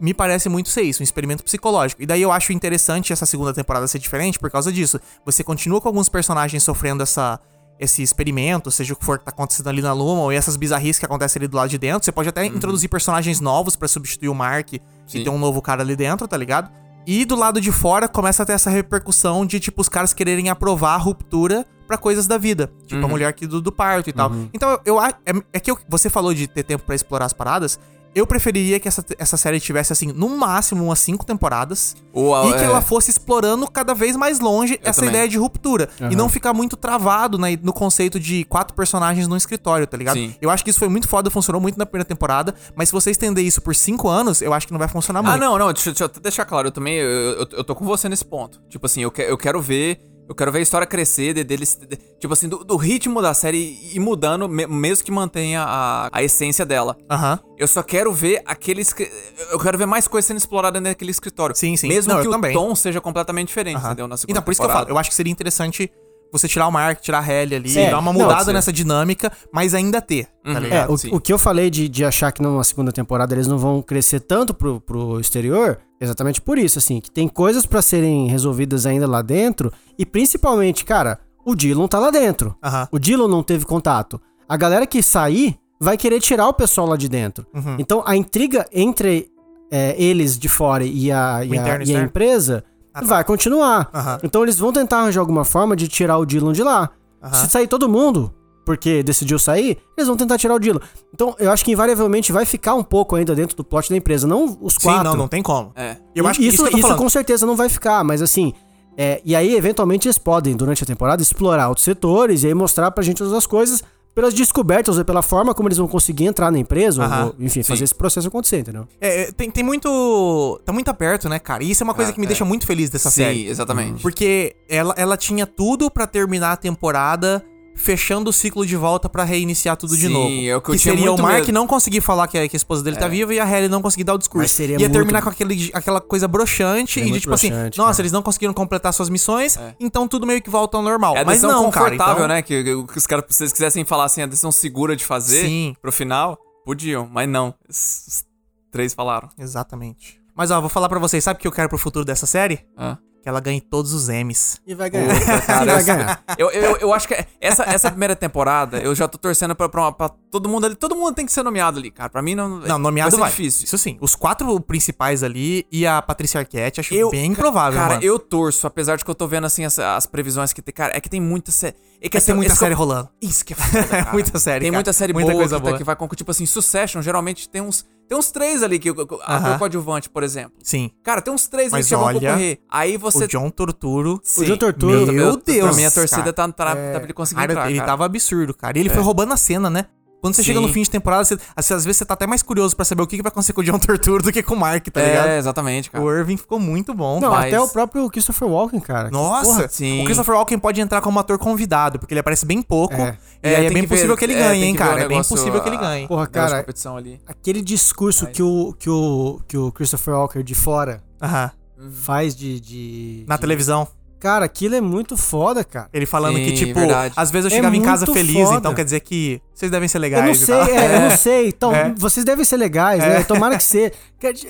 me parece muito ser isso, um experimento psicológico. E daí eu acho interessante essa segunda temporada ser diferente por causa disso. Você continua com alguns personagens sofrendo essa esse experimento, seja o que for que tá acontecendo ali na Luma, ou essas bizarrices que acontecem ali do lado de dentro. Você pode até introduzir personagens novos pra substituir o Mark Sim. e ter um novo cara ali dentro, tá ligado? E do lado de fora começa a ter essa repercussão de, tipo, os caras quererem aprovar a ruptura pra coisas da vida. Tipo, a mulher aqui do, do parto e tal. Então, eu, eu é, é que eu- você falou de ter tempo pra explorar as paradas. Eu preferiria que essa, essa série tivesse, assim, no máximo umas cinco temporadas. Ou e que é. ela fosse explorando cada vez mais longe essa também. ideia de ruptura. E não ficar muito travado na- no conceito de quatro personagens no escritório, tá ligado? Sim. Eu acho que isso foi muito foda, funcionou muito na primeira temporada. Mas se você estender isso por cinco anos, eu acho que não vai funcionar muito. Ah, não, não, deixa, deixa eu deixar claro, eu também, eu, eu, eu tô com você nesse ponto. Tipo assim, eu, que, eu quero ver, eu quero ver a história crescer, de- deles, de- tipo assim, do, do ritmo da série ir mudando, me- mesmo que mantenha a, a essência dela. Aham. Eu só quero ver aquele, escri- eu quero ver mais coisas sendo exploradas naquele escritório. Sim, sim. Mesmo Não, que o também. tom seja completamente diferente, Aham. entendeu? Na segunda Então, por isso que eu temporada. falo, eu acho que seria interessante você tirar o Mark, tirar a Helly ali, Sim. dar uma Não, mudada ser. nessa dinâmica, mas ainda ter, tá Uhum. ligado? É, o, o que eu falei de, de achar que numa segunda temporada eles não vão crescer tanto pro, pro exterior, exatamente por isso, assim, que tem coisas pra serem resolvidas ainda lá dentro, e principalmente, cara, o Dylan tá lá dentro. Aham. O Dylan não teve contato. A galera que sair vai querer tirar o pessoal lá de dentro. Uhum. Então a intriga entre é, eles de fora e a, e a- e a empresa Ah, tá. vai continuar. Aham. Então eles vão tentar arranjar alguma forma de tirar o Dylan de lá. Se sair todo mundo, porque decidiu sair, eles vão tentar tirar o Dylan. Então eu acho que invariavelmente vai ficar um pouco ainda dentro do plot da empresa, não os Sim, quatro. não, não tem como. É. Eu acho que isso, isso, que isso falando. com certeza não vai ficar, mas assim. é, e aí, eventualmente, eles podem, durante a temporada, explorar outros setores e aí mostrar pra gente todas as coisas pelas descobertas ou pela forma como eles vão conseguir entrar na empresa, ou, enfim, sim. fazer esse processo acontecer, entendeu? É, é, tem, tem muito. Tá muito aberto, né, cara? E isso é uma coisa É, que me é. deixa muito feliz dessa Sim, série. exatamente. Porque ela, ela tinha tudo pra terminar a temporada fechando o ciclo de volta pra reiniciar tudo de Sim, novo. é o que eu tinha seria o Mark medo. não conseguir falar que a, que a esposa dele tá viva e a Halle não conseguir dar o discurso. Mas seria Ia muito- terminar com aquele, aquela coisa broxante Seria e de tipo assim, nossa, cara. eles não conseguiram completar suas missões, então tudo meio que volta ao normal. É a Mas não, cara. confortável, Então, né? Que, que os caras, se eles quisessem falar assim, a decisão segura de fazer Sim. pro final, podiam, mas não. Os, os três falaram. Exatamente. Mas ó, vou falar pra vocês, sabe o que eu quero pro futuro dessa série? Ah. Que ela ganhe todos os M's. E vai ganhar. Puta, cara, e vai eu- ganhar. Eu, eu, eu acho que essa, essa primeira temporada, eu já tô torcendo pra, pra, pra todo mundo ali. Todo mundo tem que ser nomeado ali, cara. Pra mim não. Não, nomeado vai difícil. Isso sim. Os quatro principais ali e a Patrícia Arquette, acho Eu, bem improvável, Cara, mano. eu torço, apesar de que eu tô vendo assim as, as previsões que tem. Cara, é que tem muita série. É que Mas tem muita série rolando. Isso que é foda, cara. Muita série, Tem cara. muita série Muita boa, coisa que, tá- boa. que vai com. Tipo assim, Succession, geralmente tem uns. Tem uns três ali que. Ator Aham. coadjuvante, por exemplo. Sim. Cara, tem uns três ali Mas que vão olha, concorrer. Aí você. O John Torturo. Sim. O John Torturo- Meu Eu- Deus, Pra mim a torcida cara. tá, tá, tá pra ele conseguir Cara, entrar, ele cara. tava absurdo, cara. E ele foi roubando a cena, né? Quando você Sim. chega no fim de temporada, você, assim, às vezes você tá até mais curioso pra saber o que, que vai acontecer com o John Torturo do que com o Mark, tá ligado? É, exatamente, cara. O Irving ficou muito bom. Não, cara. mas- até o próprio Christopher Walken, cara. Nossa, Porra, sim. o Christopher Walken pode entrar como ator convidado, porque ele aparece bem pouco. É. E É, aí é bem que ver- possível que ele é, ganhe, hein, cara. É bem possível que ele ganhe. Porra, cara, competição ali. aquele discurso Mas- que o, que, o, que o Christopher Walker de fora Aham. faz de. de Na de- televisão. Cara, aquilo é muito foda, cara. Ele falando Sim, que, tipo, verdade. às vezes eu É chegava em casa feliz, foda. então quer dizer que vocês devem ser Eu legais. não e sei, tal. é, eu não sei. Então, É. vocês devem ser legais, né? Tomara que ser.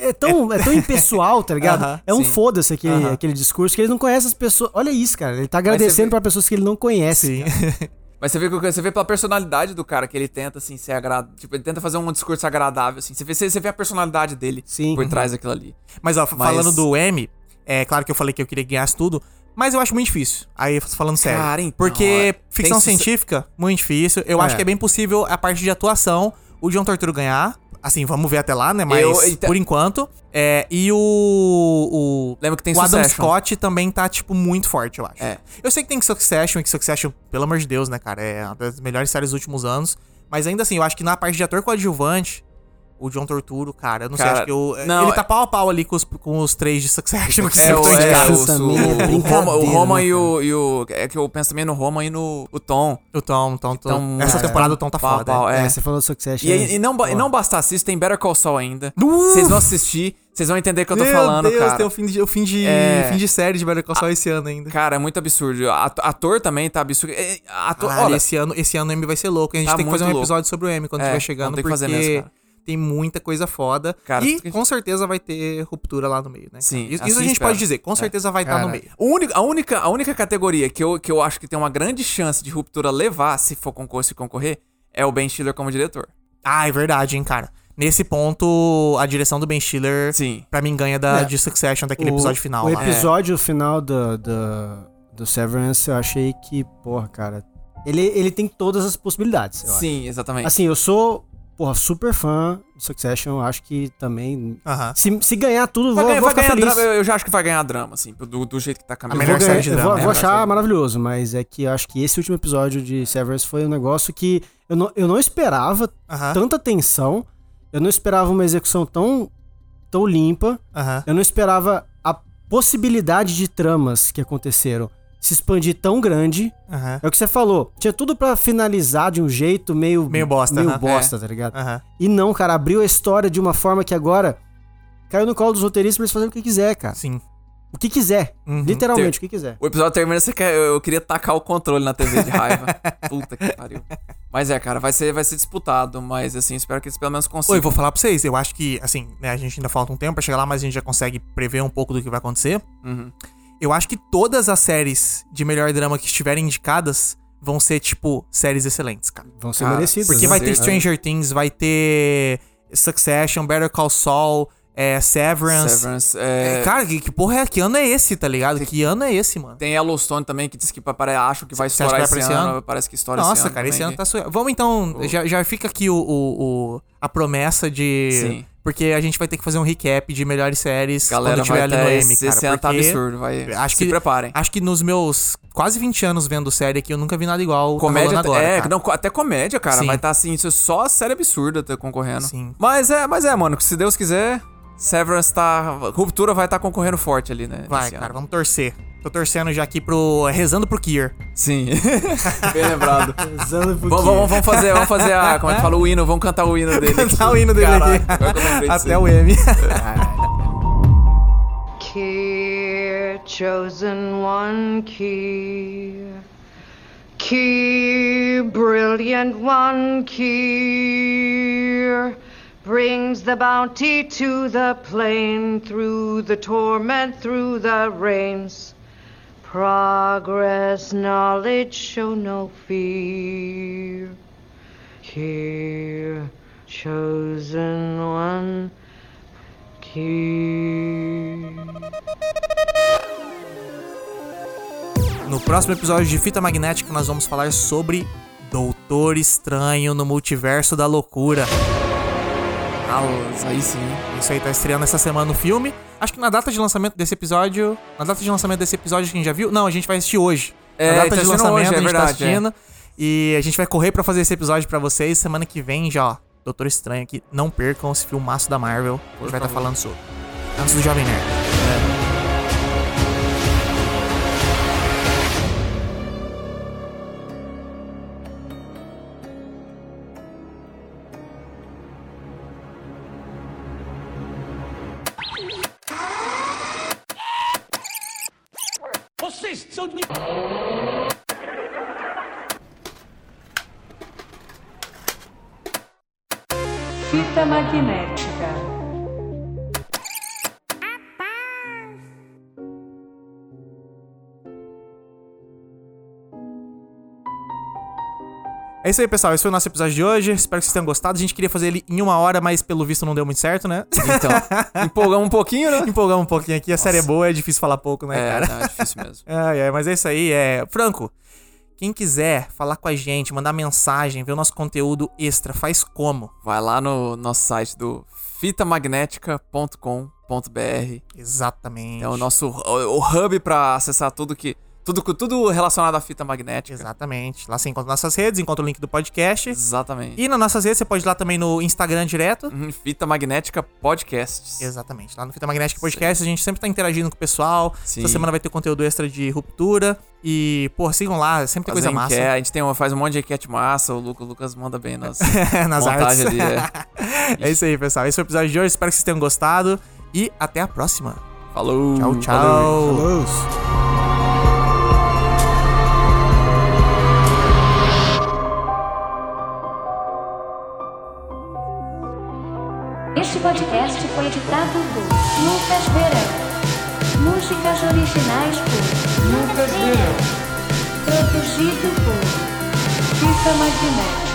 É tão, é tão impessoal, tá ligado? Aham, é um sim. foda-se aquele, Aham. aquele discurso que ele não conhece as pessoas. Olha isso, cara. Ele tá agradecendo vê- pra pessoas que ele não conhece. Sim. Mas você vê, que- você vê pela personalidade do cara que ele tenta, assim, ser agradável. Tipo, ele tenta fazer um discurso agradável, assim. Você vê, você, você vê a personalidade dele Sim. por trás daquilo ali. Mas, ó, Mas- falando do M, é claro que eu falei que eu queria que ganhasse tudo, mas eu acho muito difícil. Aí, falando sério. Cara, então, Porque ficção científica, muito difícil. Eu É. acho que é bem possível a parte de atuação, o John Torturo ganhar. Assim, vamos ver até lá, né? Mas Eu- então- por enquanto. É, e o. O, Lembra que tem o Adam Succession. Scott também tá, tipo, muito forte, eu acho. É. Eu sei que tem Succession, e que Succession, pelo amor de Deus, né, cara? É uma das melhores séries dos últimos anos. Mas ainda assim, eu acho que na parte de ator coadjuvante, o John Torturo, cara, eu não sei, Cara, acho que eu, não, ele é- tá pau a pau ali com os, com os três de Succession. É, o, tô é, indicado. o, também o, é o Roma, o brincadeira, Roma né, e, o, e o. É que eu penso também no Roma e no o Tom. O Tom, Tom, Tom. Então, Essa é, temporada o Tom tá pau foda. pau, é. é. É, você falou Succession. E, aí- e não, e não bastasse isso, tem Better Call Saul ainda. Uh! Vocês vão assistir, vocês vão entender o que eu tô Meu falando, Deus, cara. tem o fim de, o fim de, É. fim de série de Better Call Saul esse ano ainda. Cara, é muito absurdo. At- Ator também tá absurdo. É, Ator, olha, esse ano, esse ano o M vai ser louco. A gente Tá tem que fazer um louco. episódio sobre o M quando É, estiver chegando, que porque fazer mesmo, cara. Tem muita coisa foda. Cara, e com certeza vai ter ruptura lá no meio, né? Sim, Isso, assim isso a gente espero. pode dizer, com certeza vai estar no Cara, meio. O único- a, única, a única categoria que eu, que eu acho que tem uma grande chance de ruptura levar, se for concor se concorrer, é o Ben Stiller como diretor. Ah, é verdade, hein, cara. Nesse ponto, a direção do Ben Stiller, Sim. pra mim, ganha da, É. de Succession, daquele O- episódio final O lá. episódio final do, do, do Severance, eu achei que, porra, cara. Ele, ele tem todas as possibilidades. eu acho. Sim, exatamente. Assim, eu sou, porra, super fã do Succession. eu Acho que também. Se, se ganhar tudo, vai vou, ganhar, vou vai ganhar feliz. drama, eu já acho que vai ganhar drama, assim, do, do jeito que tá caminhando. A melhor série de drama, vou, vou achar maravilhoso, mas é que eu acho que esse último episódio de Severance foi um negócio que eu não, eu não esperava tanta tensão, eu não esperava uma execução tão, tão limpa, eu não esperava a possibilidade de tramas que aconteceram se expandir tão grande. Aham. É o que você falou, tinha tudo pra finalizar de um jeito meio Meio bosta, meio bosta, tá ligado? Aham. E não, cara, abriu a história de uma forma que agora caiu no colo dos roteiristas pra eles fazerem o que quiser, cara. Sim. O que quiser. Uhum. Literalmente, o que quiser. O episódio termina, você quer, eu queria tacar o controle na TV de raiva. Puta que pariu. Mas é, cara, vai ser, vai ser disputado, mas assim, espero que eles pelo menos consigam. Oi, vou falar pra vocês, eu acho que, assim, né, a gente ainda falta um tempo pra chegar lá, mas a gente já consegue prever um pouco do que vai acontecer. Uhum. Eu acho que todas as séries de melhor drama que estiverem indicadas vão ser, tipo, séries excelentes, cara. Vão ser Cara, merecidos. Porque né? vai ter Sim. Stranger Things, vai ter Succession, Better Call Saul, é, Severance. Severance. É, É, cara, que, que porra é? Que ano é esse, tá ligado? Que ano é esse, mano? Tem Yellowstone também, que diz que pare- acho que vai Você estourar que vai esse pra esse ano. ano? Parece que estoura esse ano. Nossa, cara, esse ano tá suave. Vamos então, já, já fica aqui o, o- o- a promessa de. Sim. Porque a gente vai ter que fazer um recap de melhores séries Galera, quando tiver ali ter no M, cara. esse ano tá porque absurdo, vai. acho se que- preparem. Acho que nos meus quase 20 anos vendo série aqui, eu nunca vi nada igual. tá Comédia, agora, é, cara. não, até comédia, cara, Sim. vai estar assim, isso é só série absurda tá concorrendo. Sim. Mas é, mas é, mano, que se Deus quiser, Severance tá, Ruptura vai estar concorrendo forte ali, né? Vai, cara, ano. vamos torcer. Tô torcendo já aqui pro. rezando pro Kier. Sim. Bem lembrado. Pesando porque- vamos, vamos, vamos fazer, vamos fazer a, como é que fala o hino, vamos cantar o hino dele. Cantar aqui. o hino dele Caralho, aqui. Até aí. o M. Key, chosen one, key. Key, brilliant one, key. Brings the bounty to the plain, through the torment, through the rains. Progress, knowledge, show no fear. Here, chosen one, key. No próximo episódio de Fita Magnética, nós vamos falar sobre Doutor Estranho no Multiverso da Loucura. Ah, aí sim. Isso aí tá estreando essa semana o filme. Acho que na data de lançamento desse episódio. Na data de lançamento desse episódio a gente já viu. Não, a gente vai assistir hoje. É, na data tá de lançamento hoje, é a gente verdade, tá assistindo. E a gente vai correr pra fazer esse episódio pra vocês. Semana que vem já, ó. Doutor Estranho aqui. Não percam esse filmaço da Marvel. A gente vai estar falando sobre. Antes do Jovem Nerd. É isso aí, pessoal. Esse foi o nosso episódio de hoje. Espero que vocês tenham gostado. A gente queria fazer ele em uma hora, mas pelo visto não deu muito certo, né? Então, empolgamos um pouquinho, né? Empolgamos um pouquinho aqui. A série é boa, é difícil falar pouco, né, É, cara? não, é difícil mesmo. Ai, ai, mas é isso aí. É... Franco, quem quiser falar com a gente, mandar mensagem, ver o nosso conteúdo extra, faz como? Vai lá no nosso site do fitamagnética.com.br. Exatamente. É o nosso o, o hub pra acessar tudo que tudo tudo relacionado à fita magnética. Exatamente. Lá você encontra nossas redes, encontra o link do podcast. Exatamente. E nas nossas redes você pode ir lá também no Instagram direto. Uhum, Fita Magnética Podcasts. Exatamente. Lá no Fita Magnética Podcast a gente sempre tá interagindo com o pessoal. Sim. Essa semana vai ter conteúdo extra de ruptura. E, pô, sigam lá, sempre tem coisa massa. enquete, A gente tem uma, faz um monte de enquete massa, o Lucas, o Lucas manda bem nas, nas artes. ali. É. é isso aí, pessoal. Esse foi o episódio de hoje. Espero que vocês tenham gostado. E até a próxima. Falou. Tchau, tchau. Valeu. Falou. foi editado por Lucas Verão. Músicas originais por Lucas Verão. Produzido por Fica Magnética.